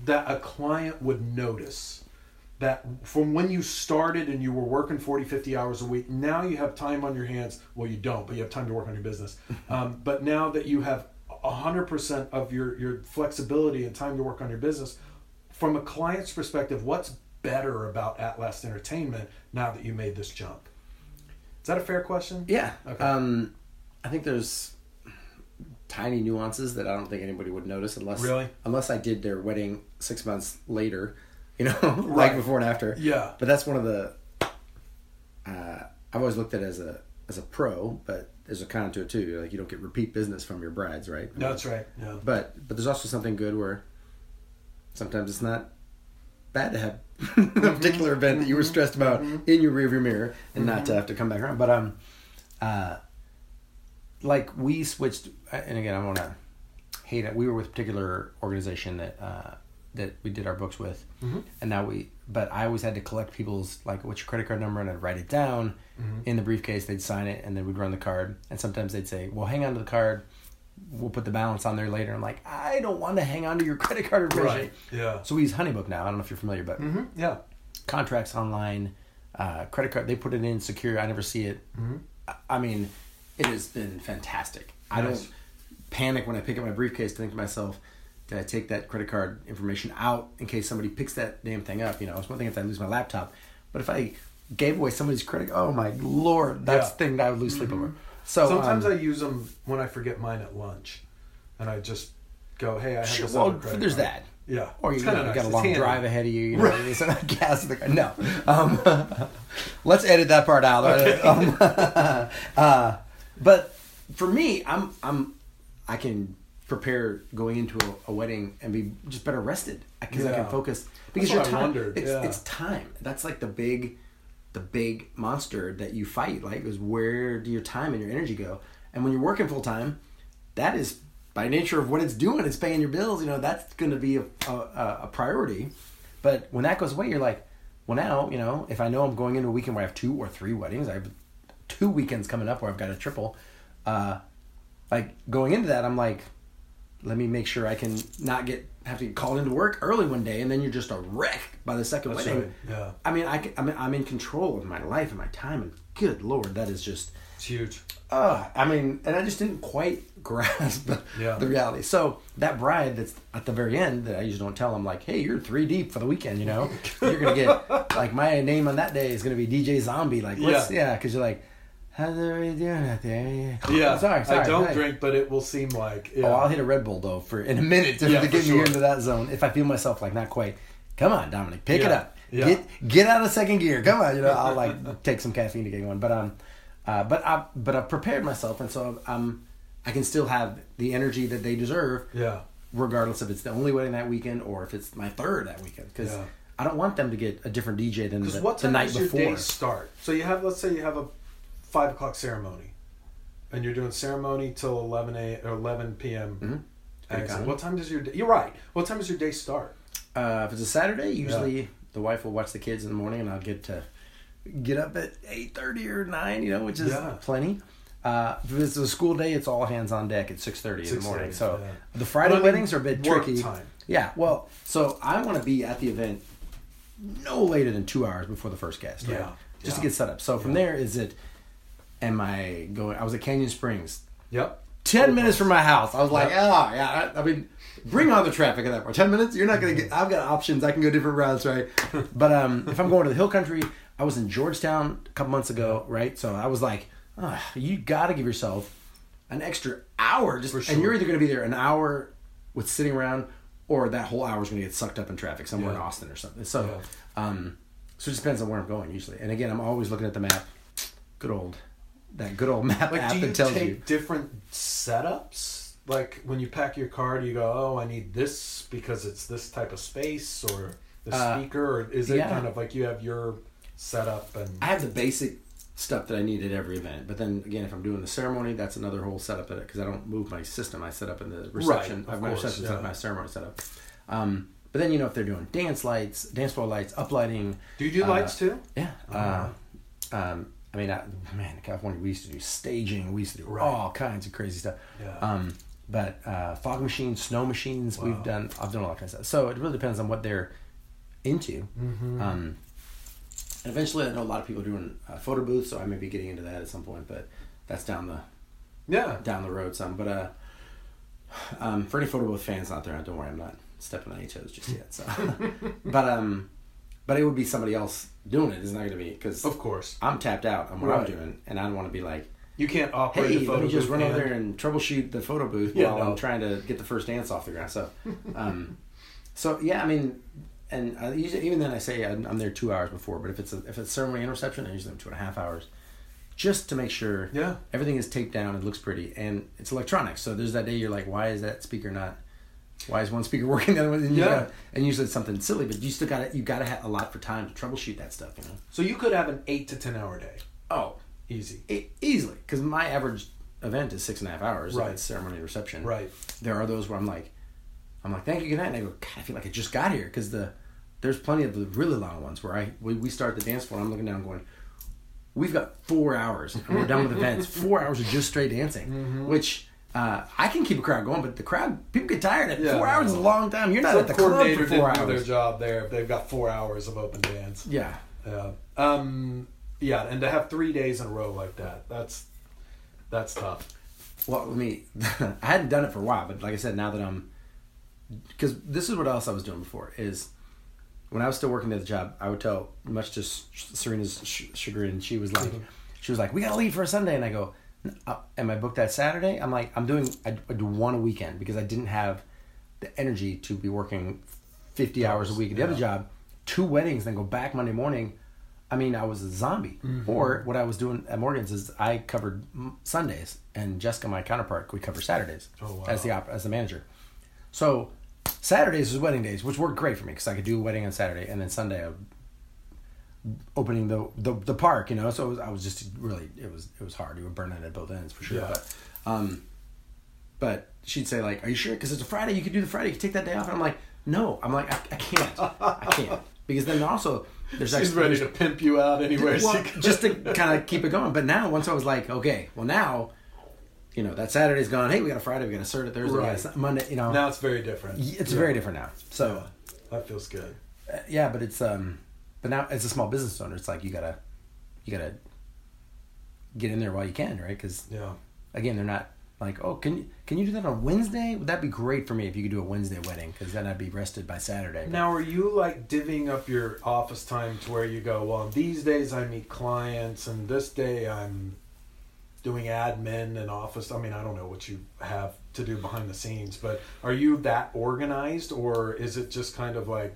that a client would notice that from when you started and you were working 40 50 hours a week now you have time on your hands? Well you don't but you have time to work on your business. (laughs) Um, but now that you have 100% of your, your flexibility and time to work on your business from a client's perspective what's better about at last entertainment now that you made this jump? Is that a fair question? Yeah. Okay. um, I think there's tiny nuances that I don't think anybody would notice unless really unless I did their wedding six months later, (laughs) you know, right. like before and after. Yeah. But that's one of the. Uh, I've always looked at it as a as a pro, but there's a con to it too. Like you don't get repeat business from your brides, right? that's right. Yeah. But but there's also something good where sometimes it's not bad to have (laughs) a mm-hmm. particular event that you were mm-hmm. stressed about mm-hmm. in your rearview mirror and mm-hmm. not to have to come back around. But um, uh, like we switched, and again, I want to hate it. We were with a particular organization that uh, that we did our books with, mm-hmm. and now we. But I always had to collect people's like, what's your credit card number, and I'd write it down mm-hmm. in the briefcase. They'd sign it, and then we'd run the card. And sometimes they'd say, "Well, hang on to the card. we'll put the balance on there later. I'm like, I don't want to hang on to your (laughs) credit card information. Right. Yeah. So we use Honeybook now. I don't know if you're familiar, but Mm-hmm. Yeah. contracts online, uh, credit card. They put it in secure. I never see it. Mm-hmm. I mean, it has been fantastic. I don't panic when I pick up my briefcase to think to myself, did I take that credit card information out in case somebody picks that damn thing up? You know, it's one thing if I lose my laptop, but if I gave away somebody's credit, oh my lord, that's Yeah. the thing that I would lose sleep over. So Sometimes um, I use them when I forget mine at lunch, and I just go, "Hey, I have Sure, this well, credit there's card." that. Yeah. Or you know, you nice. got a It's long handy. drive ahead of you. You know, right. so (laughs) gas in the car. No, (laughs) um, (laughs) let's edit that part out. Um, uh, but for me, I'm I'm I can prepare going into a, a wedding and be just better rested because I can focus because That's your time. It's, yeah. it's time. That's like the big the big monster that you fight. Like is where do your time and your energy go? And when you're working full time, that is by nature of what it's doing. It's paying your bills. You know that's going to be a, a, a priority. But when that goes away, you're like, well, now you know if I know I'm going into a weekend where I have two or three weddings, I have two weekends coming up where I've got a triple. Uh, like going into that, I'm like, let me make sure I can not get have to get called into work early one day, and then you're just a wreck by the second That's wedding. right, yeah. I mean, I can, I mean, I'm in control of my life and my time, and good lord, that is just. It's huge. Uh, I mean, and I just didn't quite (laughs) grasp Yeah. the reality. So that bride that's at the very end that I usually don't tell them, like, hey, you're three deep for the weekend, you know? you're gonna get (laughs) like my name on that day is gonna be DJ Zombie, like, what's, Yeah. yeah, because you're like, how's everybody doing out there? Yeah. sorry, sorry. I don't drink, but it will seem like. Yeah. Oh, I'll hit a Red Bull though for in a minute to, Yeah, to get me sure. into that zone. If I feel myself like not quite, come on, Dominic, pick it up. yeah. Get get out of second gear. Come on, you know I'll like (laughs) take some caffeine to get going. But um, uh, but I but I've prepared myself, and so I'm I can still have the energy that they deserve, Yeah. regardless if it's the only wedding that weekend or if it's my third that weekend. Because Yeah. I don't want them to get a different DJ than the, what the night does your before. day start? So you have, let's say, you have a five o'clock ceremony, and you're doing ceremony till eleven a or eleven p.m. Mhm. Excellent. What time does your day? You're right. What time does your day start? Uh, if it's a Saturday, usually the wife will watch the kids in the morning, and I'll get to get up at eight thirty or nine, you know, which is Yeah. plenty. Uh, if it's a school day, it's all hands on deck at six thirty in the morning. So yeah. the Friday But I mean, weddings are a bit tricky. time. Yeah, well, so I want to be at the event no later than two hours before the first guest. Right? Yeah, just to get set up. So from there, is it? Am I going? I was at Canyon Springs. Yep. 10 minutes from my house. I was like, oh, yeah. I, I mean, bring on the traffic at that point. 10 minutes? You're not going to get, I've got options. I can go different routes, right? (laughs) But um, if I'm going to the hill country, I was in Georgetown a couple months ago, right? So I was like, oh, you got to give yourself an extra hour. just For And you're either going to be there an hour with sitting around or that whole hour is going to get sucked up in traffic somewhere in Austin or something. So, um, so it just depends on where I'm going usually. And again, I'm always looking at the map. Good old, that good old map Like, app do you that tells take you. different setups? Like when you pack your car, do you go, "Oh, I need this because it's this type of space," or the Uh, speaker, or is it yeah. kind of like you have your setup and I have the basic stuff that I need at every event. But then again, if I'm doing the ceremony, that's another whole setup at it because I don't move my system. I set up in the reception. of I have my course, reception set up, my ceremony setup. Um, but then you know if they're doing dance lights, dance floor lights, uplighting. do you do uh, lights too? Yeah. Uh-huh. Uh, um, I mean, I, man, California, we used to do staging. We used to do Right. all kinds of crazy stuff. Yeah. Um, but uh, fog machines, snow machines, Wow. we've done. I've done all that kind of stuff. So it really depends on what they're into. Mm-hmm. Um, and eventually, I know a lot of people are doing uh, photo booths, so I may be getting into that at some point. But that's down the yeah. down the road some. But uh, um, for any photo booth fans out there, don't worry, I'm not stepping on any toes just yet. So, (laughs) but um, but it would be somebody else doing it. It's not going to be because Of course. I'm tapped out on what Right. I'm doing, and I don't want to be like, You can't operate hey, a photo let me just run over there and troubleshoot the photo booth Yeah, while no. I'm trying to get the first dance off the ground. So, um, (laughs) so yeah, I mean, and I usually, even then I say I'm, I'm there two hours before, but if it's a, if it's ceremony and reception, I usually am two and a half hours, just to make sure Yeah. everything is taped down and looks pretty, and it's electronic. So there's that day you're like, why is that speaker not? Why is one speaker (laughs) working the other one? And you Yeah. gotta- and usually it's something silly, but you still got to you got to have a lot for time to troubleshoot that stuff. You know. So you could have an eight to ten hour day, Oh, easy. e- easily, because my average event is six and a half hours. Right. It's ceremony reception. Right. There are those where I'm like, I'm like, thank you, good night, and I go, God, I feel like I just got here because the there's plenty of the really long ones where I we, we start the dance floor. and I'm looking down, going, we've got four hours and we're done with (laughs) events. Four hours of just straight dancing, Mm-hmm. which uh, I can keep a crowd going, but the crowd people get tired. At Yeah, four hours is a long time. You're not Some at the club for four didn't do their job there if they've got four hours of open dance. Yeah, Yeah. Um. Yeah, and to have three days in a row like that, that's that's tough. Well, let me. (laughs) I hadn't done it for a while, but like I said, now that I'm, because this is what else I was doing before is, when I was still working at the job, I would tell, much to Serena's chagrin, she was like, she was like, we gotta leave for a Sunday, and I go, "N- uh, am I booked that Saturday? I'm like, I'm doing, I, I do one a weekend because I didn't have the energy to be working fifty hours a week at the other job, two weddings, then go back Monday morning. I mean, I was a zombie. Mm-hmm. Or what I was doing at Morgan's is I covered Sundays, and Jessica, my counterpart, would cover Saturdays Oh, wow. as the op- as the manager. So Saturdays was wedding days, which worked great for me because I could do a wedding on Saturday, and then Sunday I would opening the, the the park. You know, so it was, I was just really it was it was hard. You were burning at both ends for sure. Yeah. But um, but she'd say like, "Are you sure? Because it's a Friday. You could do the Friday. You could take that day off." And I'm like, "No." I'm like, "I, I can't. I can't." (laughs) Because then also there's She's ready to pimp you out anywhere well, just to (laughs) kind of keep it going. But now, once I was like, okay, well now, you know, that Saturday's gone. Hey, we got a Friday, we got a Saturday, Thursday, Right. Monday. You know, now it's very different. it's Yeah. very different now. So That feels good. uh, yeah, but it's um, but now as a small business owner, it's like you gotta, you gotta get in there while you can, right? Because Yeah. again, they're not like, oh, can you can you do that on Wednesday? Would that be great for me if you could do a Wednesday wedding? Because then I'd be rested by Saturday. But- Now, are you like divvying up your office time to where you go, well, these days I meet clients, and this day I'm doing admin and office? I mean, I don't know what you have to do behind the scenes, but are you that organized, or is it just kind of like,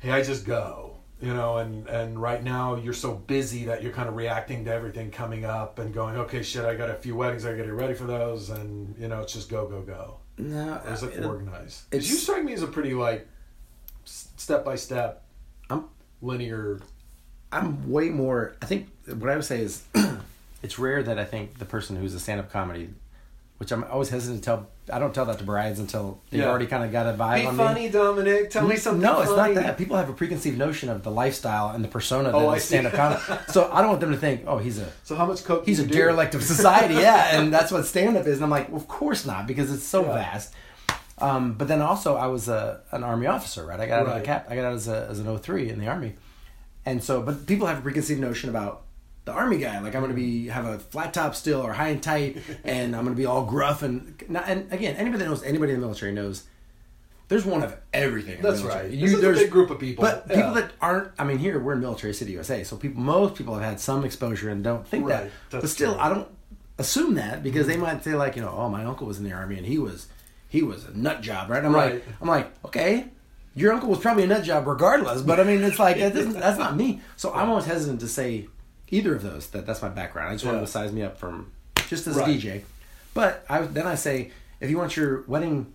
hey, I just go? You know, and and right now you're so busy that you're kind of reacting to everything coming up and going, okay, shit, I got a few weddings, I got to get ready for those, and you know, it's just go, go, go. no, Or is it it- organized? it's- you strike me as a pretty like step by step, I'm linear. I'm way more. I think what I would say is, (clears throat) it's rare that I think the person who's a stand-up comedy, which I'm always hesitant to tell. I don't tell that to brides until they've Yeah. already kind of got a vibe Be on funny, Dominic. Tell me me. something. No, it's funny. not that. People have a preconceived notion of the lifestyle and the persona that Oh, is stand-up (laughs) comedy. so I don't want them to think, oh, he's a So how much coke? he's a you do? derelict of society. (laughs) Yeah, and that's what stand-up is. And I'm like, well, of course not, because it's so Yeah. vast. Um, but then also, I was a an army officer, right? I got out of the cap. I got out as a as an 03 in the army, and so, but people have a preconceived notion about the army guy. Like I'm to be have a flat top still or high and tight, and I'm to be all gruff and not, and again, anybody that knows anybody in the military knows. There's one of everything. That's right. This is a big group of people. But Yeah. people that aren't, I mean, here we're in Military City, USA, so people, most people have had some exposure and don't think Right. that. That's but still, true. I don't assume that because they might say like, you know, oh, my uncle was in the army and he was, he was a nut job, right? I'm Right. like, I'm like, okay, your uncle was probably a nut job regardless, but I mean, it's like that that's not me. So I'm always hesitant to say either of those. That that's my background. I just want Yeah. to size me up from just as Right. a DJ. But I then I say, if you want your wedding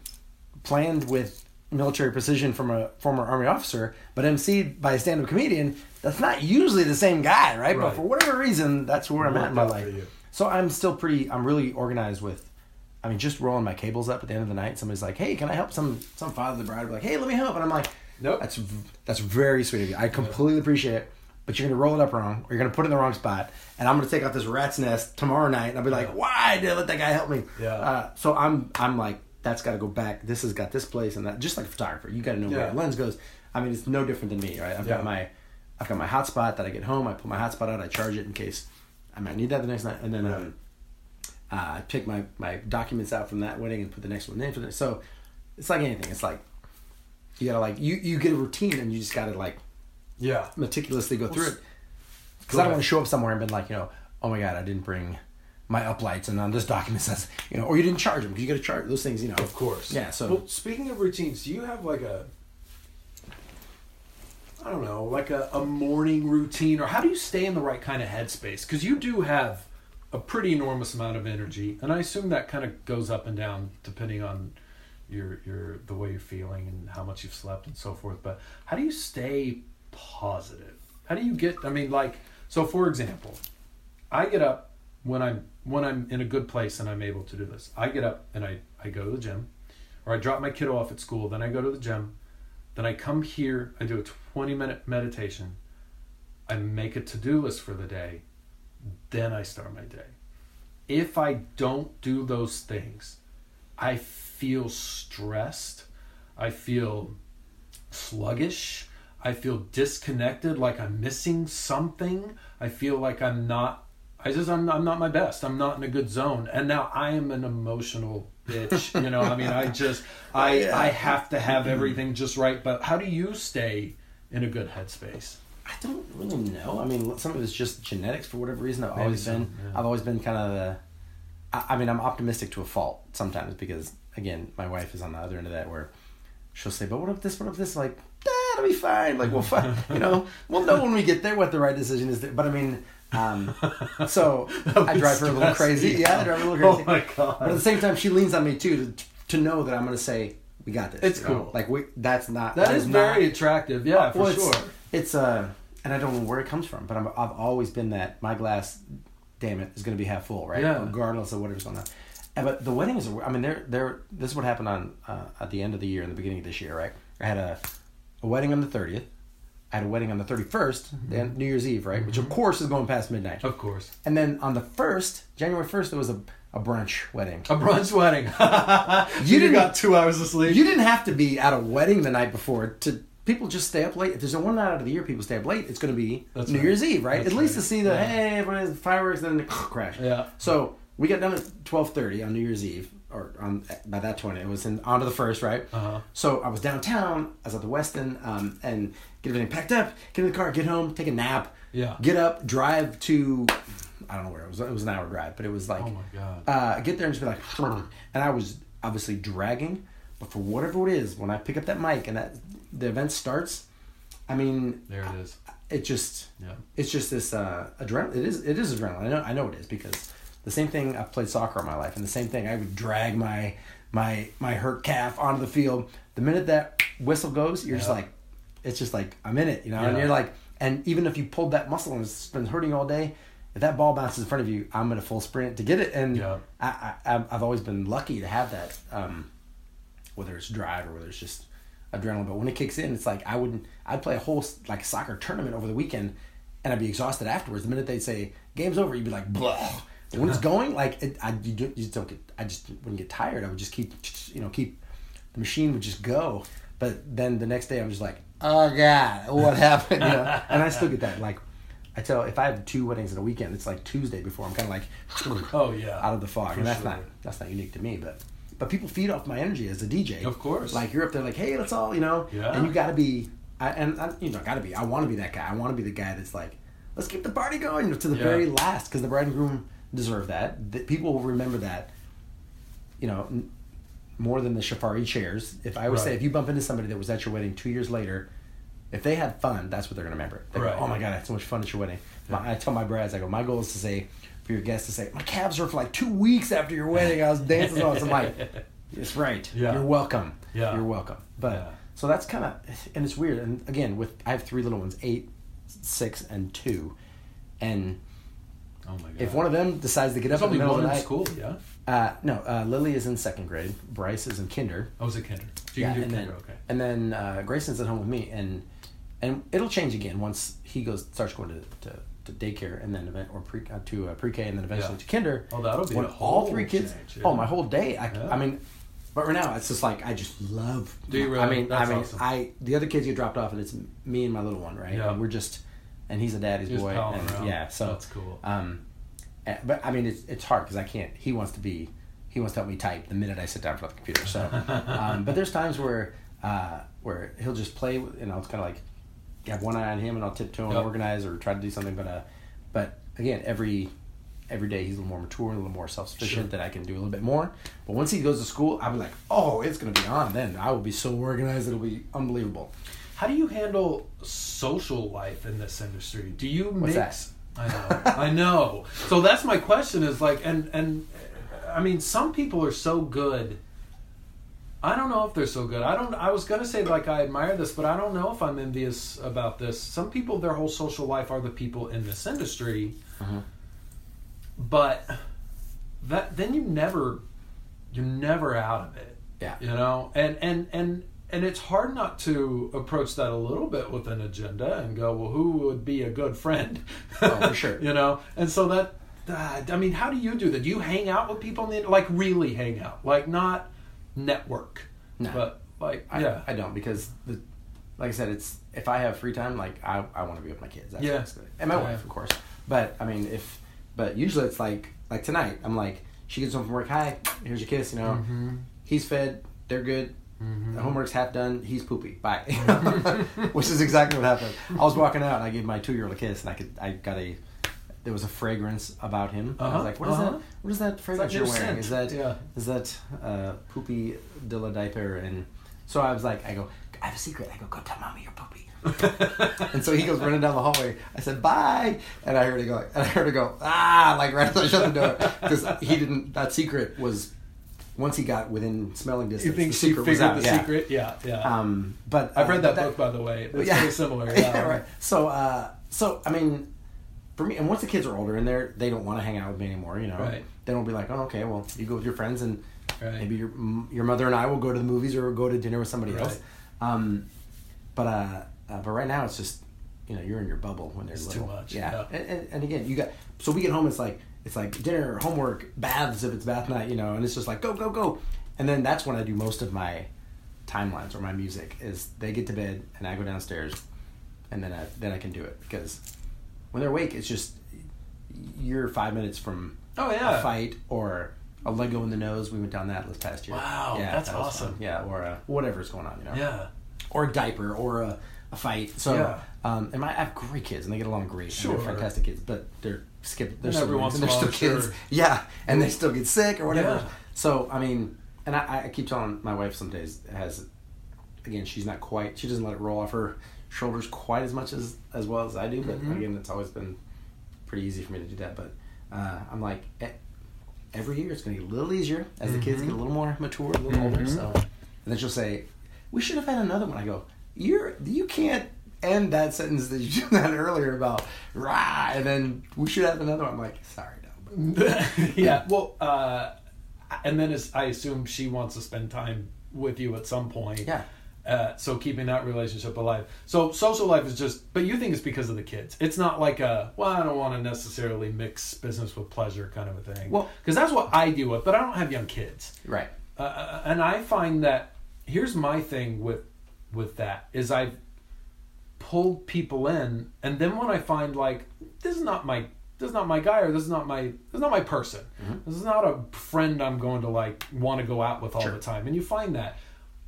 planned with military precision from a former army officer, but emceed by a stand-up comedian, that's not usually the same guy, right? But for whatever reason, that's where I'm at in my Worked out for life. So I'm still pretty. I'm really organized with. I mean, just rolling my cables up at the end of the night. Somebody's like, "Hey, can I help?" Some some father of the bride be like, "Hey, let me help," and I'm like, Nope. That's that's very sweet of you. I completely appreciate it." But you're gonna roll it up wrong, or you're gonna put it in the wrong spot, and I'm gonna take out this rat's nest tomorrow night, and I'll be like, "Why did I let that guy help me?" Yeah. Uh, so I'm I'm like, that's got to go back. This has got this place and that. Just like a photographer, you got to know where Yeah. your lens goes. I mean, it's no different than me, right? I've Yeah. got my I've got my hotspot that I get home. I put my hotspot out. I charge it in case I might need that the next night, and then um, uh, I pick my my documents out from that wedding and put the next one in for the. So it's like anything. It's like you gotta like you you get a routine and you just gotta like Yeah. meticulously go through it. Because I don't want to show up somewhere and been like, you know, oh my god, I didn't bring my uplights, and on this document says, you know, or you didn't charge them because you got to charge those things, you know. Of course. Yeah. So Well, speaking of routines, do you have like a I don't know, like a, a morning routine or how do you stay in the right kind of headspace? Because you do have a pretty enormous amount of energy, and I assume that kind of goes up and down depending on your your the way you're feeling and how much you've slept and so forth. But how do you stay positive? How do you get? I mean, like so. For example, I get up when I'm when I'm in a good place and I'm able to do this. I get up and I I go to the gym, or I drop my kid off at school. Then I go to the gym. Then I come here. I do a 20 minute meditation. I make a to do list for the day. Then I start my day. if I don't do those things, I feel stressed. I feel sluggish. I feel disconnected, like I'm missing something. I feel like I'm not. I just I'm I'm not my best. I'm not in a good zone. And now I am an emotional bitch. You know, I mean, I (laughs) just oh, I Yeah. I have to have mm-hmm. everything just right. But how do you stay in a good headspace? I don't really know. I mean, some of it's just genetics for whatever reason. I've Maybe always so, been. yeah. I've always been kind of the. I, I mean, I'm optimistic to a fault sometimes because again, my wife is on the other end of that where she'll say, "But what if this? What if this?" Like, it'll be fine. Like, we'll find, You know, we'll know when we get there what the right decision is. But I mean, um, so (laughs) I drive her a little crazy. Yeah, I drive her a little crazy. Oh my god! But at the same time, she leans on me too to, to know that I'm going to say, "We got this." It's you know? cool. Like we, that's not. that is not- very attractive. Yeah, for well, sure. It's uh, and I don't know where it comes from, but I'm, I've always been that my glass, damn it, is going to be half full, right? Yeah. Regardless of whatever's going on. And, but the wedding is, I mean, they're they're. This is what happened on uh, at the end of the year and the beginning of this year, right? I had a, a wedding on the thirtieth. I had a wedding on the thirty mm-hmm. then New Year's Eve, right? Which of mm-hmm. course is going past midnight. Of course. And then on the first, January first, there was a, a brunch wedding. A brunch wedding. (laughs) You you didn't- got two hours of sleep. You didn't have to be at a wedding the night before to people just stay up late. If there's a one night out of the year people stay up late, it's going to be That's New right. Year's Eve, right? That's At least right. to see the Yeah. hey, everybody's fireworks, and then (sniffs) crash. Yeah. So we got done at twelve thirty on New Year's Eve, or on by that point it was in on to the first, right? Uh-huh. So I was downtown. I was at the Westin, um, and get everything packed up, get in the car, get home, take a nap, Yeah. get up, drive to. I don't know where it was. It was an hour drive, but it was like Oh my god. uh, get there and just be like, (sniffs) and I was obviously dragging, but for whatever it is, when I pick up that mic and that the event starts, I mean, There it is. it just, Yeah. it's just this uh, adrenaline. It is, it is adrenaline. I know, I know it is because the same thing. I've played soccer all my life, and the same thing. I would drag my my my hurt calf onto the field. The minute that whistle goes, you're just like, it's just like I'm in it, you know. And you're like, and even if you pulled that muscle and it's been hurting all day, if that ball bounces in front of you, I'm in a full sprint to get it. And Yeah. I, I I've- I've always been lucky to have that, um, whether it's drive or whether it's just adrenaline. But when it kicks in, it's like I wouldn't. I'd play a whole like soccer tournament over the weekend, and I'd be exhausted afterwards. The minute they'd say game's over, you'd be like, blah. When it's going, like it, I you, don't- you just don't get. I just wouldn't get tired. I would just keep, you know, keep the machine would just go. But then the next day, I'm just like, oh god, what (laughs) happened? You know? and I still get that. Like, I tell if I have two weddings in a weekend, it's like Tuesday before I'm kind of like, (laughs) Oh yeah. out of the fog, For and that's sure. not that's not unique to me, but but people feed off my energy as a DJ. Of course. like you're up there, like, hey, let's all, you know, Yeah. and you got to be, I, and I, you know, got to be. I want to be that guy. I want to be the guy that's like, let's keep the party going to the Yeah. very last, because the bride and groom deserve that. That people will remember that. You know, n- more than the Chiavari chairs. If I would say, if you bump into somebody that was at your wedding two years later. If they had fun, that's what they're gonna remember. They Right. go, "Oh my god, I had so much fun at your wedding." My, I tell my brides, I go, "My goal is to say for your guests to say, my calves were for like two weeks after your wedding. I was dancing on." So I'm like, (laughs) "It's right. Yeah. You're welcome. Yeah. You're welcome." But Yeah. so that's kind of, and it's weird. And again, with I have three little ones, eight, six, and two, and Oh my god. if one of them decides to get There's up in the middle one of the night, school, yeah. uh, no, uh, Lily is in second grade. Bryce is in kinder. I was a kinder. So you Yeah, can do and kinder, then okay. and then uh, Grayson's at home with me, and and it'll change again once he goes starts going to, to, to daycare and then event or pre uh, to uh, pre K and then eventually Yeah. to kinder. Oh, that'll be when a all three kids. change, yeah. Oh, my whole day. I, Yeah. I mean, but right now it's just like I just love. Do you really? I mean, That's I mean, awesome. I the other kids get dropped off, and it's me and my little one, right? Yeah. And we're just, and he's a daddy's Just boy, and yeah. So That's cool. Um, eh, but I mean, it's it's hard because I can't. He wants to be. He wants to help me type the minute I sit down in front of the computer. So, (laughs) um, but there's times where uh, where he'll just play, with, you know, it's kind of like have one eye on him, and I'll tiptoe and Yep. organize or try to do something. But uh, but again, every every day he's a little more mature, a little more self sufficient. Sure. That I can do a little bit more. But once he goes to school, I'll be like, oh, it's gonna be on. Then I will be so organized, it'll be unbelievable. How do you handle social life in this industry? Do you What's mix? I know, I know. So that's my question. Is like, and and I mean, some people are so good. I don't know if they're so good. I don't. I was gonna say like I admire this, but I don't know if I'm envious about this. Some people, their whole social life are the people in this industry, Mhm. but that then you never, you're never out of it Yeah. you know and and and and it's hard not to approach that a little bit with an agenda and go well who would be a good friend Oh, for (laughs) sure. you know and so that Uh, I mean, how do you do that? Do you hang out with people the like really hang out, like not network, No. but like I, yeah, I don't because the like I said, it's if I have free time, like I, I want to be with my kids. That's Yeah. and my wife, of course. But I mean, if but usually it's like like tonight, I'm like she gets home from work. Hi, here's your kiss. You know, Mm-hmm. he's fed. They're good. The homework's half done. He's poopy. Bye. Mm-hmm. (laughs) (laughs) Which is exactly what happened. I was walking out and I gave my two year old a kiss and I could I got a there was a fragrance about him. And I Uh-huh, was like, what is uh-huh. that? What is that fragrance new you're wearing? scent. Is that Yeah. is that uh, poopy Dilla diaper? And so I was like, I go, I have a secret. I go, go tell mommy you're poopy. (laughs) and so he goes running down the hallway. I said bye, and I heard it go, and I heard it go, ah, like right as I shut the door because he didn't. That secret was once he got within smelling distance. you think the she secret figured was out. the yeah. secret? Yeah, yeah. Um, but I've uh, read that, but book by the way. It's yeah. very similar. (laughs) Yeah, right. So, uh, so I mean, for me, and once the kids are older and they're they don't want to hang out with me anymore, you know, Right. they don't be like, oh, okay, well, you go with your friends, and Right. maybe your your mother and I will go to the movies or go to dinner with somebody else. Um, but uh, uh, but right now it's just you know you're in your bubble when they're It's too much, Yeah. yeah. And, and, and again, you got so we get home. It's like it's like dinner, homework, baths if it's bath night, you know, and it's just like go go go, and then that's when I do most of my timelines or my music is they get to bed and I go downstairs, and then I then I can do it because when they're awake, it's just you're five minutes from Oh, yeah. a fight or a Lego in the nose. We went down that this past year. Wow, yeah, that's that awesome. fun. Yeah, or uh, whatever's going on, you know yeah. or a diaper or a, a fight. So, Yeah. Um, and my, I have great kids and they get along great. Sure. they're fantastic kids, but they're skip. They're And still every once and in they're still kids. sure. Yeah, and they still get sick or whatever. Yeah. So I mean, and I, I keep telling my wife some days has, again, she's not quite. She doesn't let it roll off her shoulders quite as much as as well as I do. But Mhm. again, it's always been pretty easy for me to do that. But uh, I'm like. Every year it's going to get a little easier as the kids get a little more mature, a little older. Mhm. So, and then she'll say, "We should have had another one." I go, "You're you can't end that sentence that you (laughs) that earlier about rah," and then we should have another one. I'm like, "Sorry, no." (laughs) Yeah. Well, uh, and then as I assume she wants to spend time with you at some point. Yeah. Uh, so keeping that relationship alive. So social life is just, but you think it's because of the kids. It's not like a, well, I don't want to necessarily mix business with pleasure kind of a thing. Well- because that's what I deal with, but I don't have young kids. Right. Uh, and I find that here's my thing with with that is I've pulled people in, and then when I find like this is not my this is not my guy or this is not my this is not my person. Mm-hmm. This is not a friend I'm going to like want to go out with all Sure. the time. And you find that,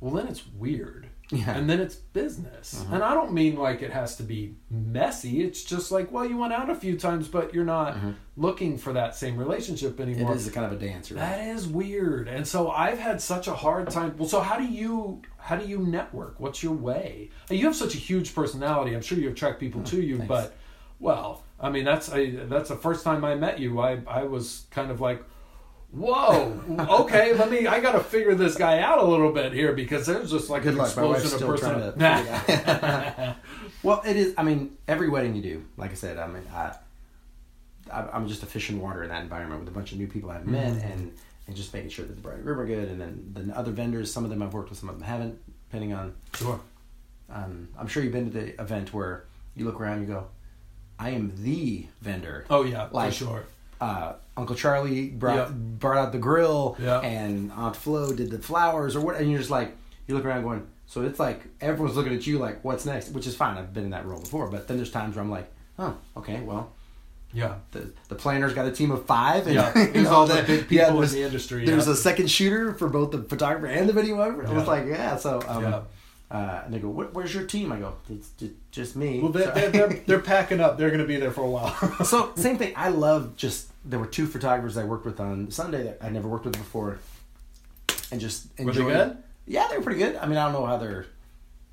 well, then it's weird. Yeah. And then it's business. Uh-huh. And I don't mean like it has to be messy. It's just like, well, you went out a few times, but you're not uh-huh. looking for that same relationship anymore. is a kind of a dance, right? That is weird. And so I've had such a hard time. Well, so how do you how do you network? What's your way? You have such a huge personality. I'm sure you attract people oh, to you, thanks. but well, I mean that's I, that's the first time I met you. I I was kind of like, whoa, okay, let me. I got to figure this guy out a little bit here because there's just like Good an luck. Explosion of trying to. personality. figure out. well, it is. I mean, every wedding you do, like I said, I mean, I, I, I'm just a fish in water in that environment with a bunch of new people I've met, Mm-hmm. and and just making sure that the bride and groom are good, and then the other vendors. Some of them I've worked with, some of them haven't, depending on. Sure. Um, I'm sure you've been to the event where you look around, and you go, "I am the vendor." Oh yeah, Like- for sure. Uh, Uncle Charlie brought Yeah. brought out the grill, Yeah. and Aunt Flo did the flowers or what, and you're just like you look around going. So it's like everyone's looking at you like, what's next? Which is fine. I've been in that role before, but then there's times where I'm like, oh, okay, well, Yeah. the the planner's got a team of five, and Yeah, (laughs) there's all the big people yeah, in the industry, There's yeah. a second shooter for both the photographer and the videographer. I was Yeah. like, yeah. So, um, Yeah. Uh, and they go, Where, "Where's your team?" I go, "It's just, me." Well, they're, they're, they're, they're (laughs) packing up. They're going to be there for a while. (laughs) so same thing. I love just there were two photographers I worked with on Sunday that I never worked with before, and just Were they enjoyed- good? Yeah, they were pretty good. I mean, I don't know how they're.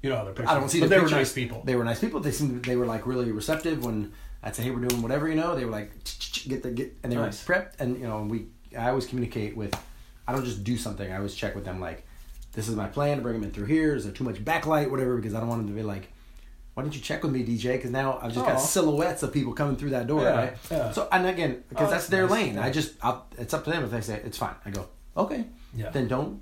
you know, how they're I don't see but the they were nice people. They were nice people. They seemed they were like really receptive when I'd say, "Hey, we're doing whatever," you know. They were like, "Get the get," and they were prepped. And you know, we I always communicate with. I don't just do something. I always check with them like, "This is my plan to bring them in through here. Is there too much backlight, whatever?" Because I don't want them to be like. Why didn't you check with me, DJ? Because now I've just Aw. got silhouettes of people coming through that door, Yeah, right? yeah. So and again, because Oh, that's that's their nice, lane. yeah. I just, I'll, it's up to them if they say it's fine. I go, okay, Yeah. then don't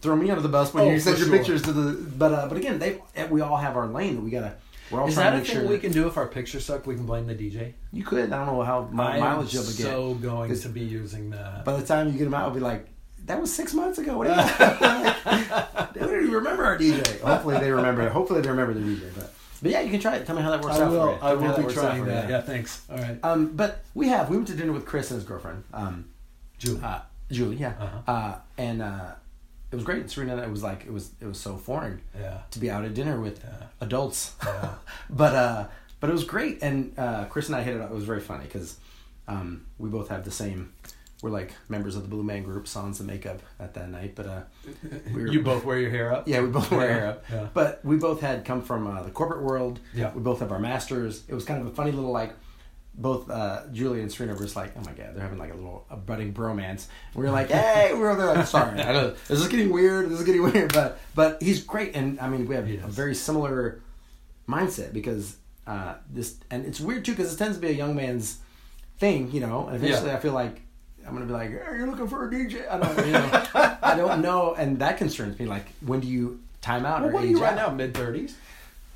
throw me under the bus when Oh, you send your sure. pictures to the. But uh, but again, they we all have our lane that we gotta. We're all Is trying that to a thing sure we can do if our picture suck? We can blame the DJ. You could. I don't know how my mileage you'll be so going to be using that. By the time you get them out, I'll be like, that was six months ago. What do you? (laughs) they don't even remember our DJ. Hopefully they remember. Hopefully they remember the DJ. But but yeah, you can try it. Tell me how that works I out for you. I Tell me how will be trying that. Yeah, thanks. All right. Um, but we have. We went to dinner with Chris and his girlfriend, um, Julie. uh, Julie. Yeah. Uh-huh. Uh, and uh, it was great. Serena. It was like it was it was so foreign yeah. to be out at dinner with Yeah. adults. Yeah. (laughs) but uh, but it was great, and uh, Chris and I hit it. off. It was very funny because um, we both have the same. We're like members of the Blue Man Group, sans the makeup at that night. But uh, we were, You both wear your hair up. yeah, we both wear hair up. yeah. But we both had come from uh, the corporate world. Yeah. We both have our masters. It was kind of a funny little like. Both uh, Julie and Serena were just like, oh my god, they're having like a little a budding bromance. We were like, hey, we were there like, sorry, I know this is getting weird. This is getting weird, but but he's great, and I mean we have a very similar mindset because uh, this and it's weird too because it tends to be a young man's thing, you know. And eventually, Yeah. I feel like I'm gonna be like, hey, you're looking for a DJ. I don't, you (laughs) know, I don't know, and that concerns me. Like, when do you time out Well, or what are you right out? now? Mid thirties.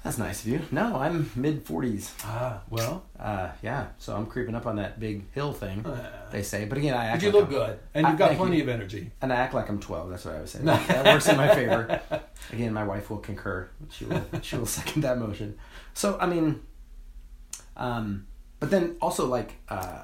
That's nice of you. No, I'm mid 40s. Ah, well. Uh, yeah, so I'm creeping up on that big hill thing. Uh, They say, but again, I act But you like look I'm- good, and I- you've got plenty you. of energy. and I act like I'm 12. That's what I was saying. (laughs) that works in my favor. Again, my wife will concur. She will. She will (laughs) second that motion. So I mean, um, but then also like uh,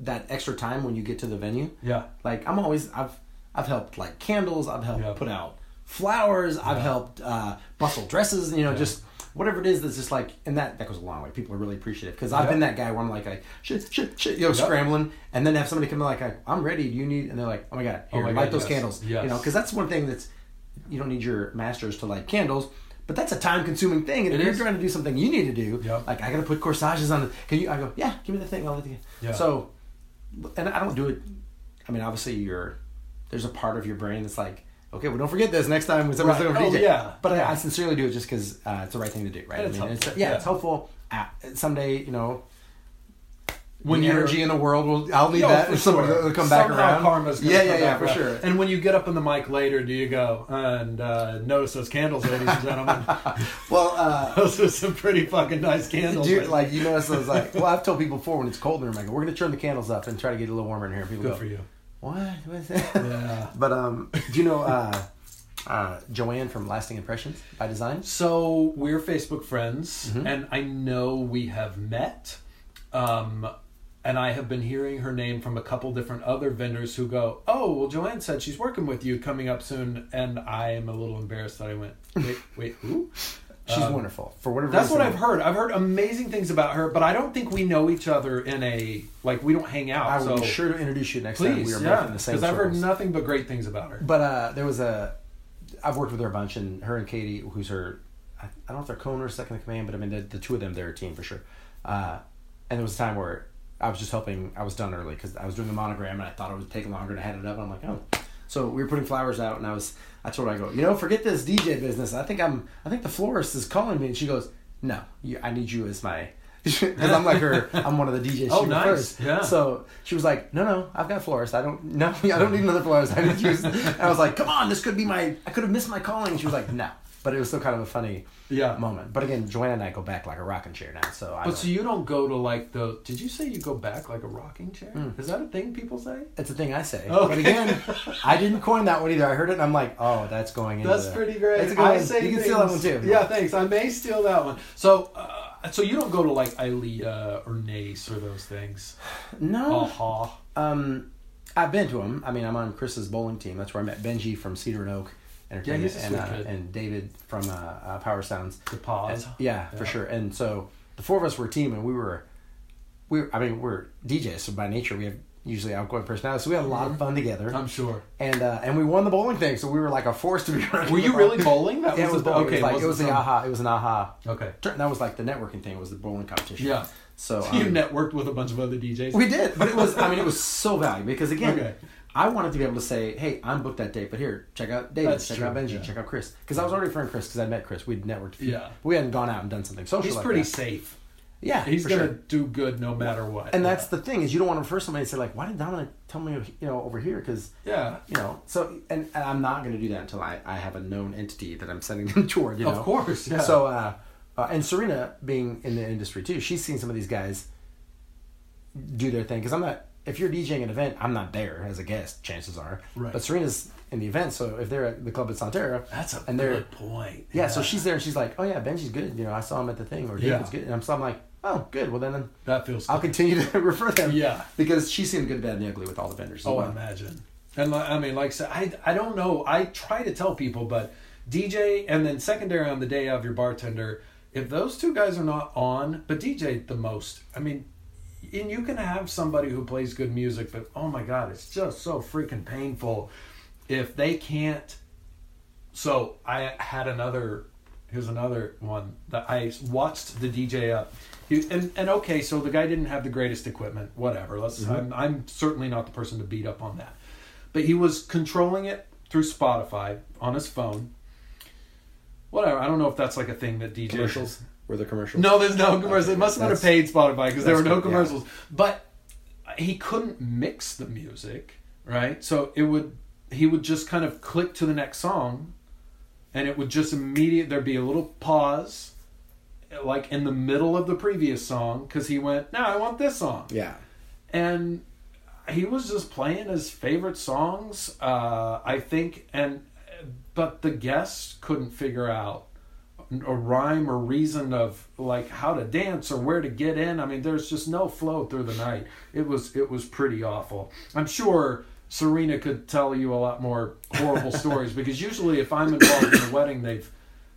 that extra time when you get to the venue. Yeah. Like I'm always I've I've helped like candles. I've helped Yeah. put out flowers. I've helped uh, bustle dresses. You know, Yeah. just whatever it is that's just like and that that goes a long way. People are really appreciative because I've Yeah. been that guy where I'm like, like shit, shit, shit, you know, scrambling, and then have somebody come in like, I'm ready. Do you need? And they're like, oh my god, Oh my light God, those yes. candles. Yes. You know, because that's one thing that's you don't need your masters to light candles. But that's a time-consuming thing, and if It you're is. trying to do something you need to do, like I gotta put corsages on. The, can you? I go, yeah, give me the thing. I'll let you. Yeah. So, and I don't do it. I mean, obviously, you're there's a part of your brain that's like, okay, well, don't forget this next time when someone's Right. for Oh, DJ. yeah. But I, Yeah. I sincerely do it just because uh, it's the right thing to do, right? I mean, helpful. yeah, Yeah. it's helpful. Uh, someday, you know, When the you're- energy in the world will, I'll need Yeah, that for somebody sure. come back Somehow around. Karma's yeah, yeah, yeah, for around. sure. And when you get up on the mic later, do you go and uh, notice those candles, ladies and gentlemen? (laughs) well, uh, (laughs) those are some pretty fucking nice candles. Dude, like you notice those like (laughs) well I've told people before when it's cold in the room we're gonna turn the candles up and try to get a little warmer in here. People Good go for you. what? What is that? Yeah. But um, do you know uh, uh, Joanne from Lasting Impressions by Design? So we're Facebook friends, Mhm. and I know we have met. Um, and I have been hearing her name from a couple different other vendors who go, "Oh, well, Joanne said she's working with you coming up soon," and I am a little embarrassed that I went, "Wait, (laughs) wait, who?" She's Um, wonderful for whatever. That's what. I've heard. I've heard amazing things about her, but I don't think we know each other in a like we don't hang out. I will so be sure to introduce you next time please, we are yeah, both in the same because I've heard nothing but great things about her. But uh, there was a, I've worked with her a bunch, and her and Katie, who's her, I, I don't know if they're co-owner second in command, but I mean the, the two of them, they're a team for sure. Uh, and there was a time where I was just hoping I was done early because I was doing the monogram, and I thought it would take longer, and I had it up, and I'm like, oh. So we were putting flowers out, and I was, I told her, I go, you know, forget this DJ business. I think I'm, I think the florist is calling me, and she goes, no, you, I need you as my. (laughs) Because I'm like her, I'm one of the DJs. (laughs) Oh, she nice. prefers. Yeah. So she was like, "No, no, I've got florist. I don't. No, (laughs) I don't need another florist. I need you." And I was like, "Come on, this could be my. I could have missed my calling." And she was like, "No," but it was still kind of a funny Yeah. moment. But again, Joanna and I go back like a rocking chair now. So I. But don't- so you don't go to like the? Did you say you go back like a rocking chair? Mm. Is that a thing people say? it's a thing I say. Okay. But again, I didn't coin that one either. I heard it and I'm like, "Oh, that's going into." That's the- pretty great. It's a good I one. say You can steal that one too. Yeah, thanks. I may steal that one. So, uh, so you don't go to like ILEA or NACE or those things. (sighs) No. Aha. Um, I've been to them. I mean, I'm on Chris's bowling team. That's where I met Benji from Cedar and Oak Entertainment, he's a and uh, and David from uh, uh, Power Sounds. The pause. And- yeah, for sure. And so the four of us were a team, and we were, we were, I mean, we're DJs, so by nature we have usually outgoing personalities, so we had a lot of fun together. I'm sure. and uh, and we won the bowling thing, so we were like a force to be around. Were you really bowling? That Yeah, was the- bowling. Okay, it was like it was the some- aha. It was an aha. Okay. That was like the networking thing. It was the bowling competition. Yeah. So So you um, networked with a bunch of other DJs. we did, but it was. I mean, it was so valuable because again, Okay. I wanted to be able to say, "Hey, I'm booked that date, but here, check out David, That's check true, out Benji, yeah. check out Chris." Because I was already friend Chris because I met Chris. We'd networked. a few- Yeah. we hadn't gone out and done something social. He's like pretty that. safe. Yeah, He's gonna sure. do good no matter what. And that's the thing is you don't want to refer somebody and say like, "Why did Dominic tell me you know over here?" Because yeah. you know, so and, and I'm not going to do that until I, I have a known entity that I'm sending (laughs) them toward. You know, Of course. Yeah. So, uh, uh, and Serena being in the industry too, she's seen some of these guys do their thing. Because I'm not, if you're DJing an event, I'm not there as a guest. Chances are, Right. But Serena's in the event, so if they're at the club at Sonterra, That's a and they're good point. yeah, so she's there and she's like, oh yeah, Benji's good. You know, I saw him at the thing, or Yeah. David's good, and I'm, so I'm like, oh good. Well then, that feels. I'll good. continue to (laughs) refer them. Yeah. because she's seen good, bad, and ugly with all the vendors. Oh, I imagine. And li- I mean, like I said, I, I don't know. I try to tell people, but DJ and then secondary on the day of your bartender, if those two guys are not on, but DJ the most. I mean, and you can have somebody who plays good music, but oh my God, it's just so freaking painful if they can't. So I had another. Here's another one that I watched the DJ up. He, and and okay, so the guy didn't have the greatest equipment. Whatever. Let's. Mm-hmm. I'm, I'm certainly not the person to beat up on that, but he was controlling it through Spotify on his phone. Whatever. I don't know if that's like a thing that DJs. Were the commercials. no, there's no commercials. It must have been a paid Spotify because there were no good, yeah. commercials. But he couldn't mix the music, right? So it would he would just kind of click to the next song, and it would just immediate there'd be a little pause, like in the middle of the previous song, because he went, "Now I want this song." Yeah, and he was just playing his favorite songs uh, i think and but the guests couldn't figure out a rhyme or reason of like how to dance or where to get in i mean there's just no flow through the night it was it was pretty awful i'm sure serena could tell you a lot more horrible (laughs) stories because usually if i'm involved in a wedding they've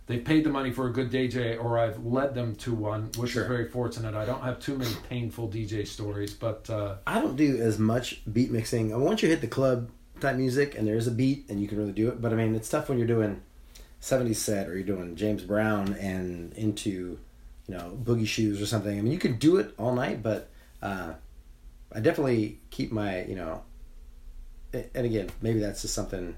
they've paid the money for a good DJ or I've led them to one, which Sure. is very fortunate. I don't have too many painful DJ stories, but uh, I don't do as much beat mixing. Once you hit the club type music and there's a beat and you can really do it, but I mean it's tough when you're doing 70s set or you're doing James Brown and into you know boogie shoes or something. I mean you can do it all night, but uh, I definitely keep my you know. And again, maybe that's just something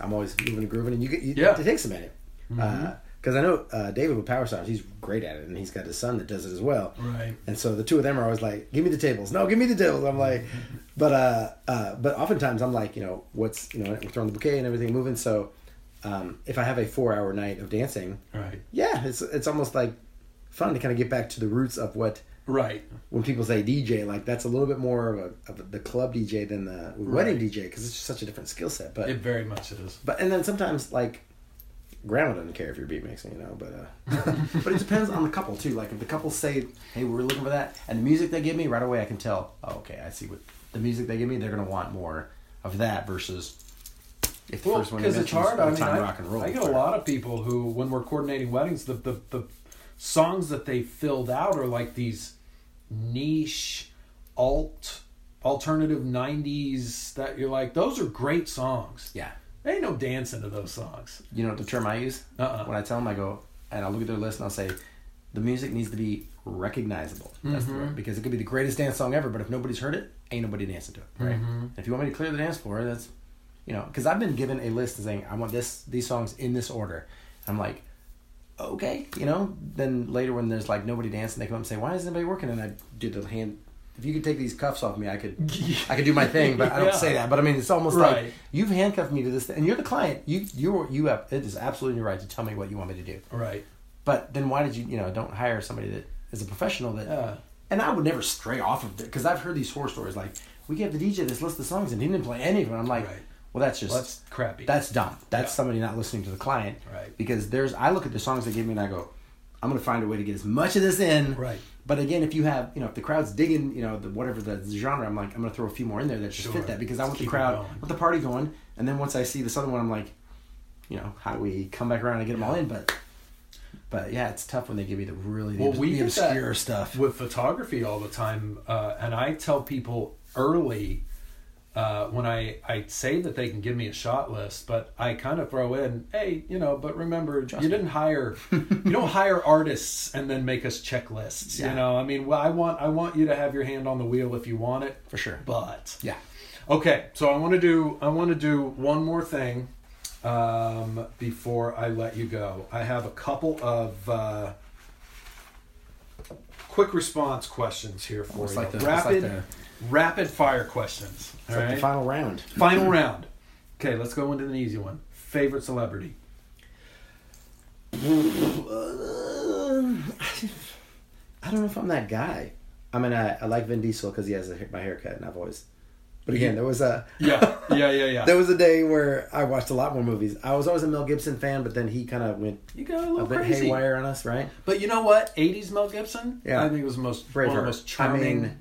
I'm always moving and grooving, and you get you, Yeah. it takes a minute. Because I know uh, David with Power Sounds, he's great at it, and he's got his son that does it as well. Right. And so the two of them are always like, "Give me the tables." No, give me the tables. I'm like, (laughs) but uh, uh, but oftentimes I'm like, you know, what's you know, we're throwing the bouquet and everything moving. So um, if I have a four hour night of dancing, right, yeah, it's it's almost like fun to kind of get back to the roots of what right, when people say DJ, like that's a little bit more of, a, of a, the club DJ than the wedding Right. DJ because it's just such a different skill set. But it very much is. but and then sometimes like grandma doesn't care if you're beat mixing, you know. But uh, (laughs) but it depends on the couple too. Like if the couple say, "Hey, we're looking for that," and the music they give me right away, I can tell. Oh, okay, I see what the music they give me. They're gonna want more of that versus if the Well, first one because it's hard. I mean, I, rock and roll. I get a lot of people who, when we're coordinating weddings, the, the the songs that they filled out are like these niche alt alternative 90s that you're like those are great songs Yeah, there ain't no dancing to those songs you know what the term I use Uh-uh. when I tell them, I go and I'll look at their list and I'll say, the music needs to be recognizable. That's Mm-hmm. word. because it could be the greatest dance song ever, but if nobody's heard it, ain't nobody dancing to it, right? Mm-hmm. If you want me to clear the dance floor, that's you know, because I've been given a list saying I want this these songs in this order. I'm like, okay, you know. Then later when there's like nobody dancing, they come up and say, why isn't anybody working? And I do the hand. If you could take these cuffs off me, I could, (laughs) I could do my thing. But I don't Yeah. say that. But I mean, it's almost Right. like you've handcuffed me to this, thing, and you're the client. You, you, you have. It is absolutely your right to tell me what you want me to do. right But then why did you, you know, don't hire somebody that is a professional that. Yeah. And I would never stray off of it because I've heard these horror stories like we gave the DJ this list of songs and he didn't play any of them. I'm like, Right. Well, that's just well, that's crappy that's dumb. That's Yeah. somebody not listening to the client. Right. Because there's, I look at the songs they give me and I go, I'm going to find a way to get as much of this in. Right. But again, if you have, you know, if the crowd's digging, you know, the whatever the genre, I'm like, I'm going to throw a few more in there that just Sure. fit that because I want the crowd, with the party going. And then once I see this other one, I'm like, you know, how do we come back around and get them all in? But, but yeah, it's tough when they give you the really well, the, we the obscure stuff. with photography all the time, uh, and I tell people early uh, when I I say that they can give me a shot list, but I kind of throw in, hey, you know, but remember, you me. didn't hire, (laughs) you don't hire artists and then make us checklists. Yeah. You know, I mean, well, I want I want you to have your hand on the wheel if you want it, For sure. but Yeah. Okay, so I want to do I want to do one more thing um, before I let you go. I have a couple of uh, quick response questions here for you. like the- rapid rapid fire questions. All like the final round. Final (clears throat) round. Okay, let's go into an easy one. Favorite celebrity. I don't know if I'm that guy. I mean, I, I like Vin Diesel because he has a, my haircut, and I've always. But again, there was a yeah, yeah, yeah, yeah. (laughs) there was a day where I watched a lot more movies. I was always a Mel Gibson fan, but then he kind of went you got a little a bit crazy. haywire on us, right? But you know what? '80s Mel Gibson. Yeah. I think it was the most one of the most charming. I mean,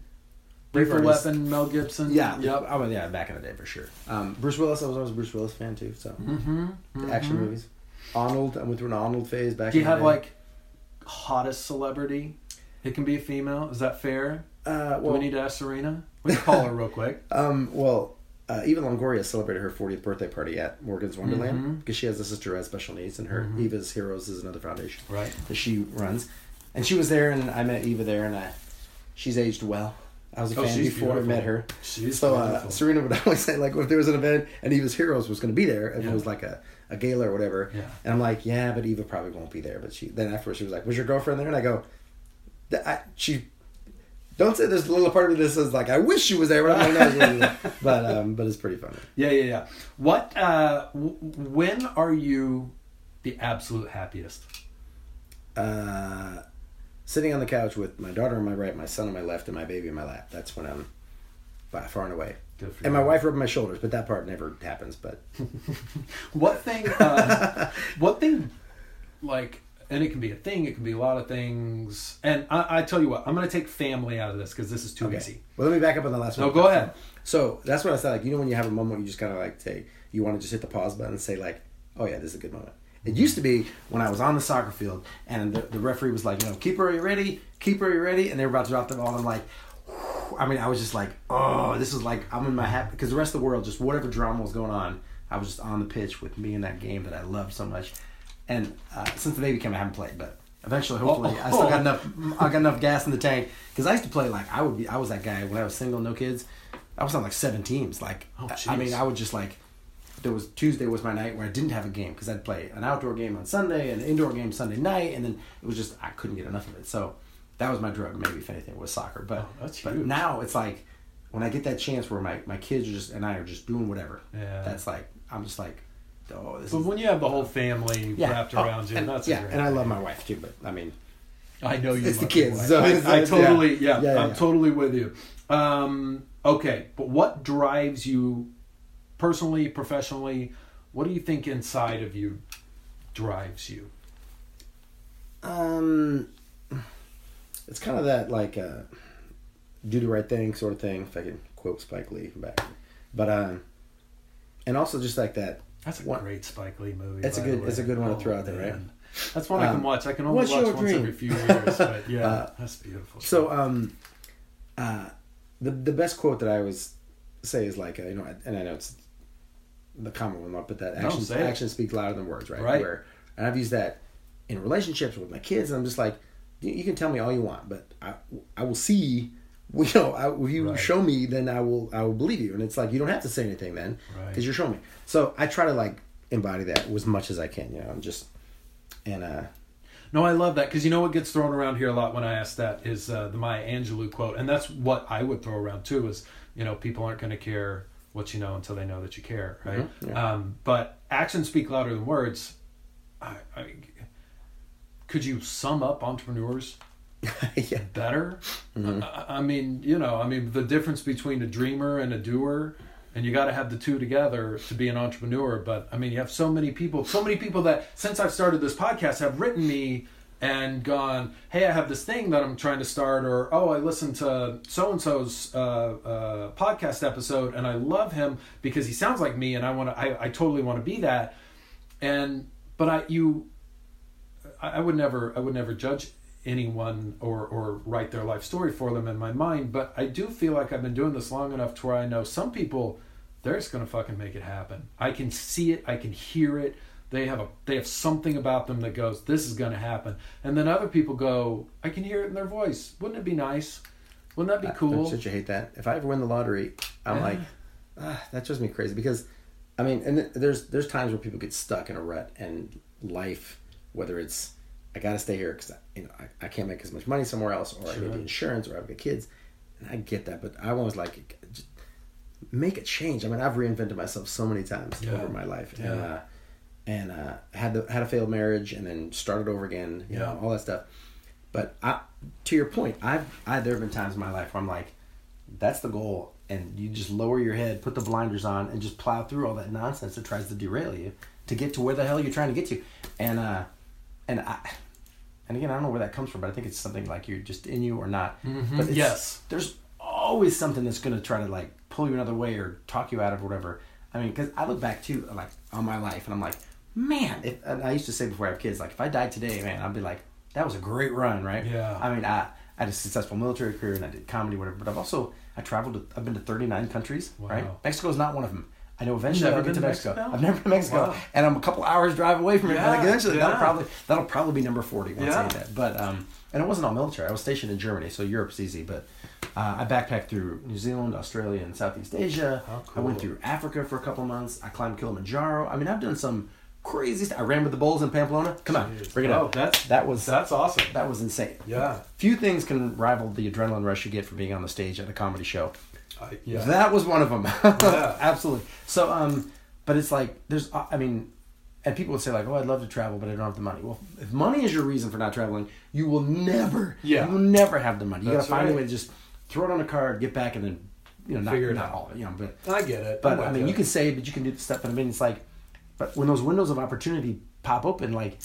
Lethal Weapon, Mel Gibson. Yeah, Yep. I mean, yeah, back in the day for sure. Um, Bruce Willis, I was always a Bruce Willis fan too. So Mm-hmm. the action movies. Arnold, I went through an Arnold phase back. Do you have day. like hottest celebrity? It can be a female. Is that fair? Uh, Do we need to ask Serena? We can call her real (laughs) quick. um, well, uh, Eva Longoria celebrated her 40th birthday party at Morgan's Wonderland Mhm. because she has a sister who has special needs, and her Mhm. Eva's Heroes is another foundation Right. that she runs. And she was there, and I met Eva there, and I, she's aged well. I was a Oh, fan before beautiful. I met her. She's So uh. Serena would (laughs) always say, like, if there was an event and Eva's Heroes was going to be there, and Yeah. it was like a, a gala or whatever, Yeah. and I'm like, yeah, but Eva probably won't be there. But she then afterwards she was like, was your girlfriend there? And I go, I, she. Don't say there's a little part of me that says like I wish she was there, but I'm like, no, (laughs) but um, but it's pretty funny. Yeah, yeah, yeah. What? Uh, w- when are you the absolute happiest? Uh, sitting on the couch with my daughter on my right, my son on my left, and my baby in my lap. That's when I'm by far and away. And my wife rubbing my shoulders, but that part never happens. But (laughs) What thing? Uh, (laughs) what thing? Like, and it can be a thing. It can be a lot of things. And I, I tell you what, I'm going to take family out of this because this is too okay. easy. Well, let me back up on the last No, one. No, go ahead. So that's what I said. Like you know, when you have a moment, you just kind of like say you want to just hit the pause button and say like, "Oh yeah, this is a good moment." It used to be when I was on the soccer field and the, the referee was like, "You know, keeper, are you ready? Keeper, are you ready?" And they were about to drop the ball. And I'm like, I mean, I was just like, "Oh, this is like I'm in my happy," because the rest of the world, just whatever drama was going on, I was just on the pitch with me in that game that I loved so much. And uh, since the baby came, I haven't played, but eventually, hopefully, I still got enough. I got enough gas in the tank because I used to play like I would be. I was that guy when I was single, no kids. I was on like seven teams. Like, Oh, I mean. I would just like. There was Tuesday was my night where I didn't have a game because I'd play an outdoor game on Sunday and an indoor game Sunday night, and then it was just I couldn't get enough of it. So that was my drug, maybe if anything, was soccer. But Oh, that's but now it's like when I get that chance where my, my kids are just and I are just doing whatever. Yeah. That's like I'm just like, oh, this But is when you have the whole family yeah. wrapped Oh, around you, and, that's yeah. great And I love my wife too, but I mean, I know you. It's the kids, so I, it's- I totally, yeah. yeah, Yeah, yeah, I'm totally with you. Um, okay, but what drives you personally, professionally? What do you think inside of you drives you? um, it's kind of that like uh, do the right thing sort of thing. If I can quote Spike Lee back, but um, and also just like that. That's a One- great Spike Lee movie. It's a good- it's a good one to Oh, throw out there, right? That's one I can Um, watch. I can only watch once dream? every few years, but (laughs) yeah, Uh, that's beautiful. So um, uh, the the best quote that I always say is like uh, you know, and I know it's the common one, but that No, action say it. action speaks louder than words, right? Right. Where and I've used that in relationships with my kids, and I'm just like, you, can tell me all you want, but I I will see. (laughs) You know, I, if you Right. show me, then I will I will believe you, and it's like you don't have to say anything then Right. because you're showing me. So I try to like embody that as much as I can, you know, and just and uh No, I love that because you know what gets thrown around here a lot when I ask that is uh, the Maya Angelou quote, and that's what I would throw around too. Is you know people aren't going to care what you know until they know that you care, right? Mhm, yeah. Um, but actions speak louder than words. I, I, could you sum up entrepreneurs (laughs) yeah. better? Mm-hmm. I, I mean, you know, I mean the difference between a dreamer and a doer. And you got to have the two together to be an entrepreneur. But I mean, you have so many people, so many people that since I've started this podcast have written me and gone, "Hey, I have this thing that I'm trying to start," or "Oh, I listened to so and so's uh, uh, podcast episode and I love him because he sounds like me, and I want to, I, I totally want to be that." And but I, you, I, I would never, I would never judge anyone or or write their life story for them in my mind. But I do feel like I've been doing this long enough to where I know some people they're just gonna fucking make it happen. I can see it, I can hear it. They have a they have something about them that goes, This is gonna happen. And then other people go, I can hear it in their voice. Wouldn't it be nice? Wouldn't that be cool? Don't you hate that? If I ever win the lottery, I'm Yeah. like, ah, that drives me crazy because, I mean, and there's there's times where people get stuck in a rut and life, whether it's I got to stay here because you know I, I can't make as much money somewhere else, or I need insurance, or I've got kids, and I get that, but I always like make a change. I mean, I've reinvented myself so many times Yeah. over my life, and Yeah. uh, and uh, had the, had a failed marriage, and then started over again, you Yeah. know, all that stuff. But I, to your point, I've I there have been times in my life where I'm like, that's the goal, and you just lower your head, put the blinders on, and just plow through all that nonsense that tries to derail you to get to where the hell you're trying to get to, and uh, and I. And again, I don't know where that comes from, but I think it's something like you're just in you or not. Mm-hmm. But it's, Yes. there's always something that's going to try to like pull you another way or talk you out of whatever. I mean, because I look back too, like on my life, and I'm like, man. If, and I used to say before I have kids, like if I died today, man, I'd be like, that was a great run, right? Yeah. I mean, I, I had a successful military career and I did comedy, whatever. But I've also I traveled. To, I've been to 39 countries, right? Wow. Mexico's not one of them. I know eventually Never I'll get to Mexico. Mexico? I've never been to Mexico, Wow. and I'm a couple hours drive away from it. Yeah, But eventually, yeah. that'll probably that'll probably be number 40 once I Yeah. get that. But um, and it wasn't all military. I was stationed in Germany, so Europe's easy. But uh, I backpacked through New Zealand, Australia, and Southeast Asia. How I went through Africa for a couple months. I climbed Kilimanjaro. I mean, I've done some crazy stuff. I ran with the bulls in Pamplona. Come on, Jeez. bring it Oh, up. that's- that was That's awesome. that was insane. Yeah. Few things can rival the adrenaline rush you get from being on the stage at a comedy show. I, yeah. That was one of them. (laughs) Yeah. Absolutely. So, um, but it's like there's, uh, I mean, and people would say like, "Oh, I'd love to travel, but I don't have the money." Well, if money is your reason for not traveling, you will never, Yeah. you will never have the money. You gotta find a way to just throw it on a card, get back, and then, you know, not, Figure it not out. all, you know, but I get it. but I mean, you can say, but you can do the stuff. And I mean, it's like, but when those windows of opportunity pop open, like,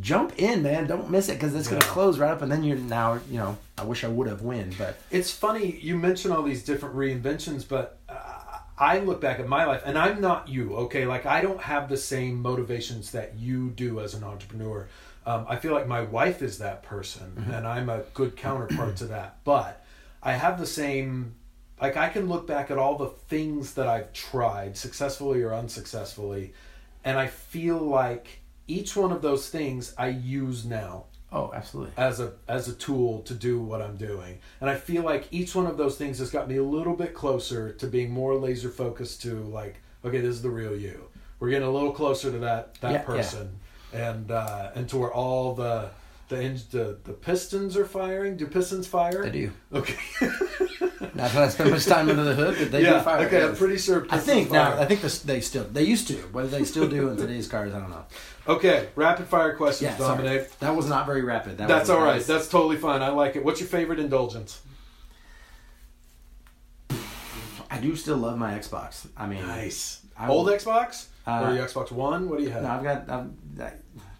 jump in, man. Don't miss it because it's going to close right up, and then you're now, you know, I wish I would have win, but It's funny you mention all these different reinventions, but uh, I look back at my life, and I'm not you. Okay, like I don't have the same motivations that you do as an entrepreneur. Um, I feel like my wife is that person, and I'm a good counterpart to that. But I have the same. Like I can look back at all the things that I've tried, successfully or unsuccessfully, and I feel like each one of those things I use now oh, absolutely. as a as a tool to do what I'm doing. And I feel like each one of those things has got me a little bit closer to being more laser focused to like, okay, this is the real you. We're getting a little closer to that that Yeah, yeah. person, and uh, and to where all the the, the the pistons are firing. Do pistons fire? They do. Okay. (laughs) Not that I spend much time under the hood, but they yeah. do fire. okay. I'm pretty sure. I think fire. now. I think this, they still they used to. Whether they still do in (laughs) today's cars, I don't know. Okay. Rapid fire questions, Yeah. Dominic. That was not very rapid. That That's all right. all that right. was- That's totally fine. I like it. What's your favorite indulgence? I do still love my Xbox. I mean, Nice. I Old Xbox Uh, or your Xbox One? What do you have? No, I've got I've, I,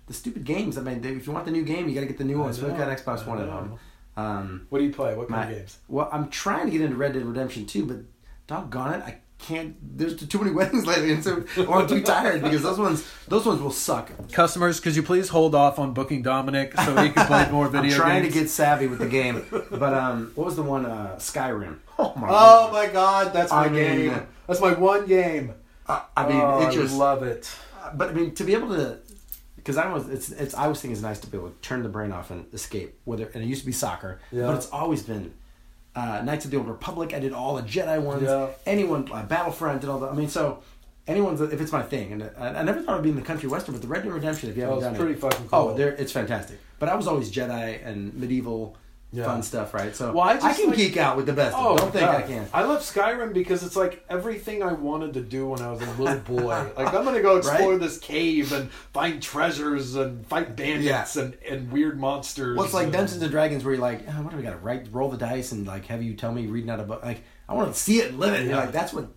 the stupid games. I mean, they- if you want the new game, you got to get the new I one. So I've got Xbox One at know. home. Um, What do you play? What kind my, of games? well, I'm trying to get into Red Dead Redemption 2, but doggone it, I can't. There's too many (laughs) weddings lately, and so or I'm too tired because those ones those ones will suck. Customers, could you please hold off on booking Dominic so he can play more (laughs) video I'm trying games? to get savvy with the game, but um, what was the one? Uh, Skyrim. Oh my! (laughs) Oh my god, that's my I mean- game. That's my one game. I, I mean, Oh, it just. I love it. but I mean, to be able to, because I was, it's, it's. I always think it's nice to be able to turn the brain off and escape. Whether and it used to be soccer, Yeah. but it's always been uh, Knights of the Old Republic. I did all the Jedi ones. Yeah. Anyone, uh, Battlefront, did all the. I mean, so anyone's if it's my thing, and I, I never thought it'd be in the country western, but the Red Dead Redemption, if you Oh, haven't it's done pretty it, fucking cool. oh, it's fantastic. But I was always Jedi and medieval. Yeah. Fun stuff, right? So Well, I just can like- geek out with the best. Oh. Don't think God. I can. I love Skyrim because it's like everything I wanted to do when I was a little (laughs) boy. like I'm gonna go explore Right? this cave and find treasures and fight bandits Yeah. and, and weird monsters. Well, it's like and- Dungeons and Dragons, where you're like, oh, what do we got to write, roll the dice, and like have you tell me reading out a book? Like, I want to see it and live it. Yeah. like, that's what,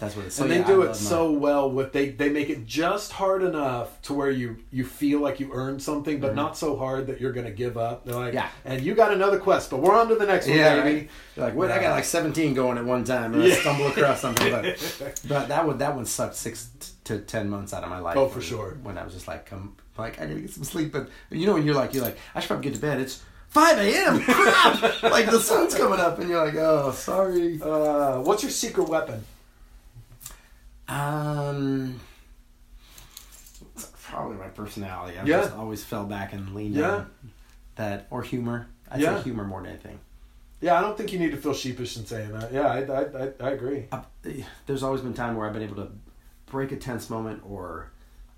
that's what it's. So and yeah, they do I it so well with they they make it just hard enough to where you you feel like you earned something but not so hard that you're gonna give up they're like Mm-hmm. Yeah. and you got another quest but we're on to the next one Yeah, baby right? You're like, wait, I got like 17 going at one time, and Yeah. I stumble across something. But, (laughs) but that one, that one sucked six to ten months out of my life. Oh, for when- sure. When I was just like, come, like I gotta get some sleep, but you know when you're like, you're like, I should probably get to bed. It's 5 a.m. (laughs) Crap! like the sun's coming up, and you're like, oh, sorry. uh, what's your secret weapon Um, probably my personality. I've Yeah. just always fell back and leaned Yeah. on that or humor. I'd Yeah. say humor more than anything. yeah I don't think you need to feel sheepish in saying that yeah I I, I, I agree I, there's always been time where I've been able to break a tense moment or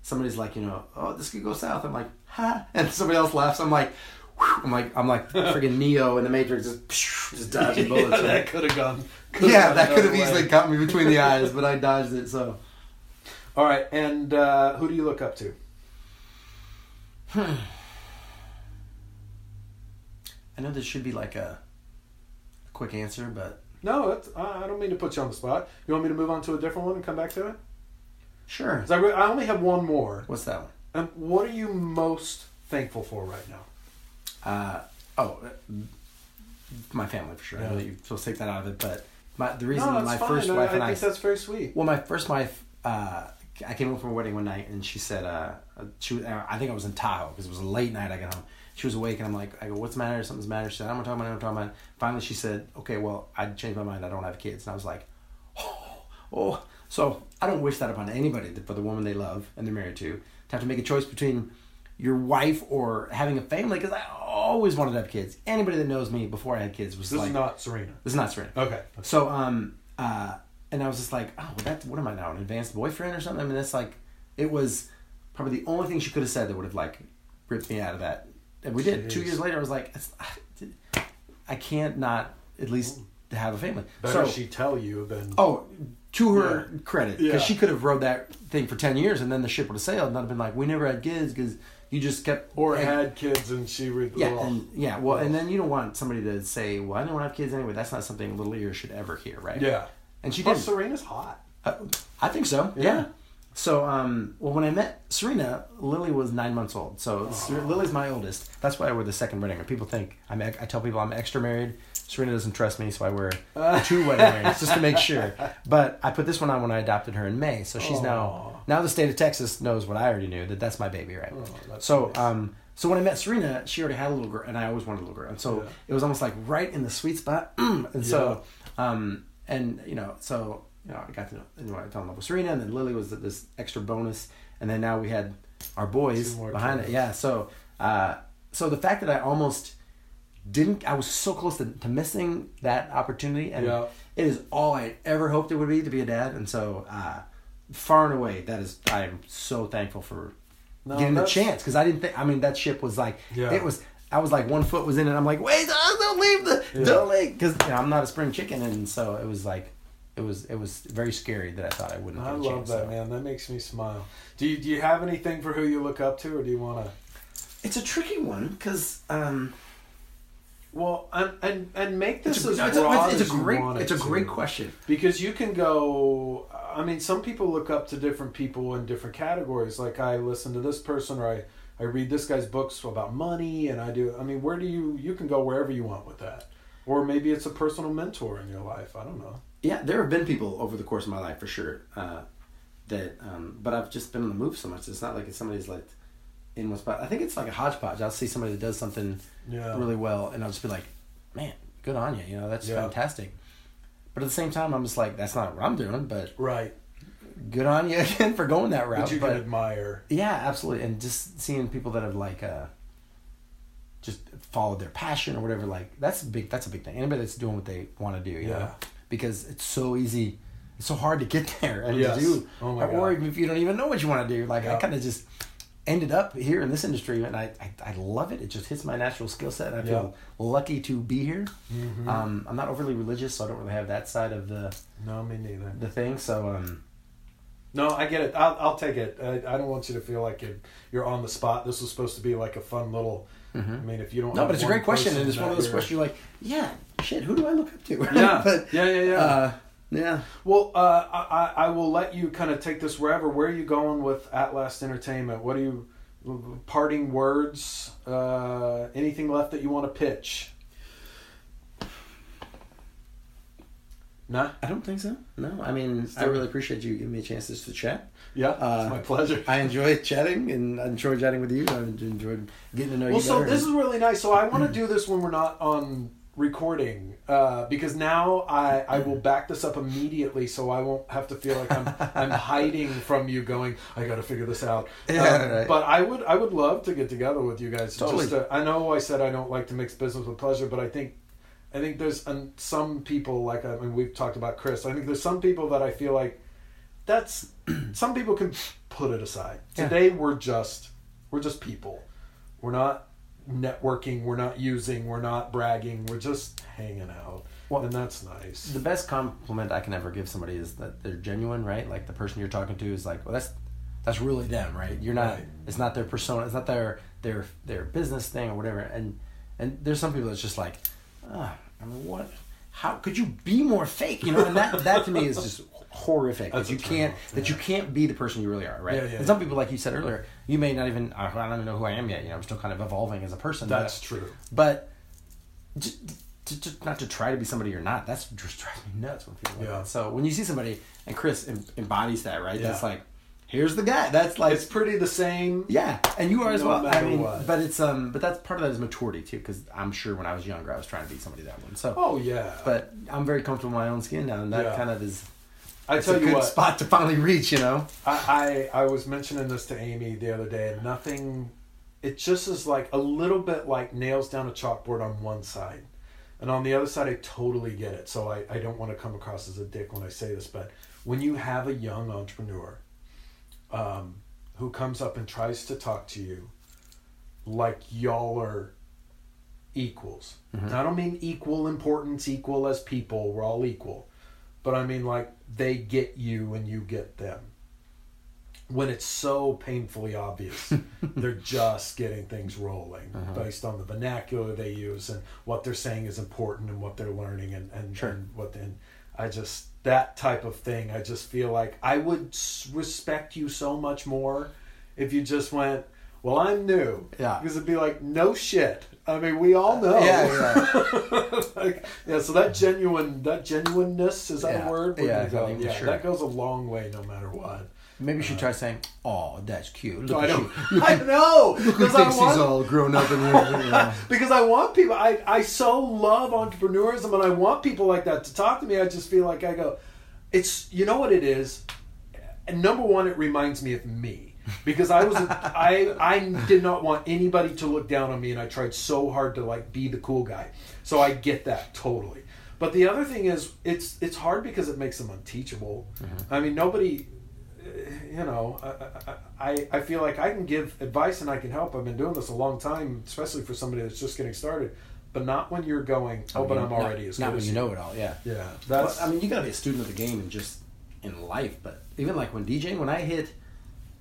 somebody's like, you know, oh, this could go south. I'm like, ha, and somebody else laughs. I'm like, whew. I'm like, I'm like (laughs) freaking Neo in the Matrix, just, just dodging (laughs) bullets. yeah, that could have gone yeah, that could have easily cut me between the eyes, but I (laughs) dodged it. So all right and uh, who do you look up to (sighs) I know this should be like a, a quick answer, but No, that's, I I don't mean to put you on the spot. You want me to move on to a different one and come back to it? sure. 'Cause I, re- I only have one more. What's that one? Um, what are you most thankful for right now? Uh, oh, uh, my family for sure. I know Yeah. that you're supposed to take that out of it, but my the reason no, my fine. first I, wife I and I think that's very sweet. Well, my first wife, uh, I came home from a wedding one night, and she said, uh, she was, I think I was in Tahoe because it was a late night. I got home. She was awake, and I'm like, I go, what's the matter? Something's the matter. She said, I'm gonna talk about it. I'm talking about it. Finally, she said, okay, well, I changed my mind. I don't have kids, and I was like, oh, oh. So I don't wish that upon anybody for the woman they love and they're married to to have to make a choice between your wife or having a family because I always wanted to have kids. Anybody that knows me before I had kids was This like, is not Serena. this is not Serena. Okay. So um uh and I was just like, oh, well, that what am I now, an advanced boyfriend or something? I mean, that's like, it was probably the only thing she could have said that would have like ripped me out of that. And we did. Two years later, I was like, I can't not at least have a family. Better so she tell you than. oh, to her credit, because Yeah. she could have rode that thing for ten years and then the ship would have sailed and I'd have been like, we never had kids because you just kept Or and- had kids and she would. yeah, and yeah, well, and then you don't want somebody to say, "Well, I don't want to have kids anyway." That's not something little ears should ever hear, right? yeah. and she did. Serena's hot. Uh, I think so. Yeah. Yeah. So, um, well, when I met Serena, Lily was nine months old. So Ser- Lily's my oldest. That's why I wear the second wedding. People think I'm. I tell people I'm extra married. Serena doesn't trust me, so I wear two wedding rings just to make sure. (laughs) But I put this one on when I adopted her in May, so she's Aw. now now the state of Texas knows what I already knew that that's my baby, right? Oh, so, nice. um, so when I met Serena, she already had a little girl, and I always wanted a little girl, and so Yeah. it was almost like right in the sweet spot. (clears throat) and so, um, and you know, so you know, I got to know, you know, I fell in love with Serena, and then Lily was this extra bonus, and then now we had our boys behind it. Yeah, so, uh, so the fact that I almost didn't, I was so close to, to missing that opportunity, and Yeah. it is all I ever hoped it would be to be a dad, and so, uh, far and away, that is, I am so thankful for No, getting the chance because I didn't think. I mean, that ship was like Yeah. it was. I was like one foot was in it. I'm like, wait, don't leave the, Yeah. don't leave, because you know, I'm not a spring chicken, and so it was like, it was it was very scary that I thought I wouldn't. I love chance, that so. man. That makes me smile. Do you do you have anything for who you look up to, or do you want to? It's a tricky one because um, Well, and and, and make this it's, a, as it's, broad it's, as a you great it's a great to. question. because you can go. I mean, some people look up to different people in different categories. Like I listen to this person, or I I read this guy's books about money, and I do. I mean, where do you you can go wherever you want with that, or maybe it's a personal mentor in your life. I don't know. Yeah, there have been people over the course of my life for sure. Uh, that, um, but I've just been on the move so much. It's not like it's somebody's like in spot. I think it's like a hodgepodge. I'll see somebody that does something Yeah. really well, and I'll just be like, "Man, good on you." You know, that's Yeah. fantastic. But at the same time, I'm just like, "That's not what I'm doing." But Right. good on you (laughs) again for going that route. But you But, can admire. yeah, absolutely, and just seeing people that have like uh, just followed their passion or whatever. Like that's a big. That's a big thing. Anybody that's doing what they want to do, you Yeah. know, because it's so easy. It's so hard to get (laughs) there and Yes. to do, Oh my or God. even if you don't even know what you want to do. Like I kind of just ended up here in this industry, and I, I, I love it. It just hits my natural skill set. I feel lucky to be here. Mhm. Um, I'm not overly religious, so I don't really have that side of the no, me neither. the thing. So um, No, I get it. I'll, I'll take it. I, I don't want you to feel like you're, you're on the spot. This was supposed to be like a fun little. I mean, if you don't. no, but it's a great question, and it's one of those questions you're like, yeah, shit, who do I look up to? (laughs) Yeah, but, yeah, yeah, yeah. Uh, yeah. Well, uh, I, I will let you kind of take this wherever. Where are you going with At Last Entertainment? What are you parting words? Uh, anything left that you want to pitch? Nah. I don't think so. No, I mean, I really appreciate you giving me a chance just to chat. Yeah, Uh, it's my pleasure. I enjoy chatting, and I enjoy chatting with you. I enjoyed getting to know well, you Well, so this is really nice. So I want to do this when we're not on recording uh, because now I, I will back this up immediately so I won't have to feel like I'm I'm (laughs) hiding from you going I got to figure this out. (laughs) Yeah, Um, right. But I would I would love to get together with you guys. Totally. Just to, I know I said I don't like to mix business with pleasure, but I think I think there's um, some people like I mean we've talked about Chris. I think there's some people that I feel like that's (clears throat) some people can put it aside. Yeah. Today we're just we're just people. We're not networking, we're not using, we're not bragging, we're just hanging out. Well- and that's nice. the best compliment I can ever give somebody is that they're genuine, right? Like the person you're talking to is like, well, that's that's really them, right? You're not. Right. It's not their persona. It's not their their their business thing or whatever. And and there's some people that's just like, ah, I mean, what? How could you be more fake? You know, and that that to me is just horrific That's that you can't off, that you can't be the person you really are, right? Yeah, yeah, and some people, like you said earlier, you may not even I don't even know who I am yet. You know, I'm still kind of evolving as a person. but- That's true. But just, to, to, not to try to be somebody you're not. That's just drives me nuts when people. Yeah. Yeah. That. So when you see somebody and Chris em- embodies that, right? Yeah. That's like, here's the guy. That's like It's pretty the same. yeah, and you are as No well. I mean, what. but it's um, but that's part of that is maturity too. Because I'm sure when I was younger, I was trying to be somebody that one. So, Oh yeah. but I'm very comfortable in my own skin now, and that Yeah. kind of is. I It's tell a you good what. spot to finally reach. You know. I, I I was mentioning this to Amy the other day, and nothing. It just is like a little bit like nails down a chalkboard on one side, and on the other side, I totally get it. So I I don't want to come across as a dick when I say this, but when you have a young entrepreneur, um, who comes up and tries to talk to you, like y'all are equals. Mhm. I don't mean equal importance, equal as people. We're all equal. But I mean like they get you and you get them. When it's so painfully obvious, (laughs) they're just getting things rolling Uh-huh. based on the vernacular they use and what they're saying is important and what they're learning and, and, Sure. and what then I just that type of thing. I just feel like I would respect you so much more if you just went, "Well, I'm new." Yeah. Because it'd be like, "No shit." I mean, we all know. Yeah, (laughs) like, yeah. So that genuine, that genuineness is that Yeah. a word? We're Yeah, go- I think yeah. sure. That goes a long way, no matter what. Maybe you should uh, try saying, "Oh, that's cute." Look I don't. you. (laughs) I know (laughs) Who because I thinks want he's all grown up and you know. because I want people. I, I so love entrepreneurism, and I want people like that to talk to me. I just feel like I go, it's you know what it is. And number one, it reminds me of me because I was a, I I did not want anybody to look down on me, and I tried so hard to like be the cool guy. So I get that totally. But the other thing is, it's it's hard because it makes them unteachable. Mm-hmm. I mean, nobody you know, I, I, I feel like I can give advice and I can help. I've been doing this a long time, especially for somebody that's just getting started. But not when you're going, oh, but I'm Not- already as not good when as you know it all. Yeah. Yeah, Well. I mean, you gotta be a student of the game and just in life. But even like when DJing, when I hit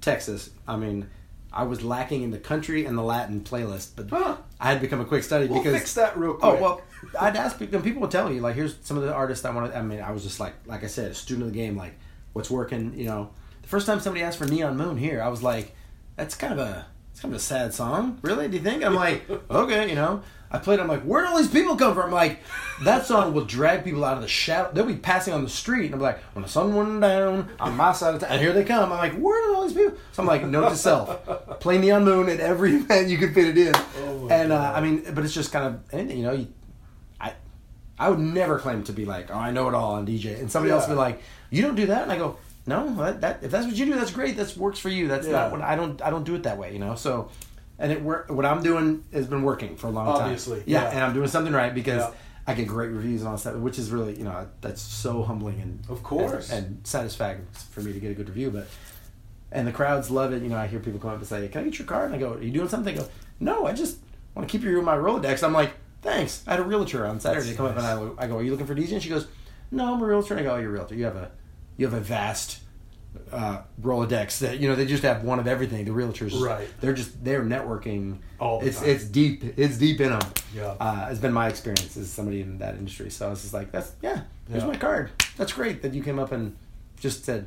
Texas, I mean, I was lacking in the country and the Latin playlist, but Huh. I had become a quick study we'll because fix that real oh, quick. Oh well, I'd ask people. People would tell me like, "Here's some of the artists I wanted. I mean, I was just like, like I said, a student of the game. Like, what's working? You know, the first time somebody asked for Neon Moon here, I was like, "That's kind of a, kind of a sad song, really." Do you think? I'm like, okay, you know. I played. I'm like, where do all these people come from? I'm like, that song will drag people out of the shadow. They'll be passing on the street, and I'm like, when the sun went down on my side of town, and here they come. I'm like, where did all these people? So I'm like, note to self: play Neon Moon at every (laughs) event you can fit it in. Oh and uh, I mean, but it's just kind of, and, you know, you, I, I would never claim to be like, oh, I know it all on DJ, and somebody else Yeah. would be like, you don't do that, and I go, no, that, that if that's what you do, that's great. That works for you. That's Yeah. not what I don't. I don't do it that way, you know. So, and it work. What I'm doing has been working for a long time. Obviously, yeah, yeah. and I'm doing something right because. Yeah. I get great reviews and all that stuff, which is really, you know, that's so humbling and Of course. and, and satisfying for me to get a good review. But and the crowds love it. You know, I hear people come up and say, "Can I get your card?" And I go, "Are you doing something?" They go, "No, I just want to keep you in my Rolodex." I'm like, "Thanks." I had a realtor on Saturday That's come up and. I, I go, "Are you looking for DJ?" And she goes, "No, I'm a realtor." And I go, "Oh, you're a realtor. You have a you have a vast uh, Rolodex that you know they just have one of everything. The realtors, Right. They're just they're networking. All the it's time. it's deep. It's deep in them. Yeah. uh, has been my experience as somebody in that industry. So I was just like, "That's yeah, here's Yeah. my card. That's great that you came up and just said."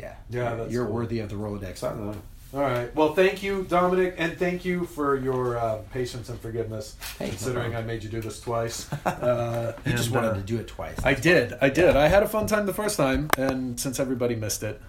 Yeah, Yeah, you're- you're cool. worthy of the Rolodex. I don't know. All right. Well, thank you, Dominic, and thank you for your uh, patience and forgiveness, Hey, no considering I made you do this twice. (laughs) Uh, You just wanted uh, to do it twice. I did. I did. I had a fun time the first time, and since everybody missed it,